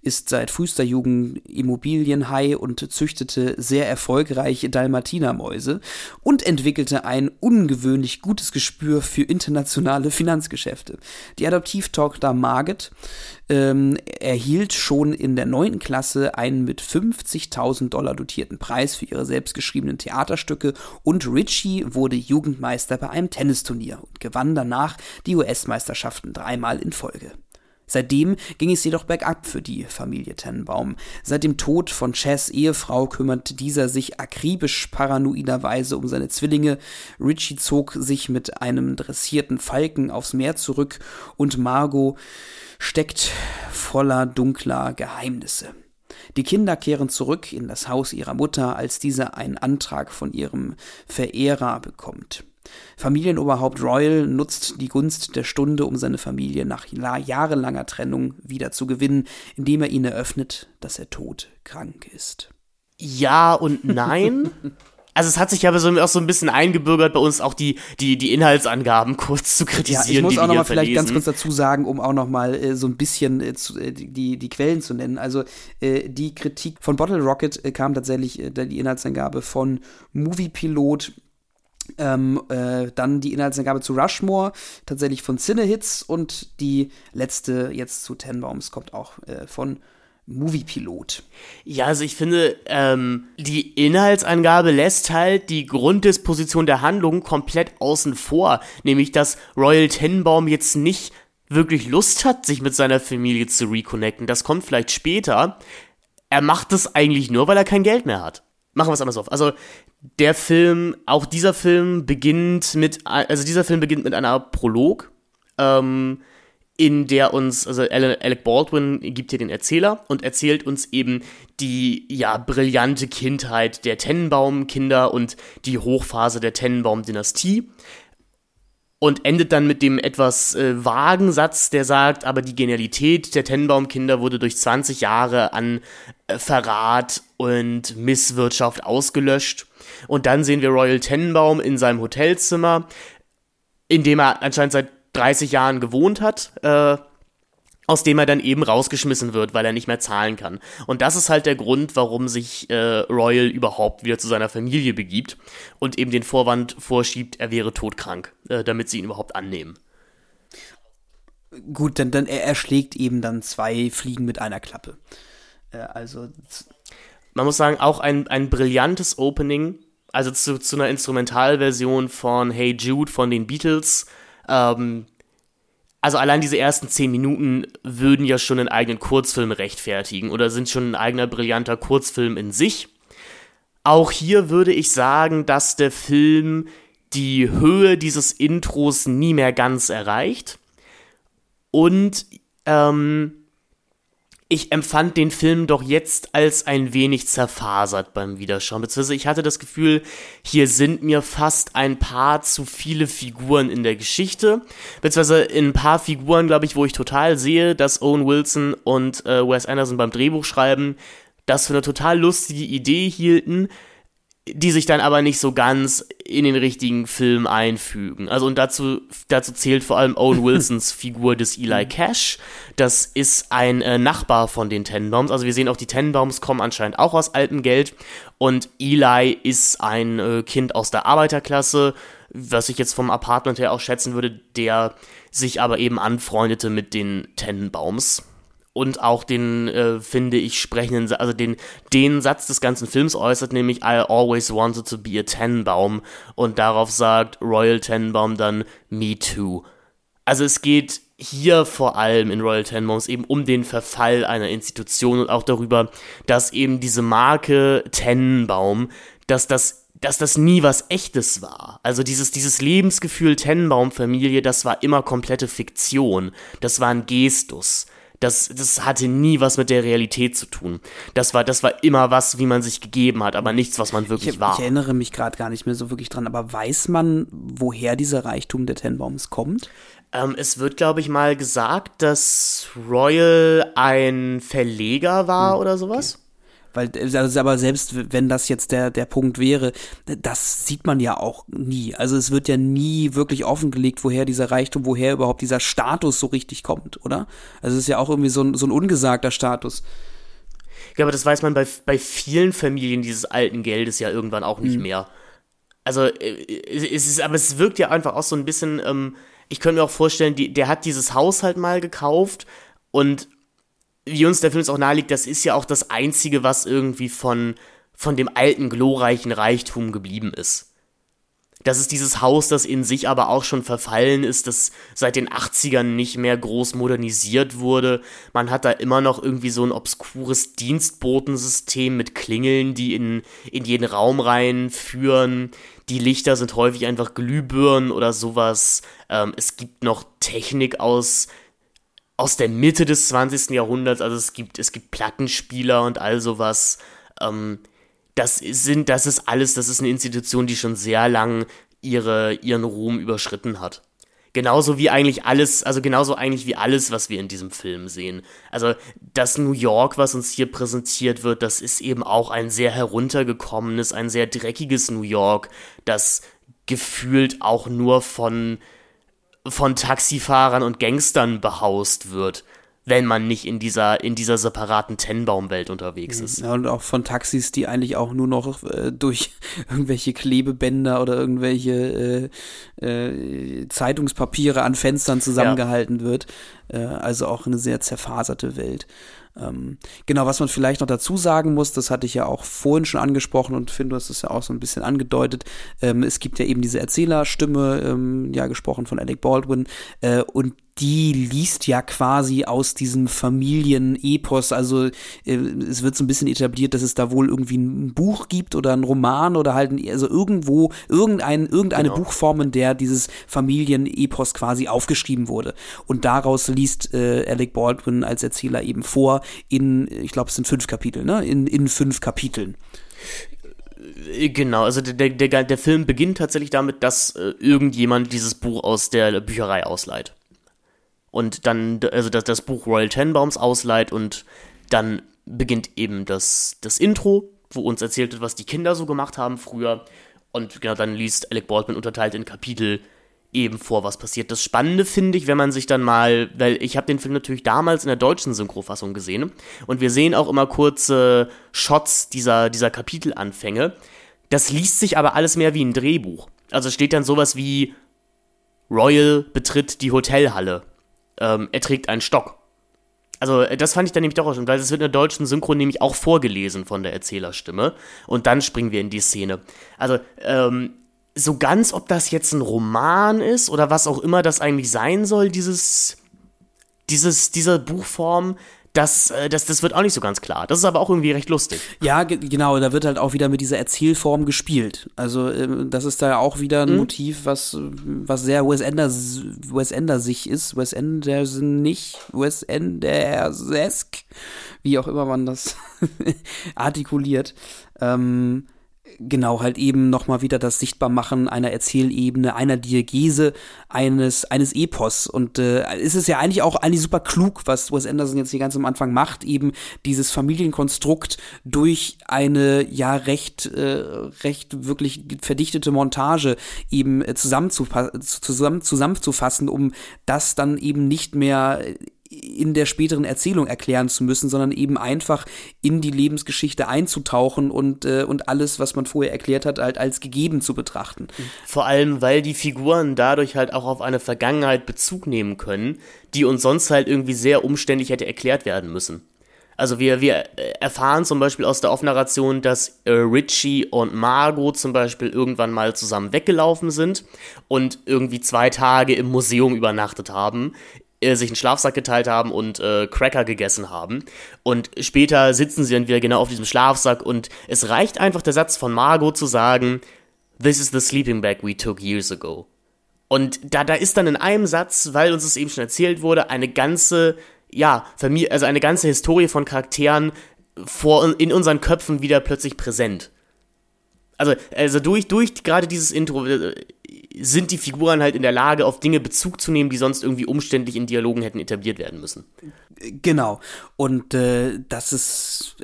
ist seit frühester Jugend Immobilienhai und züchtete sehr erfolgreich Dalmatinermäuse und entwickelte ein ungewöhnlich gutes Gespür für internationale Finanzgeschäfte. Die Adoptivtochter Margit ähm, erhielt schon in der neunten Klasse einen mit 50.000 Dollar dotierten Preis für ihre selbstgeschriebenen Theaterstücke und Richie wurde Jugendmeister bei einem Tennisturnier und gewann danach die US-Meisterschaften dreimal in Folge. Seitdem ging es jedoch bergab für die Familie Tennenbaum. Seit dem Tod von Chess Ehefrau kümmert dieser sich akribisch paranoiderweise um seine Zwillinge. Richie zog sich mit einem dressierten Falken aufs Meer zurück und Margot steckt voller dunkler Geheimnisse. Die Kinder kehren zurück in das Haus ihrer Mutter, als diese einen Antrag von ihrem Verehrer bekommt. Familienoberhaupt Royal nutzt die Gunst der Stunde, um seine Familie nach jahrelanger Trennung wieder zu gewinnen, indem er ihnen eröffnet, dass er todkrank ist. Ja und nein. Also es hat sich aber so, auch so ein bisschen eingebürgert bei uns auch die, die, die Inhaltsangaben kurz zu kritisieren. Ja, ich muss auch nochmal vielleicht ganz kurz dazu sagen, um auch nochmal äh, so ein bisschen äh, zu, äh, die, die Quellen zu nennen. Also äh, die Kritik von Bottle Rocket äh, kam tatsächlich äh, die Inhaltsangabe von Moviepilot, ähm, äh, dann die Inhaltsangabe zu Rushmore, tatsächlich von Cinehits und die letzte jetzt zu Tenbaums kommt auch äh, von Moviepilot. Ja, also ich finde, ähm, die Inhaltsangabe lässt halt die Grunddisposition der Handlung komplett außen vor, nämlich dass Royal Tenenbaum jetzt nicht wirklich Lust hat, sich mit seiner Familie zu reconnecten. Das kommt vielleicht später. Er macht es eigentlich nur, weil er kein Geld mehr hat. Machen wir es anders auf. Also der Film, auch dieser Film beginnt mit, also dieser Film beginnt mit einer Prolog, ähm, in der uns, also Alec Baldwin gibt hier den Erzähler und erzählt uns eben die, ja, brillante Kindheit der Tennenbaum-Kinder und die Hochphase der Tennenbaum-Dynastie und endet dann mit dem etwas äh, vagen Satz, der sagt, aber die Genialität der Tennenbaum-Kinder wurde durch 20 Jahre an äh, Verrat und Misswirtschaft ausgelöscht. Und dann sehen wir Royal Tenenbaum in seinem Hotelzimmer, in dem er anscheinend seit 30 Jahren gewohnt hat, äh, aus dem er dann eben rausgeschmissen wird, weil er nicht mehr zahlen kann. Und das ist halt der Grund, warum sich äh, Royal überhaupt wieder zu seiner Familie begibt und eben den Vorwand vorschiebt, er wäre todkrank, äh, damit sie ihn überhaupt annehmen. Gut, dann, dann er erschlägt eben dann zwei Fliegen mit einer Klappe. Äh, also man muss sagen, auch ein, ein brillantes Opening, also zu, zu einer Instrumentalversion von Hey Jude von den Beatles. Ähm, also allein diese ersten zehn Minuten würden ja schon einen eigenen Kurzfilm rechtfertigen oder sind schon ein eigener brillanter Kurzfilm in sich. Auch hier würde ich sagen, dass der Film die Höhe dieses Intros nie mehr ganz erreicht. Und ähm, ich empfand den Film doch jetzt als ein wenig zerfasert beim Wiederschauen. Beziehungsweise ich hatte das Gefühl, hier sind mir fast ein paar zu viele Figuren in der Geschichte. Beziehungsweise in ein paar Figuren, glaube ich, wo ich total sehe, dass Owen Wilson und äh, Wes Anderson beim Drehbuch schreiben, das für eine total lustige Idee hielten, die sich dann aber nicht so ganz in den richtigen Film einfügen. Also und dazu, dazu zählt vor allem Owen Wilsons Figur des Eli Cash. Das ist ein äh, Nachbar von den Tenenbaums. Also wir sehen auch, die Tenenbaums kommen anscheinend auch aus altem Geld. Und Eli ist ein äh, Kind aus der Arbeiterklasse, was ich jetzt vom Apartment her auch schätzen würde, der sich aber eben anfreundete mit den Tenenbaums und auch den, äh, finde ich, sprechenden, also den, den Satz des ganzen Films äußert, nämlich I always wanted to be a Tenenbaum und darauf sagt Royal Tenenbaum dann Me too. Also es geht hier vor allem in Royal Tenenbaums eben um den Verfall einer Institution und auch darüber, dass eben diese Marke Tenenbaum, dass das dass das nie was echtes war. Also dieses, dieses Lebensgefühl Tenenbaum-Familie, das war immer komplette Fiktion. Das war ein Gestus. Das, das hatte nie was mit der Realität zu tun. Das war, das war immer was, wie man sich gegeben hat, aber nichts, was man wirklich ich, war. Ich erinnere mich gerade gar nicht mehr so wirklich dran, aber weiß man, woher dieser Reichtum der Tenbaums kommt? Ähm, es wird, glaube ich, mal gesagt, dass Royal ein Verleger war hm. oder sowas. Okay. Weil, also, aber selbst wenn das jetzt der, der Punkt wäre, das sieht man ja auch nie. Also es wird ja nie wirklich offengelegt, woher dieser Reichtum, woher überhaupt dieser Status so richtig kommt, oder? Also es ist ja auch irgendwie so ein, so ein ungesagter Status. Ja, aber das weiß man bei, bei vielen Familien dieses alten Geldes ja irgendwann auch nicht mhm. mehr. Also äh, es ist, aber es wirkt ja einfach auch so ein bisschen, ähm, ich könnte mir auch vorstellen, die, der hat dieses Haus halt mal gekauft und wie uns der Film es auch naheliegt, das ist ja auch das Einzige, was irgendwie von, von dem alten, glorreichen Reichtum geblieben ist. Das ist dieses Haus, das in sich aber auch schon verfallen ist, das seit den 80ern nicht mehr groß modernisiert wurde. Man hat da immer noch irgendwie so ein obskures Dienstbotensystem mit Klingeln, die in, in jeden Raum reinführen. Die Lichter sind häufig einfach Glühbirnen oder sowas. Ähm, es gibt noch Technik aus aus der Mitte des 20. Jahrhunderts, also es gibt, es gibt Plattenspieler und all sowas. Ähm, das sind, das ist alles, das ist eine Institution, die schon sehr lang ihre, ihren Ruhm überschritten hat. Genauso wie eigentlich alles, also genauso eigentlich wie alles, was wir in diesem Film sehen. Also das New York, was uns hier präsentiert wird, das ist eben auch ein sehr heruntergekommenes, ein sehr dreckiges New York, das gefühlt auch nur von von Taxifahrern und Gangstern behaust wird, wenn man nicht in dieser, in dieser separaten Tenbaumwelt unterwegs ist. Ja, und auch von Taxis, die eigentlich auch nur noch äh, durch irgendwelche Klebebänder oder irgendwelche äh, äh, Zeitungspapiere an Fenstern zusammengehalten ja. wird. Äh, also auch eine sehr zerfaserte Welt. Ähm, genau, was man vielleicht noch dazu sagen muss, das hatte ich ja auch vorhin schon angesprochen und finde, das ist ja auch so ein bisschen angedeutet. Ähm, es gibt ja eben diese Erzählerstimme, ähm, ja, gesprochen von Alec Baldwin, äh, und die liest ja quasi aus diesem Familienepos. Also äh, es wird so ein bisschen etabliert, dass es da wohl irgendwie ein Buch gibt oder ein Roman oder halt ein, also irgendwo irgendein, irgendeine genau. Buchform, in der dieses Familienepos quasi aufgeschrieben wurde. Und daraus liest äh, Alec Baldwin als Erzähler eben vor in, ich glaube, es sind fünf Kapitel, ne? In, in fünf Kapiteln. Äh, genau, also der, der, der Film beginnt tatsächlich damit, dass äh, irgendjemand dieses Buch aus der Bücherei ausleiht und dann also das, das Buch Royal Tenbaums ausleiht und dann beginnt eben das, das Intro, wo uns erzählt wird, was die Kinder so gemacht haben früher. Und genau dann liest Alec Baldwin unterteilt in Kapitel eben vor, was passiert. Das Spannende finde ich, wenn man sich dann mal, weil ich habe den Film natürlich damals in der deutschen Synchrofassung gesehen und wir sehen auch immer kurze Shots dieser, dieser Kapitelanfänge. Das liest sich aber alles mehr wie ein Drehbuch. Also steht dann sowas wie Royal betritt die Hotelhalle ähm, er trägt einen Stock. Also, äh, das fand ich dann nämlich doch auch schon, weil es wird in der deutschen Synchro nämlich auch vorgelesen von der Erzählerstimme. Und dann springen wir in die Szene. Also, ähm, so ganz, ob das jetzt ein Roman ist oder was auch immer das eigentlich sein soll, dieses, dieses, dieser Buchform, das, äh, das, das wird auch nicht so ganz klar. Das ist aber auch irgendwie recht lustig. Ja, genau, da wird halt auch wieder mit dieser Erzählform gespielt. Also ähm, das ist da auch wieder ein mhm. Motiv, was, was sehr Wes, Anders, Wes Andersig ist. Wes Anderson nicht, Wes Andersesk, wie auch immer man das artikuliert. Ähm, genau halt eben nochmal wieder das Sichtbarmachen einer Erzählebene, einer Diegese, eines, eines Epos. Und äh, ist es ja eigentlich auch eigentlich super klug, was Wes Anderson jetzt hier ganz am Anfang macht, eben dieses Familienkonstrukt durch eine ja recht, äh, recht wirklich verdichtete Montage eben äh, zusammen, zusammenzufassen, um das dann eben nicht mehr in der späteren Erzählung erklären zu müssen, sondern eben einfach in die Lebensgeschichte einzutauchen und, äh, und alles, was man vorher erklärt hat, halt als gegeben zu betrachten. Vor allem, weil die Figuren dadurch halt auch auf eine Vergangenheit Bezug nehmen können, die uns sonst halt irgendwie sehr umständlich hätte erklärt werden müssen. Also wir, wir erfahren zum Beispiel aus der Off-Narration, dass äh, Richie und Margot zum Beispiel irgendwann mal zusammen weggelaufen sind und irgendwie zwei Tage im Museum übernachtet haben, äh, sich einen Schlafsack geteilt haben und äh, Cracker gegessen haben. Und später sitzen sie dann wieder genau auf diesem Schlafsack und es reicht einfach der Satz von Margot zu sagen, This is the sleeping bag we took years ago. Und da, da ist dann in einem Satz, weil uns es eben schon erzählt wurde, eine ganze, ja, Familie, also eine ganze Historie von Charakteren vor, in unseren Köpfen wieder plötzlich präsent. Also, also durch, durch gerade dieses Intro äh, sind die Figuren halt in der Lage, auf Dinge Bezug zu nehmen, die sonst irgendwie umständlich in Dialogen hätten etabliert werden müssen. Genau. Und äh, das ist,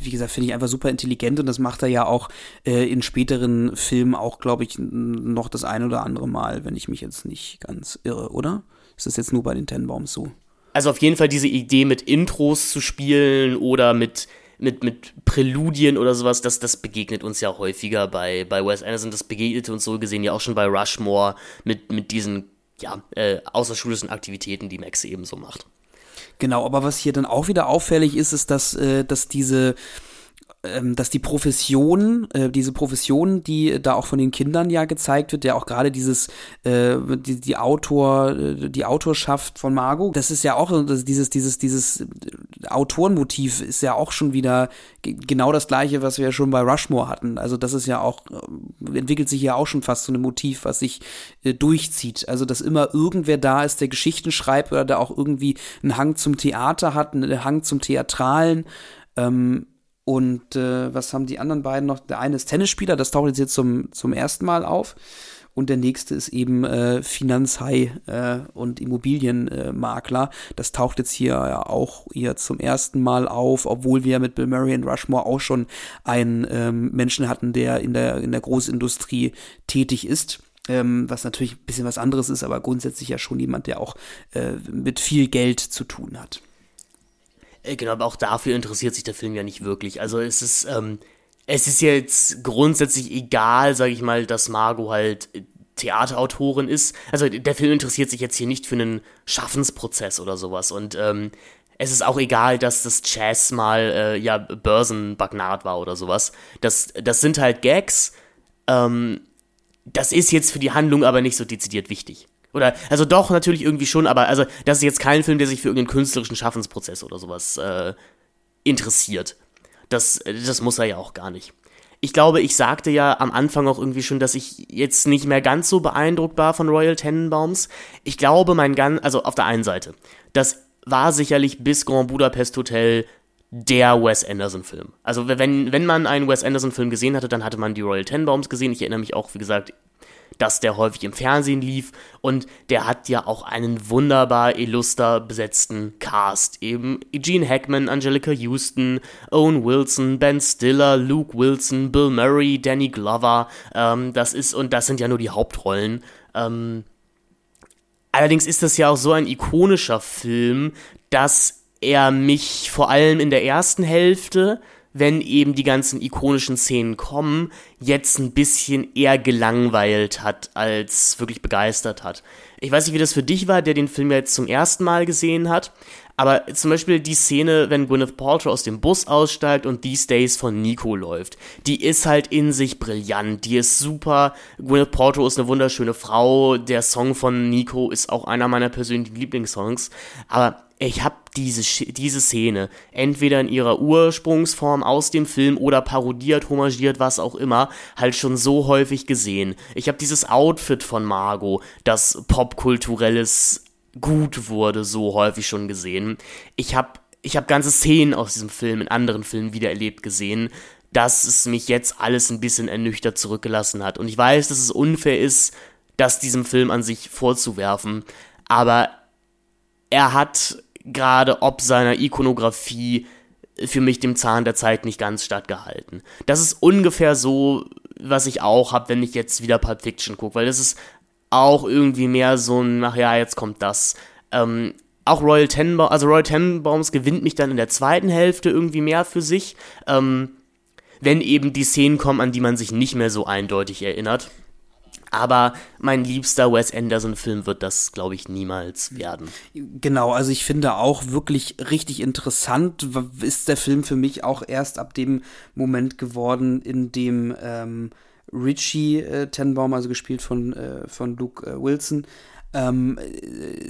wie gesagt, finde ich einfach super intelligent und das macht er ja auch äh, in späteren Filmen auch, glaube ich, noch das ein oder andere Mal, wenn ich mich jetzt nicht ganz irre, oder? Ist das jetzt nur bei den Tenbaums so? Also auf jeden Fall diese Idee mit Intros zu spielen oder mit mit, mit Präludien oder sowas, das, das begegnet uns ja häufiger bei, bei Wes Anderson. Das begegnete uns so gesehen ja auch schon bei Rushmore mit, mit diesen ja, äh, außerschulischen Aktivitäten, die Max eben so macht. Genau, aber was hier dann auch wieder auffällig ist, ist, dass, äh, dass diese dass die Profession, äh, diese Profession, die da auch von den Kindern ja gezeigt wird, ja auch gerade dieses, äh, die, die Autor, äh, die Autorschaft von Margot, das ist ja auch dieses, dieses, dieses Autorenmotiv ist ja auch schon wieder genau das gleiche, was wir ja schon bei Rushmore hatten. Also das ist ja auch, entwickelt sich ja auch schon fast so ein Motiv, was sich durchzieht. Also dass immer irgendwer da ist, der Geschichten schreibt oder der auch irgendwie einen Hang zum Theater hat, einen Hang zum Theatralen. Ähm, und äh, was haben die anderen beiden noch? Der eine ist Tennisspieler, das taucht jetzt hier zum, zum ersten Mal auf. Und der nächste ist eben äh, Finanzhai äh, und Immobilienmakler. das taucht jetzt hier ja auch hier zum ersten Mal auf, obwohl wir mit Bill Murray und Rushmore auch schon einen ähm, Menschen hatten, der in der, in der Großindustrie tätig ist. Ähm, was natürlich ein bisschen was anderes ist, aber grundsätzlich ja schon jemand, der auch äh, mit viel Geld zu tun hat. Äh, genau, aber auch dafür interessiert sich der Film ja nicht wirklich. Also es ist, ähm, es ist jetzt grundsätzlich egal, sag ich mal, dass Margot halt Theaterautorin ist. Also der Film interessiert sich jetzt hier nicht für einen Schaffensprozess oder sowas. Und ähm, es ist auch egal, dass das Jazz mal äh, ja Börsenbagnat war oder sowas. Das, das sind halt Gags. Ähm, das ist jetzt für die Handlung aber nicht so dezidiert wichtig. Oder, also doch, natürlich irgendwie schon, aber also das ist jetzt kein Film, der sich für irgendeinen künstlerischen Schaffensprozess oder sowas äh, interessiert. Das, das muss er ja auch gar nicht. Ich glaube, ich sagte ja am Anfang auch irgendwie schon, dass ich jetzt nicht mehr ganz so beeindruckt war von Royal Tenenbaums. Ich glaube, mein ganz, also auf der einen Seite, das war sicherlich bis Grand Budapest Hotel der Wes Anderson-Film. Also wenn, wenn man einen Wes Anderson-Film gesehen hatte, dann hatte man die Royal Tenenbaums gesehen. Ich erinnere mich auch, wie gesagt, dass der häufig im Fernsehen lief und der hat ja auch einen wunderbar illuster besetzten Cast. Eben Gene Hackman, Angelica Houston, Owen Wilson, Ben Stiller, Luke Wilson, Bill Murray, Danny Glover. Ähm, das ist, und das sind ja nur die Hauptrollen. Ähm, allerdings ist das ja auch so ein ikonischer Film, dass er mich vor allem in der ersten Hälfte wenn eben die ganzen ikonischen Szenen kommen, jetzt ein bisschen eher gelangweilt hat, als wirklich begeistert hat. Ich weiß nicht, wie das für dich war, der den Film jetzt zum ersten Mal gesehen hat, aber zum Beispiel die Szene, wenn Gwyneth Paltrow aus dem Bus aussteigt und These Days von Nico läuft, die ist halt in sich brillant, die ist super. Gwyneth Paltrow ist eine wunderschöne Frau, der Song von Nico ist auch einer meiner persönlichen Lieblingssongs, aber ich habe diese, diese Szene entweder in ihrer Ursprungsform aus dem Film oder parodiert, homagiert, was auch immer, halt schon so häufig gesehen. Ich habe dieses Outfit von Margot, das popkulturelles Gut wurde, so häufig schon gesehen. Ich habe ich hab ganze Szenen aus diesem Film in anderen Filmen wiedererlebt gesehen dass es mich jetzt alles ein bisschen ernüchtert zurückgelassen hat. Und ich weiß, dass es unfair ist, das diesem Film an sich vorzuwerfen, aber er hat gerade ob seiner Ikonografie für mich dem Zahn der Zeit nicht ganz stattgehalten. Das ist ungefähr so, was ich auch habe, wenn ich jetzt wieder Pulp Fiction gucke, weil das ist auch irgendwie mehr so ein, ach ja, jetzt kommt das. Ähm, auch Royal Tenenbaums, also Royal Tenenbaums gewinnt mich dann in der zweiten Hälfte irgendwie mehr für sich, ähm, wenn eben die Szenen kommen, an die man sich nicht mehr so eindeutig erinnert. Aber mein liebster Wes Anderson-Film wird das, glaube ich, niemals werden. Genau, also ich finde auch wirklich richtig interessant, ist der Film für mich auch erst ab dem Moment geworden, in dem ähm, Richie äh, Tenbaum, also gespielt von, äh, von Luke äh, Wilson, ähm,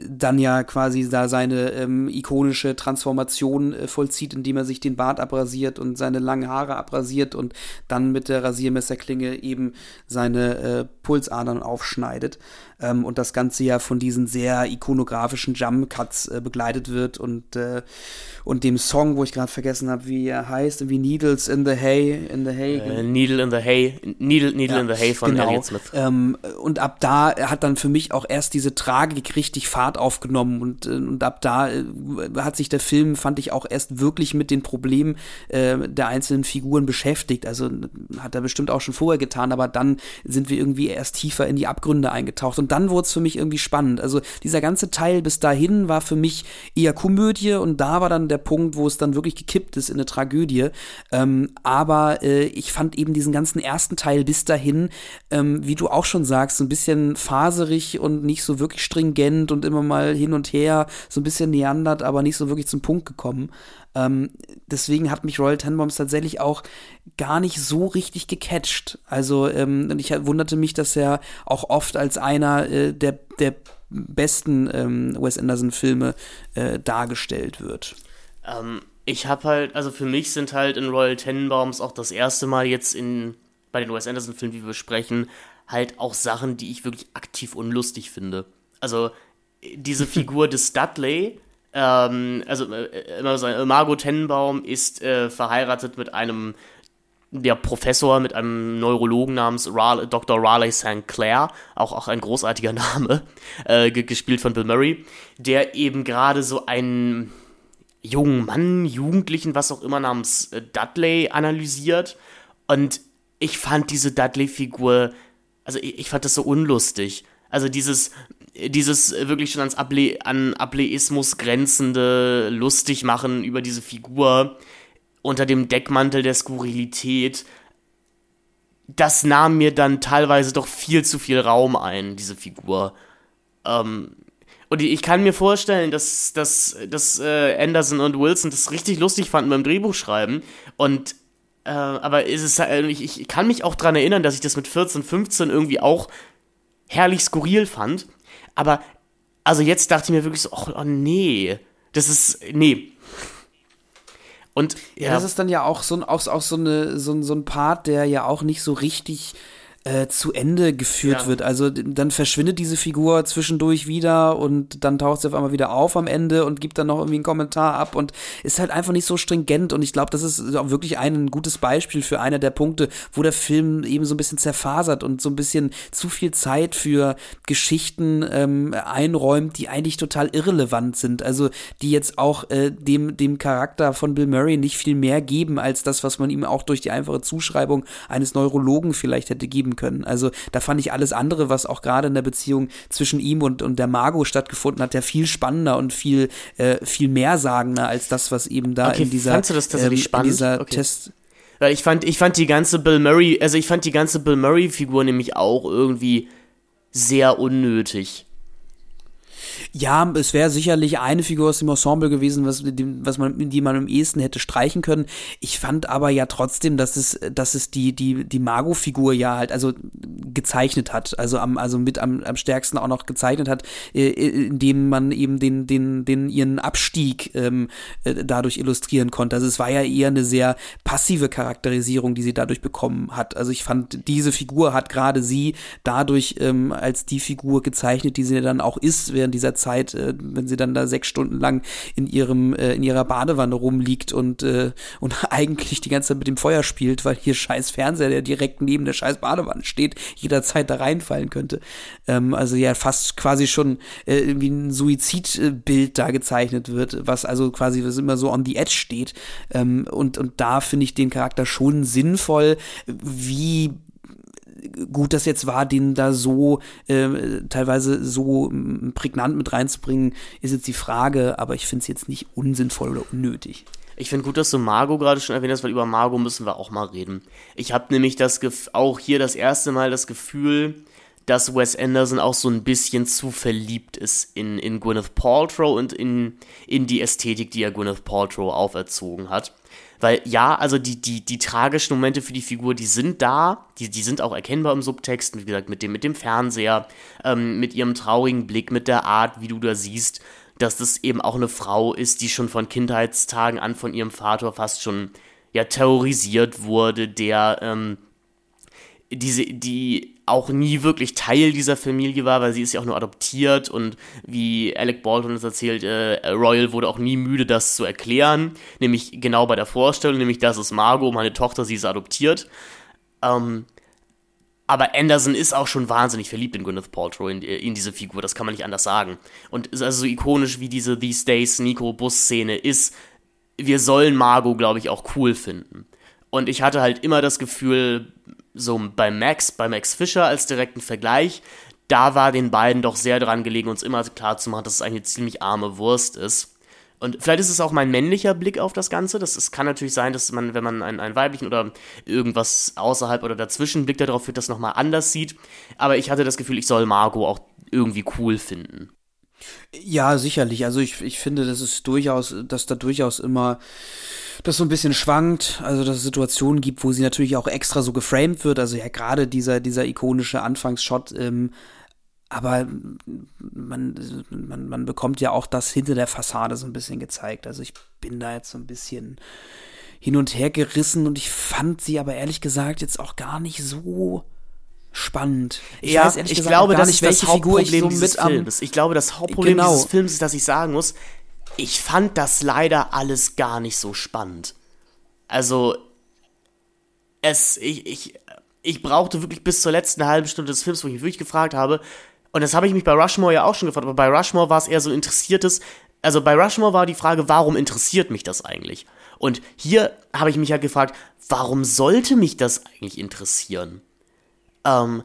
dann ja quasi da seine ähm, ikonische Transformation äh, vollzieht, indem er sich den Bart abrasiert und seine langen Haare abrasiert und dann mit der Rasiermesserklinge eben seine äh, Pulsadern aufschneidet ähm, und das Ganze ja von diesen sehr ikonografischen Jump Cuts äh, begleitet wird und, äh, und dem Song, wo ich gerade vergessen habe, wie er heißt, wie Needles in the Hay, in the Hay. Äh, Needle in the Hay, Needle, Needle ja, in the Hay von genau. Elliot Smith. Ähm, und ab da hat dann für mich auch erst diese Tragik richtig Fahrt aufgenommen und, äh, und ab da äh, hat sich der Film, fand ich, auch erst wirklich mit den Problemen äh, der einzelnen Figuren beschäftigt. Also hat er bestimmt auch schon vorher getan, aber dann sind wir irgendwie erst tiefer in die Abgründe eingetaucht. Und und dann wurde es für mich irgendwie spannend. Also dieser ganze Teil bis dahin war für mich eher Komödie und da war dann der Punkt, wo es dann wirklich gekippt ist in eine Tragödie. Ähm, aber äh, ich fand eben diesen ganzen ersten Teil bis dahin, ähm, wie du auch schon sagst, so ein bisschen faserig und nicht so wirklich stringent und immer mal hin und her, so ein bisschen neandert, aber nicht so wirklich zum Punkt gekommen. Ähm, deswegen hat mich Royal Tenenbaums tatsächlich auch gar nicht so richtig gecatcht. Also ähm, ich wunderte mich, dass er auch oft als einer äh, der, der besten ähm, Wes Anderson-Filme äh, dargestellt wird. Ähm, ich habe halt, also für mich sind halt in Royal Tenenbaums auch das erste Mal jetzt in bei den Wes Anderson-Filmen, die wir besprechen, halt auch Sachen, die ich wirklich aktiv unlustig finde. Also diese Figur des Dudley, ähm, also äh, sagen, Margot Tenenbaum ist äh, verheiratet mit einem der Professor, mit einem Neurologen namens Raleigh, Dr. Raleigh St. Clair, auch, auch ein großartiger Name, äh, gespielt von Bill Murray, der eben gerade so einen jungen Mann, Jugendlichen, was auch immer, namens äh, Dudley analysiert. Und ich fand diese Dudley-Figur, also ich, ich fand das so unlustig. Also dieses, dieses wirklich schon ans Able an Ableismus grenzende lustig machen über diese Figur unter dem Deckmantel der Skurrilität, das nahm mir dann teilweise doch viel zu viel Raum ein, diese Figur. Ähm, und ich kann mir vorstellen, dass, dass, dass äh, Anderson und Wilson das richtig lustig fanden beim Drehbuchschreiben. Und äh, aber ist es, äh, ich, ich kann mich auch daran erinnern, dass ich das mit 14, 15 irgendwie auch herrlich skurril fand. Aber, also jetzt dachte ich mir wirklich so, oh, oh nee, das ist, nee. Und ja. ja. das ist dann ja auch so, auch, auch so, eine, so, so ein Part, der ja auch nicht so richtig äh, zu Ende geführt ja. wird. Also dann verschwindet diese Figur zwischendurch wieder und dann taucht sie auf einmal wieder auf am Ende und gibt dann noch irgendwie einen Kommentar ab und ist halt einfach nicht so stringent und ich glaube, das ist auch wirklich ein gutes Beispiel für einer der Punkte, wo der Film eben so ein bisschen zerfasert und so ein bisschen zu viel Zeit für Geschichten ähm, einräumt, die eigentlich total irrelevant sind. Also die jetzt auch äh, dem, dem Charakter von Bill Murray nicht viel mehr geben als das, was man ihm auch durch die einfache Zuschreibung eines Neurologen vielleicht hätte geben können. Also da fand ich alles andere, was auch gerade in der Beziehung zwischen ihm und, und der Margot stattgefunden hat, ja viel spannender und viel, äh, viel mehr sagender als das, was eben da okay, in dieser, fandst du das tatsächlich ähm, spannend? dieser okay. Test weil ich fand, ich fand die ganze Bill Murray, also ich fand die ganze Bill Murray-Figur nämlich auch irgendwie sehr unnötig. Ja, es wäre sicherlich eine Figur aus dem Ensemble gewesen, was, was man, die man am ehesten hätte streichen können. Ich fand aber ja trotzdem, dass es, dass es die, die, die Mago-Figur ja halt, also gezeichnet hat, also am, also mit am, am stärksten auch noch gezeichnet hat, äh, äh indem man eben den, den, den ihren Abstieg ähm, äh, dadurch illustrieren konnte. Also es war ja eher eine sehr passive Charakterisierung, die sie dadurch bekommen hat. Also ich fand, diese Figur hat gerade sie dadurch ähm, als die Figur gezeichnet, die sie dann auch ist während dieser Zeit, äh, wenn sie dann da sechs Stunden lang in ihrem äh, in ihrer Badewanne rumliegt und äh, und eigentlich die ganze Zeit mit dem Feuer spielt, weil hier scheiß Fernseher, der direkt neben der scheiß Badewanne steht, jederzeit da reinfallen könnte. Ähm, also ja fast quasi schon äh, irgendwie ein Suizidbild da gezeichnet wird, was also quasi was immer so on the edge steht. Ähm, und und da finde ich den Charakter schon sinnvoll, wie gut das jetzt war, den da so äh, teilweise so äh, prägnant mit reinzubringen, ist jetzt die Frage, aber ich finde es jetzt nicht unsinnvoll oder unnötig. Ich finde gut, dass du Margot gerade schon erwähnt hast, weil über Margot müssen wir auch mal reden. Ich habe nämlich das Gef auch hier das erste Mal das Gefühl, dass Wes Anderson auch so ein bisschen zu verliebt ist in, in Gwyneth Paltrow und in, in die Ästhetik, die er Gwyneth Paltrow auferzogen hat. Weil ja, also die, die, die tragischen Momente für die Figur, die sind da, die, die sind auch erkennbar im Subtext, wie gesagt, mit dem, mit dem Fernseher, ähm, mit ihrem traurigen Blick, mit der Art, wie du da siehst, dass das eben auch eine Frau ist, die schon von Kindheitstagen an von ihrem Vater fast schon ja terrorisiert wurde, der ähm, diese, die auch nie wirklich Teil dieser Familie war, weil sie ist ja auch nur adoptiert und wie Alec Baldwin es erzählt, äh, Royal wurde auch nie müde, das zu erklären, nämlich genau bei der Vorstellung, nämlich das ist Margot, meine Tochter, sie ist adoptiert. Ähm, aber Anderson ist auch schon wahnsinnig verliebt in Gwyneth Paltrow, in, in, diese Figur, das kann man nicht anders sagen. Und ist also so ikonisch wie diese These Days Nico Bus-Szene ist, wir sollen Margot, glaube ich, auch cool finden. Und ich hatte halt immer das Gefühl, so bei Max, bei Max Fischer als direkten Vergleich, da war den beiden doch sehr dran gelegen, uns immer klar zu machen, dass es eine ziemlich arme Wurst ist. Und vielleicht ist es auch mein männlicher Blick auf das Ganze. Das, es kann natürlich sein, dass man, wenn man einen, einen weiblichen oder irgendwas außerhalb oder dazwischen Blick darauf führt, das nochmal anders sieht. Aber ich hatte das Gefühl, ich soll Margot auch irgendwie cool finden. Ja, sicherlich. Also ich, ich finde, das ist durchaus, dass da durchaus immer das so ein bisschen schwankt, also dass es Situationen gibt, wo sie natürlich auch extra so geframed wird, also ja gerade dieser, dieser ikonische Anfangsshot, ähm, aber man, man, man bekommt ja auch das hinter der Fassade so ein bisschen gezeigt. Also ich bin da jetzt so ein bisschen hin und her gerissen und ich fand sie aber ehrlich gesagt jetzt auch gar nicht so spannend. Ich ja, weiß ehrlich ich gesagt glaube, gar nicht, welche Figur ich so mit am Films. Ich glaube, das Hauptproblem genau. dieses Films ist, dass ich sagen muss, ich fand das leider alles gar nicht so spannend. Also, es, ich, ich, ich brauchte wirklich bis zur letzten halben Stunde des Films, wo ich mich wirklich gefragt habe, und das habe ich mich bei Rushmore ja auch schon gefragt, aber bei Rushmore war es eher so interessiertes, also bei Rushmore war die Frage, warum interessiert mich das eigentlich? Und hier habe ich mich ja gefragt, warum sollte mich das eigentlich interessieren? Ähm,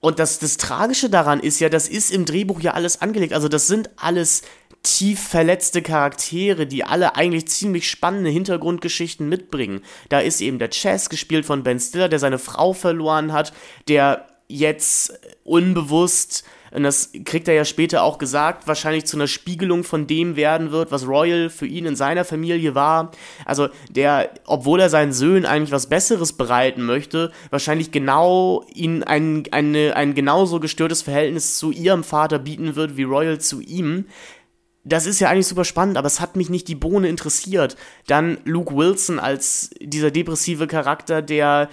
und das, das Tragische daran ist ja, das ist im Drehbuch ja alles angelegt. Also das sind alles tief verletzte Charaktere, die alle eigentlich ziemlich spannende Hintergrundgeschichten mitbringen. Da ist eben der Chess, gespielt von Ben Stiller, der seine Frau verloren hat, der jetzt unbewusst und das kriegt er ja später auch gesagt, wahrscheinlich zu einer Spiegelung von dem werden wird, was Royal für ihn in seiner Familie war. Also der, obwohl er seinen Söhnen eigentlich was Besseres bereiten möchte, wahrscheinlich genau ihnen ein, ein genauso gestörtes Verhältnis zu ihrem Vater bieten wird wie Royal zu ihm das ist ja eigentlich super spannend, aber es hat mich nicht die Bohne interessiert. Dann Luke Wilson als dieser depressive Charakter, der,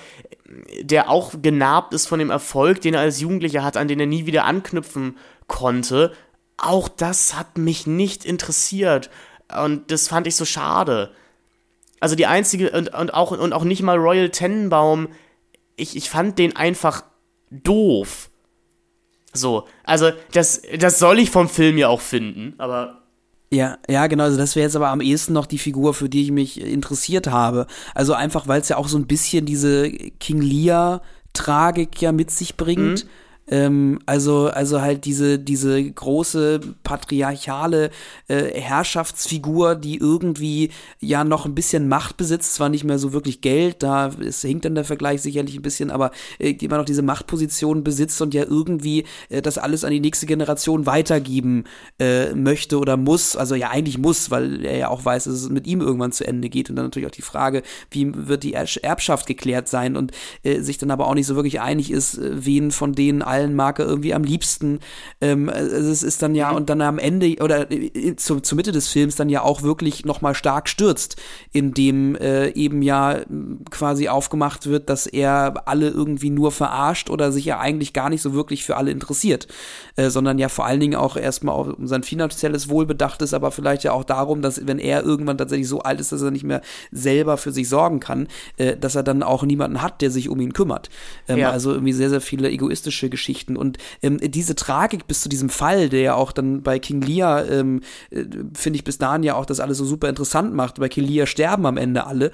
der auch genarbt ist von dem Erfolg, den er als Jugendlicher hat, an den er nie wieder anknüpfen konnte. Auch das hat mich nicht interessiert. Und das fand ich so schade. Also die einzige, und, und, auch, und auch nicht mal Royal Tenenbaum, ich, ich fand den einfach doof. So, also das, das soll ich vom Film ja auch finden, aber ja, ja, genau. Also das wäre jetzt aber am ehesten noch die Figur, für die ich mich interessiert habe. Also einfach, weil es ja auch so ein bisschen diese King Lear Tragik ja mit sich bringt. Mhm. Ähm, also, also halt diese, diese große patriarchale äh, Herrschaftsfigur, die irgendwie ja noch ein bisschen Macht besitzt, zwar nicht mehr so wirklich Geld, da ist, hinkt dann der Vergleich sicherlich ein bisschen, aber äh, immer noch diese Machtposition besitzt und ja irgendwie äh, das alles an die nächste Generation weitergeben äh, möchte oder muss, also ja eigentlich muss, weil er ja auch weiß, dass es mit ihm irgendwann zu Ende geht. Und dann natürlich auch die Frage, wie wird die Erbschaft geklärt sein? Und äh, sich dann aber auch nicht so wirklich einig ist, äh, wen von denen allen Marke irgendwie am liebsten. Ähm, also es ist dann ja, mhm. und dann am Ende oder äh, zu, zur Mitte des Films dann ja auch wirklich nochmal stark stürzt, indem äh, eben ja quasi aufgemacht wird, dass er alle irgendwie nur verarscht oder sich ja eigentlich gar nicht so wirklich für alle interessiert, äh, sondern ja vor allen Dingen auch erstmal um sein finanzielles Wohl bedacht ist, aber vielleicht ja auch darum, dass wenn er irgendwann tatsächlich so alt ist, dass er nicht mehr selber für sich sorgen kann, äh, dass er dann auch niemanden hat, der sich um ihn kümmert. Ähm, ja. Also irgendwie sehr, sehr viele egoistische Geschichten und ähm, diese Tragik bis zu diesem Fall, der ja auch dann bei King Lear, ähm, äh, finde ich bis dahin ja auch das alles so super interessant macht. Bei King Lear sterben am Ende alle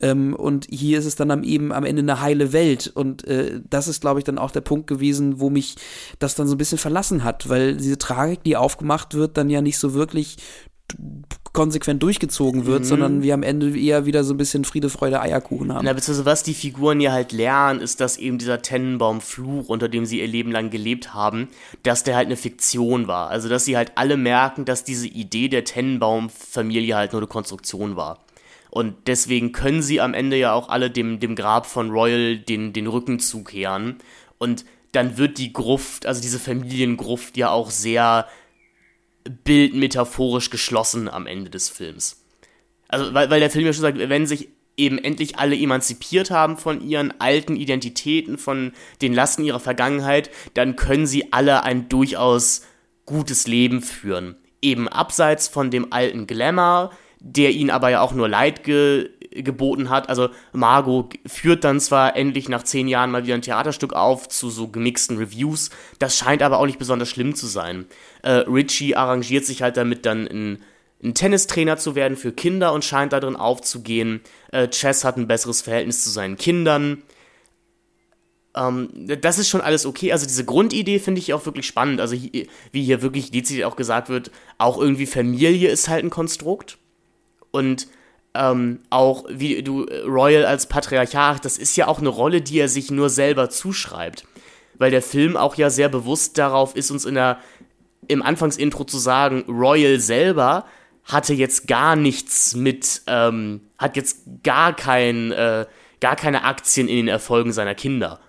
ähm, und hier ist es dann am, eben am Ende eine heile Welt und äh, das ist, glaube ich, dann auch der Punkt gewesen, wo mich das dann so ein bisschen verlassen hat, weil diese Tragik, die aufgemacht wird, dann ja nicht so wirklich konsequent durchgezogen wird, mhm. sondern wir am Ende eher wieder so ein bisschen Friede, Freude, Eierkuchen haben. Na, beziehungsweise was die Figuren ja halt lernen, ist, dass eben dieser Tennenbaum-Fluch, unter dem sie ihr Leben lang gelebt haben, dass der halt eine Fiktion war. Also, dass sie halt alle merken, dass diese Idee der Tennenbaum-Familie halt nur eine Konstruktion war. Und deswegen können sie am Ende ja auch alle dem, dem Grab von Royal den, den Rücken zukehren. Und dann wird die Gruft, also diese Familiengruft ja auch sehr Bild metaphorisch geschlossen am Ende des Films. Also, weil, weil der Film ja schon sagt, wenn sich eben endlich alle emanzipiert haben von ihren alten Identitäten, von den Lasten ihrer Vergangenheit, dann können sie alle ein durchaus gutes Leben führen. Eben abseits von dem alten Glamour, der ihnen aber ja auch nur Leid ge geboten hat. Also Margot führt dann zwar endlich nach zehn Jahren mal wieder ein Theaterstück auf zu so gemixten Reviews, das scheint aber auch nicht besonders schlimm zu sein. Äh, Richie arrangiert sich halt damit dann ein, ein Tennistrainer zu werden für Kinder und scheint darin aufzugehen. Äh, Chess hat ein besseres Verhältnis zu seinen Kindern. Ähm, das ist schon alles okay. Also diese Grundidee finde ich auch wirklich spannend. Also wie hier wirklich dezidiert auch gesagt wird, auch irgendwie Familie ist halt ein Konstrukt. Und ähm, auch wie du Royal als Patriarchat, das ist ja auch eine Rolle, die er sich nur selber zuschreibt. Weil der Film auch ja sehr bewusst darauf ist, uns in der, im Anfangsintro zu sagen, Royal selber hatte jetzt gar nichts mit, ähm, hat jetzt gar kein, äh, gar keine Aktien in den Erfolgen seiner Kinder.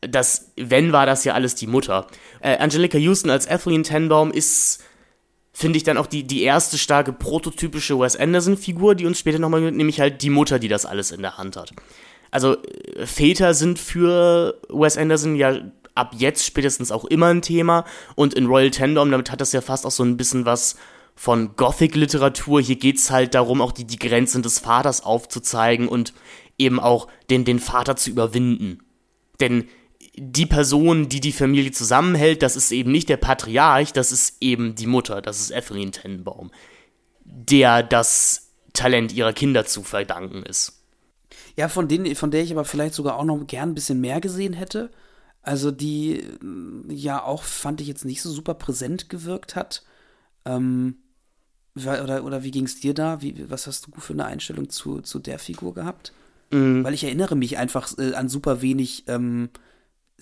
Das, wenn war das ja alles die Mutter. Äh, Angelica Houston als Ethelene Tenbaum ist finde ich dann auch die, die erste starke prototypische Wes Anderson-Figur, die uns später nochmal mit, nämlich halt die Mutter, die das alles in der Hand hat. Also äh, Väter sind für Wes Anderson ja ab jetzt spätestens auch immer ein Thema und in Royal Tendom, damit hat das ja fast auch so ein bisschen was von Gothic-Literatur. Hier geht es halt darum, auch die, die Grenzen des Vaters aufzuzeigen und eben auch den, den Vater zu überwinden. Denn die Person, die die Familie zusammenhält, das ist eben nicht der Patriarch, das ist eben die Mutter, das ist Ethelene Tenenbaum, der das Talent ihrer Kinder zu verdanken ist. Ja, von, denen, von der ich aber vielleicht sogar auch noch gern ein bisschen mehr gesehen hätte. Also die ja auch, fand ich jetzt nicht so super präsent gewirkt hat. Ähm, oder, oder wie ging es dir da? Wie, was hast du für eine Einstellung zu, zu der Figur gehabt? Mhm. Weil ich erinnere mich einfach äh, an super wenig ähm,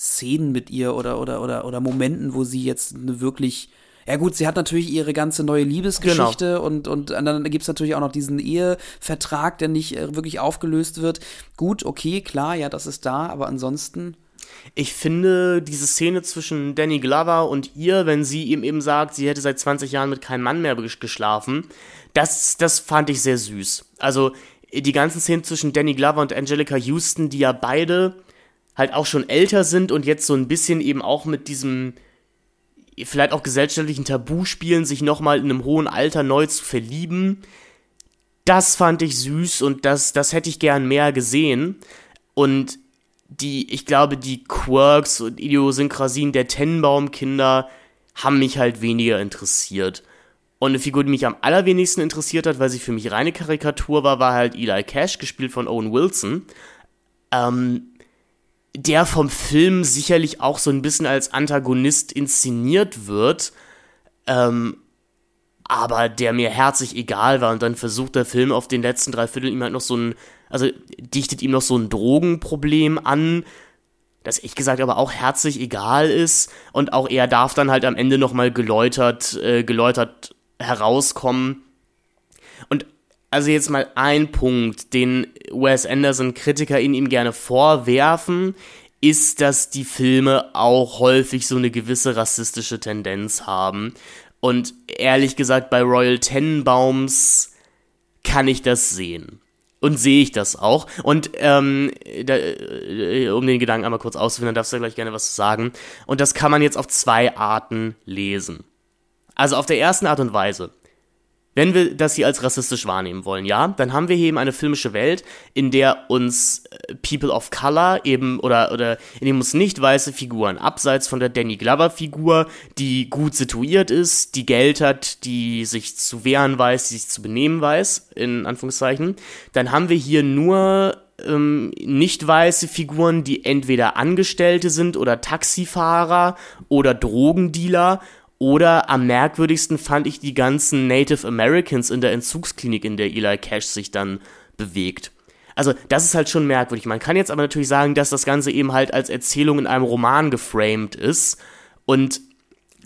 Szenen mit ihr oder, oder, oder, oder Momenten, wo sie jetzt eine wirklich ja gut, sie hat natürlich ihre ganze neue Liebesgeschichte genau. und, und dann gibt es natürlich auch noch diesen Ehevertrag, der nicht äh, wirklich aufgelöst wird. Gut, okay, klar, ja, das ist da, aber ansonsten. Ich finde diese Szene zwischen Danny Glover und ihr, wenn sie ihm eben sagt, sie hätte seit 20 Jahren mit keinem Mann mehr geschlafen, das, das fand ich sehr süß. Also die ganzen Szenen zwischen Danny Glover und Angelica Houston, die ja beide halt auch schon älter sind und jetzt so ein bisschen eben auch mit diesem vielleicht auch gesellschaftlichen Tabu spielen, sich nochmal in einem hohen Alter neu zu verlieben. Das fand ich süß und das, das hätte ich gern mehr gesehen. Und die, ich glaube, die Quirks und Idiosynkrasien der Tennenbaumkinder haben mich halt weniger interessiert. Und eine Figur, die mich am allerwenigsten interessiert hat, weil sie für mich reine Karikatur war, war halt Eli Cash, gespielt von Owen Wilson. Ähm, der vom Film sicherlich auch so ein bisschen als Antagonist inszeniert wird, ähm, aber der mir herzlich egal war. Und dann versucht der Film auf den letzten drei Vierteln ihm halt noch so ein, also dichtet ihm noch so ein Drogenproblem an, das ehrlich gesagt aber auch herzlich egal ist. Und auch er darf dann halt am Ende nochmal geläutert, äh, geläutert herauskommen. Und also jetzt mal ein Punkt, den Wes Anderson Kritiker in ihm gerne vorwerfen, ist, dass die Filme auch häufig so eine gewisse rassistische Tendenz haben. Und ehrlich gesagt, bei Royal Tenenbaums kann ich das sehen. Und sehe ich das auch. Und ähm, da, äh, um den Gedanken einmal kurz auszuführen, dann darfst du ja gleich gerne was sagen. Und das kann man jetzt auf zwei Arten lesen. Also auf der ersten Art und Weise wenn wir das hier als rassistisch wahrnehmen wollen, ja, dann haben wir hier eben eine filmische Welt, in der uns äh, People of Color eben oder oder in dem uns nicht weiße Figuren abseits von der Danny Glover Figur, die gut situiert ist, die Geld hat, die sich zu wehren weiß, die sich zu benehmen weiß, in Anführungszeichen, dann haben wir hier nur ähm, nicht weiße Figuren, die entweder Angestellte sind oder Taxifahrer oder Drogendealer oder am merkwürdigsten fand ich die ganzen Native Americans in der Entzugsklinik, in der Eli Cash sich dann bewegt. Also, das ist halt schon merkwürdig. Man kann jetzt aber natürlich sagen, dass das Ganze eben halt als Erzählung in einem Roman geframed ist. Und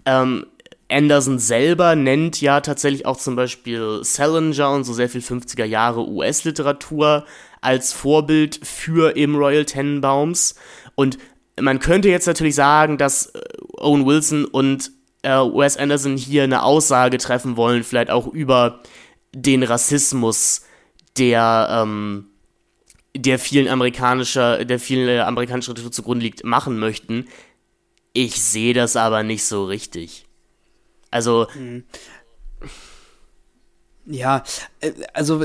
ähm, Anderson selber nennt ja tatsächlich auch zum Beispiel Salinger und so sehr viel 50er Jahre US-Literatur als Vorbild für eben Royal Tenenbaums. Und man könnte jetzt natürlich sagen, dass äh, Owen Wilson und äh, Wes Anderson hier eine Aussage treffen wollen, vielleicht auch über den Rassismus, der, ähm, der vielen amerikanischer, der vielen äh, amerikanischer Literatur zugrunde liegt, machen möchten. Ich sehe das aber nicht so richtig. Also. Mhm. Ja, äh, also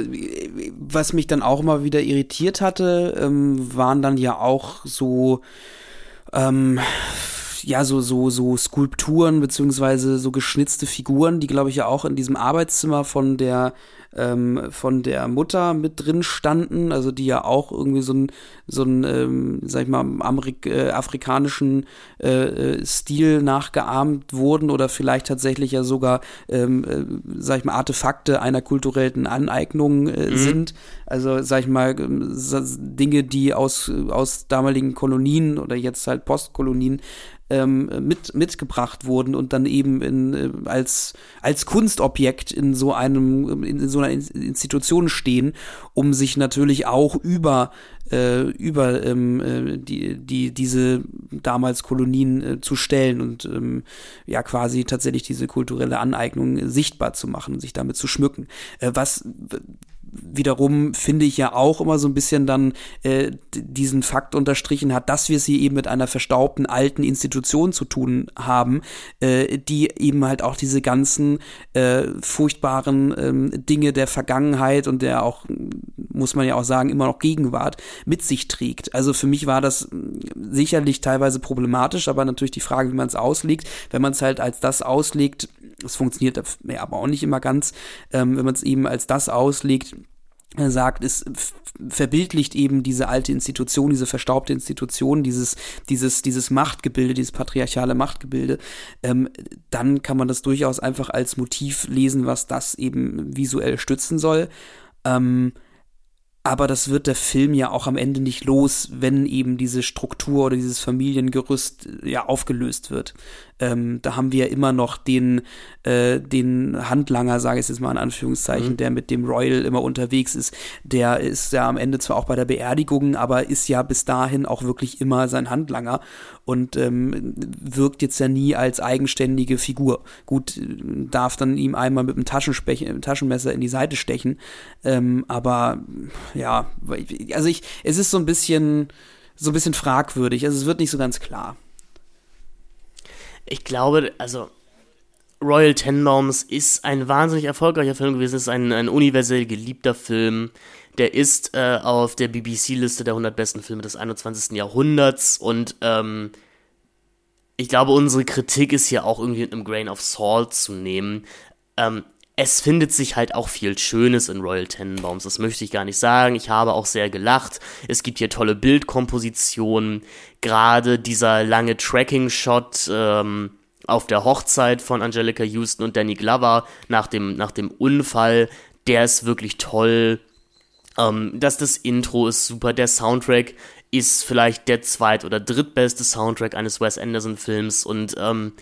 was mich dann auch immer wieder irritiert hatte, ähm, waren dann ja auch so ähm, ja, so, so, so Skulpturen beziehungsweise so geschnitzte Figuren, die, glaube ich, ja auch in diesem Arbeitszimmer von der ähm, von der Mutter mit drin standen, also die ja auch irgendwie so ein, so ein ähm, sag ich mal, Amerik äh, afrikanischen äh, äh, Stil nachgeahmt wurden oder vielleicht tatsächlich ja sogar, ähm, äh, sag ich mal, Artefakte einer kulturellen Aneignung äh, mhm. sind. Also, sag ich mal, ähm, Dinge, die aus, aus damaligen Kolonien oder jetzt halt Postkolonien ähm, mit, mitgebracht wurden und dann eben in, äh, als, als Kunstobjekt in so einem, in so einer Institution stehen, um sich natürlich auch über äh, über ähm, äh, die, die, diese damals Kolonien äh, zu stellen und ähm, ja quasi tatsächlich diese kulturelle Aneignung sichtbar zu machen, sich damit zu schmücken. Äh, was wiederum finde ich ja auch immer so ein bisschen dann äh, diesen Fakt unterstrichen hat, dass wir es hier eben mit einer verstaubten alten Institution zu tun haben, äh, die eben halt auch diese ganzen äh, furchtbaren ähm, Dinge der Vergangenheit und der auch, muss man ja auch sagen, immer noch Gegenwart mit sich trägt. Also für mich war das sicherlich teilweise problematisch, aber natürlich die Frage, wie man es auslegt. Wenn man es halt als das auslegt, es funktioniert aber auch nicht immer ganz, ähm, wenn man es eben als das auslegt, äh, sagt, es verbildlicht eben diese alte Institution, diese verstaubte Institution, dieses, dieses, dieses Machtgebilde, dieses patriarchale Machtgebilde, ähm, dann kann man das durchaus einfach als Motiv lesen, was das eben visuell stützen soll. Ähm, aber das wird der Film ja auch am Ende nicht los, wenn eben diese Struktur oder dieses Familiengerüst äh, ja aufgelöst wird. Ähm, da haben wir ja immer noch den, äh, den Handlanger, sage ich jetzt mal in Anführungszeichen, mhm. der mit dem Royal immer unterwegs ist. Der ist ja am Ende zwar auch bei der Beerdigung, aber ist ja bis dahin auch wirklich immer sein Handlanger und ähm, wirkt jetzt ja nie als eigenständige Figur. Gut, darf dann ihm einmal mit einem Taschenmesser in die Seite stechen, ähm, aber ja, also ich, es ist so ein bisschen, so ein bisschen fragwürdig. Also es wird nicht so ganz klar. Ich glaube, also Royal Tenenbaums ist ein wahnsinnig erfolgreicher Film gewesen. Es ist ein, ein universell geliebter Film. Der ist äh, auf der BBC-Liste der 100 besten Filme des 21. Jahrhunderts und ähm, ich glaube, unsere Kritik ist hier auch irgendwie mit einem Grain of Salt zu nehmen. Ähm, es findet sich halt auch viel Schönes in Royal Tenenbaums, das möchte ich gar nicht sagen. Ich habe auch sehr gelacht. Es gibt hier tolle Bildkompositionen. Gerade dieser lange Tracking-Shot ähm, auf der Hochzeit von Angelica Houston und Danny Glover nach dem, nach dem Unfall, der ist wirklich toll. Ähm, dass das Intro ist super, der Soundtrack ist vielleicht der zweit- oder drittbeste Soundtrack eines Wes Anderson-Films und ähm,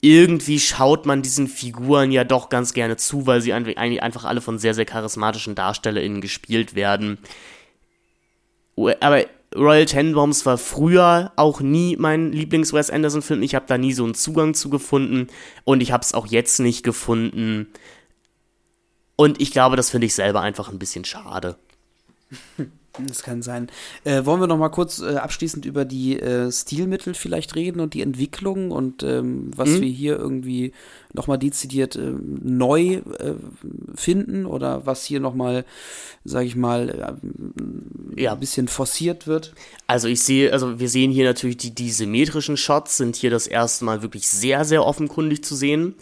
irgendwie schaut man diesen Figuren ja doch ganz gerne zu, weil sie eigentlich einfach alle von sehr, sehr charismatischen DarstellerInnen gespielt werden. Aber Royal Tenenbaums war früher auch nie mein Lieblings-Wes Anderson-Film. Ich habe da nie so einen Zugang zu gefunden und ich habe es auch jetzt nicht gefunden. Und ich glaube, das finde ich selber einfach ein bisschen schade. Das kann sein. Äh, wollen wir noch mal kurz äh, abschließend über die äh, Stilmittel vielleicht reden und die Entwicklung und ähm, was mhm. wir hier irgendwie noch mal dezidiert äh, neu äh, finden oder was hier noch mal, sage ich mal, äh, ja. ein bisschen forciert wird? Also ich sehe, also wir sehen hier natürlich die, die symmetrischen Shots sind hier das erste Mal wirklich sehr, sehr offenkundig zu sehen.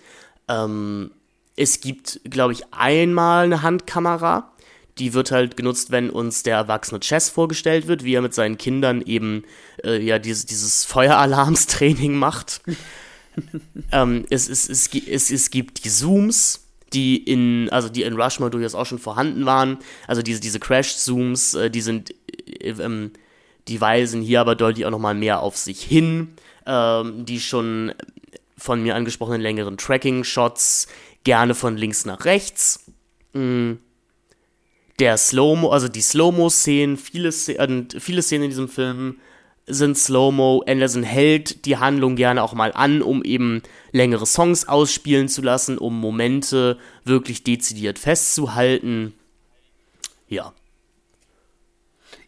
Ähm, es gibt, glaube ich, einmal eine Handkamera die wird halt genutzt, wenn uns der erwachsene Chess vorgestellt wird, wie er mit seinen Kindern eben äh, ja dieses, dieses Feueralarmstraining macht. ähm, es, es, es, es, es gibt die Zooms, die in, also die in Rushmore durchaus auch schon vorhanden waren. Also diese, diese Crash-Zooms, äh, die sind, äh, ähm, die weisen hier aber deutlich auch nochmal mehr auf sich hin. Ähm, die schon von mir angesprochenen längeren Tracking-Shots, gerne von links nach rechts. Mhm der Slow-Mo, also die Slow-Mo-Szenen, viele, Szenen, viele Szenen in diesem Film sind Slow-Mo. Anderson hält die Handlung gerne auch mal an, um eben längere Songs ausspielen zu lassen, um Momente wirklich dezidiert festzuhalten. Ja.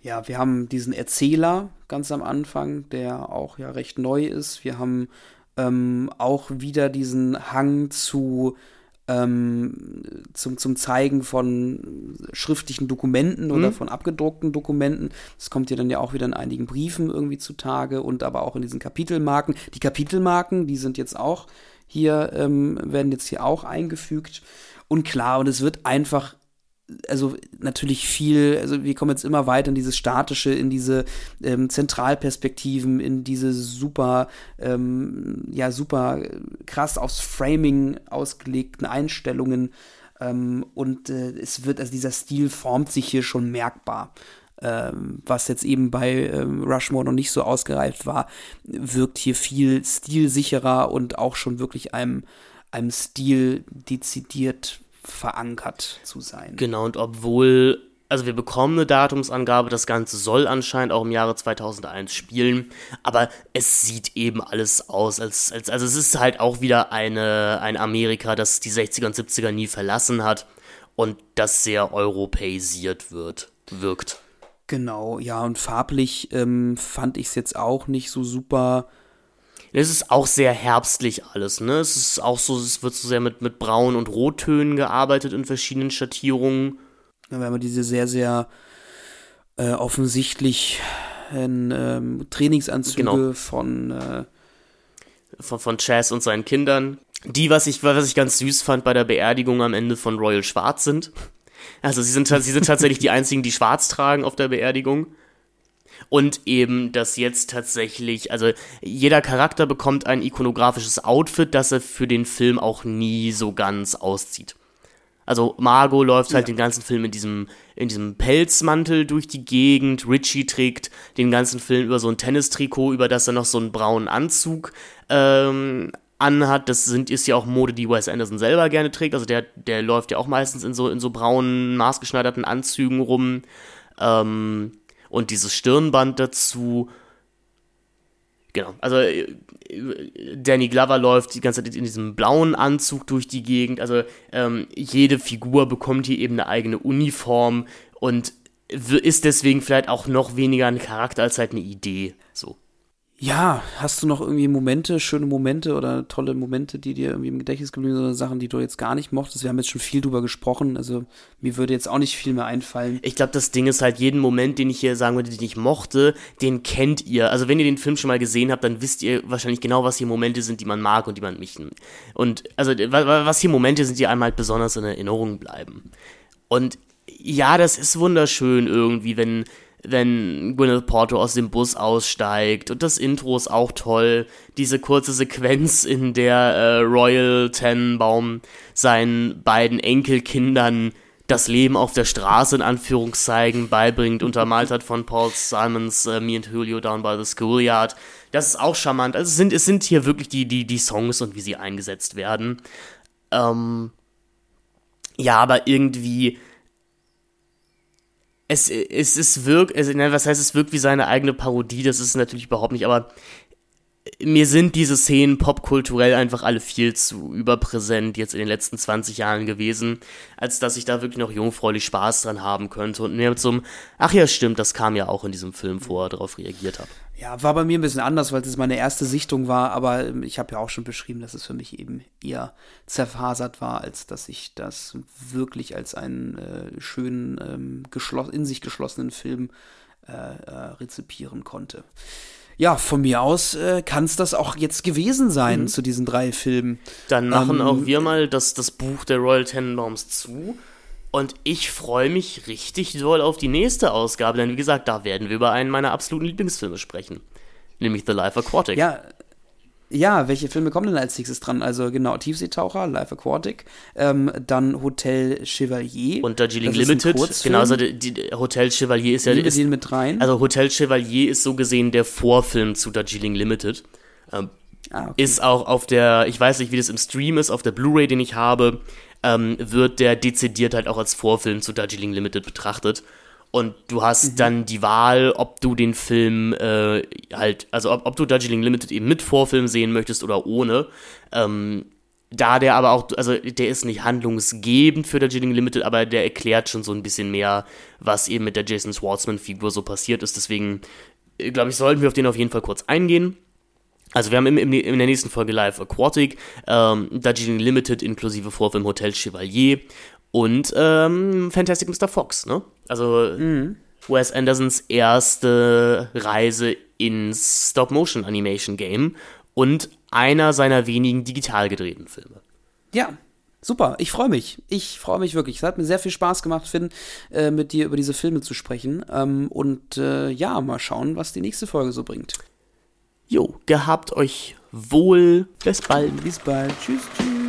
Ja, wir haben diesen Erzähler ganz am Anfang, der auch ja recht neu ist. Wir haben ähm, auch wieder diesen Hang zu ähm, zum, zum Zeigen von schriftlichen Dokumenten oder mhm. von abgedruckten Dokumenten. Das kommt ja dann ja auch wieder in einigen Briefen irgendwie zutage und aber auch in diesen Kapitelmarken. Die Kapitelmarken, die sind jetzt auch hier, ähm, werden jetzt hier auch eingefügt. Und klar, und es wird einfach also natürlich viel, also wir kommen jetzt immer weiter in dieses Statische, in diese ähm, Zentralperspektiven, in diese super, ähm, ja, super krass aufs Framing ausgelegten Einstellungen. Ähm, und äh, es wird, also dieser Stil formt sich hier schon merkbar. Ähm, was jetzt eben bei ähm, Rushmore noch nicht so ausgereift war, wirkt hier viel stilsicherer und auch schon wirklich einem, einem Stil dezidiert verankert zu sein. Genau, und obwohl, also wir bekommen eine Datumsangabe, das Ganze soll anscheinend auch im Jahre 2001 spielen, aber es sieht eben alles aus, als, als also es ist halt auch wieder eine, ein Amerika, das die 60er und 70er nie verlassen hat und das sehr europäisiert wird, wirkt. Genau, ja, und farblich ähm, fand ich es jetzt auch nicht so super es ist auch sehr herbstlich alles, ne? Es ist auch so, es wird so sehr mit, mit Braun- und Rottönen gearbeitet in verschiedenen Schattierungen. Ja, wir haben diese sehr, sehr äh, offensichtlich ähm, Trainingsanzüge genau. von, äh von von Chaz und seinen Kindern. Die, was ich, was ich ganz süß fand bei der Beerdigung am Ende von Royal Schwarz sind. Also sie sind, sie sind tatsächlich die einzigen, die schwarz tragen auf der Beerdigung. Und eben, dass jetzt tatsächlich, also jeder Charakter bekommt ein ikonografisches Outfit, das er für den Film auch nie so ganz auszieht. Also Margot läuft halt ja. den ganzen Film in diesem, in diesem Pelzmantel durch die Gegend. Richie trägt den ganzen Film über so ein Tennistrikot, über das er noch so einen braunen Anzug ähm, anhat. Das sind, ist ja auch Mode, die Wes Anderson selber gerne trägt. Also der, der läuft ja auch meistens in so, in so braunen, maßgeschneiderten Anzügen rum. Ähm, und dieses Stirnband dazu. Genau, also äh, Danny Glover läuft die ganze Zeit in diesem blauen Anzug durch die Gegend. Also ähm, jede Figur bekommt hier eben eine eigene Uniform und ist deswegen vielleicht auch noch weniger ein Charakter als halt eine Idee. Ja, hast du noch irgendwie Momente, schöne Momente oder tolle Momente, die dir irgendwie im Gedächtnis geblieben sind oder Sachen, die du jetzt gar nicht mochtest? Wir haben jetzt schon viel drüber gesprochen, also mir würde jetzt auch nicht viel mehr einfallen. Ich glaube, das Ding ist halt, jeden Moment, den ich hier sagen würde, den ich mochte, den kennt ihr. Also wenn ihr den Film schon mal gesehen habt, dann wisst ihr wahrscheinlich genau, was hier Momente sind, die man mag und die man nicht. Und also was hier Momente sind, die einem halt besonders in Erinnerung bleiben. Und ja, das ist wunderschön irgendwie, wenn wenn Gwyneth Porto aus dem Bus aussteigt. Und das Intro ist auch toll. Diese kurze Sequenz, in der äh, Royal Tenenbaum seinen beiden Enkelkindern das Leben auf der Straße in Anführungszeichen beibringt, untermalt hat von Paul Simons äh, Me and Julio Down by the Schoolyard. Das ist auch charmant. Also es sind, es sind hier wirklich die, die, die Songs und wie sie eingesetzt werden. Ähm, ja, aber irgendwie es, es, es wirkt, also, was heißt, es wirkt wie seine eigene Parodie, das ist natürlich überhaupt nicht, aber mir sind diese Szenen popkulturell einfach alle viel zu überpräsent jetzt in den letzten 20 Jahren gewesen, als dass ich da wirklich noch jungfräulich Spaß dran haben könnte und mir einem, ach ja, stimmt, das kam ja auch in diesem Film vor, darauf reagiert habe. Ja, war bei mir ein bisschen anders, weil es meine erste Sichtung war, aber ich habe ja auch schon beschrieben, dass es für mich eben eher zerfasert war, als dass ich das wirklich als einen äh, schönen, ähm, in sich geschlossenen Film äh, äh, rezipieren konnte. Ja, von mir aus äh, kann es das auch jetzt gewesen sein mhm. zu diesen drei Filmen. Dann machen ähm, auch wir mal das, das Buch der Royal Tenenbaums zu. Und ich freue mich richtig doll auf die nächste Ausgabe, denn wie gesagt, da werden wir über einen meiner absoluten Lieblingsfilme sprechen. Nämlich The Life Aquatic. Ja, ja, welche Filme kommen denn als nächstes dran? Also genau, Tiefseetaucher, Life Aquatic, ähm, dann Hotel Chevalier. Und Darjeeling Limited. Genau, also die, die, Hotel Chevalier ist ja... Ist, den mit rein? Also Hotel Chevalier ist so gesehen der Vorfilm zu Darjeeling Limited. Ähm, ah, okay. Ist auch auf der, ich weiß nicht, wie das im Stream ist, auf der Blu-ray, den ich habe, ähm, wird der dezidiert halt auch als Vorfilm zu Darjeeling Limited betrachtet. Und du hast mhm. dann die Wahl, ob du den Film äh, halt, also ob, ob, du Darjeeling Limited eben mit Vorfilm sehen möchtest oder ohne. Ähm, da der aber auch, also der ist nicht handlungsgebend für Darjeeling Limited, aber der erklärt schon so ein bisschen mehr, was eben mit der Jason Schwartzman-Figur so passiert ist. Deswegen, äh, glaube ich, sollten wir auf den auf jeden Fall kurz eingehen. Also wir haben im, im, in der nächsten Folge Live Aquatic, ähm, Darjeeling Limited inklusive Vorfilm Hotel Chevalier und ähm, Fantastic Mr. Fox, ne? Also mhm. Wes Andersons erste Reise ins Stop-Motion-Animation-Game und einer seiner wenigen digital gedrehten Filme. Ja, super. Ich freue mich. Ich freue mich wirklich. Es hat mir sehr viel Spaß gemacht, Finn, äh, mit dir über diese Filme zu sprechen. Ähm, und äh, ja, mal schauen, was die nächste Folge so bringt. Jo, gehabt euch wohl. Bis bald. Bis bald. Tschüss, tschüss.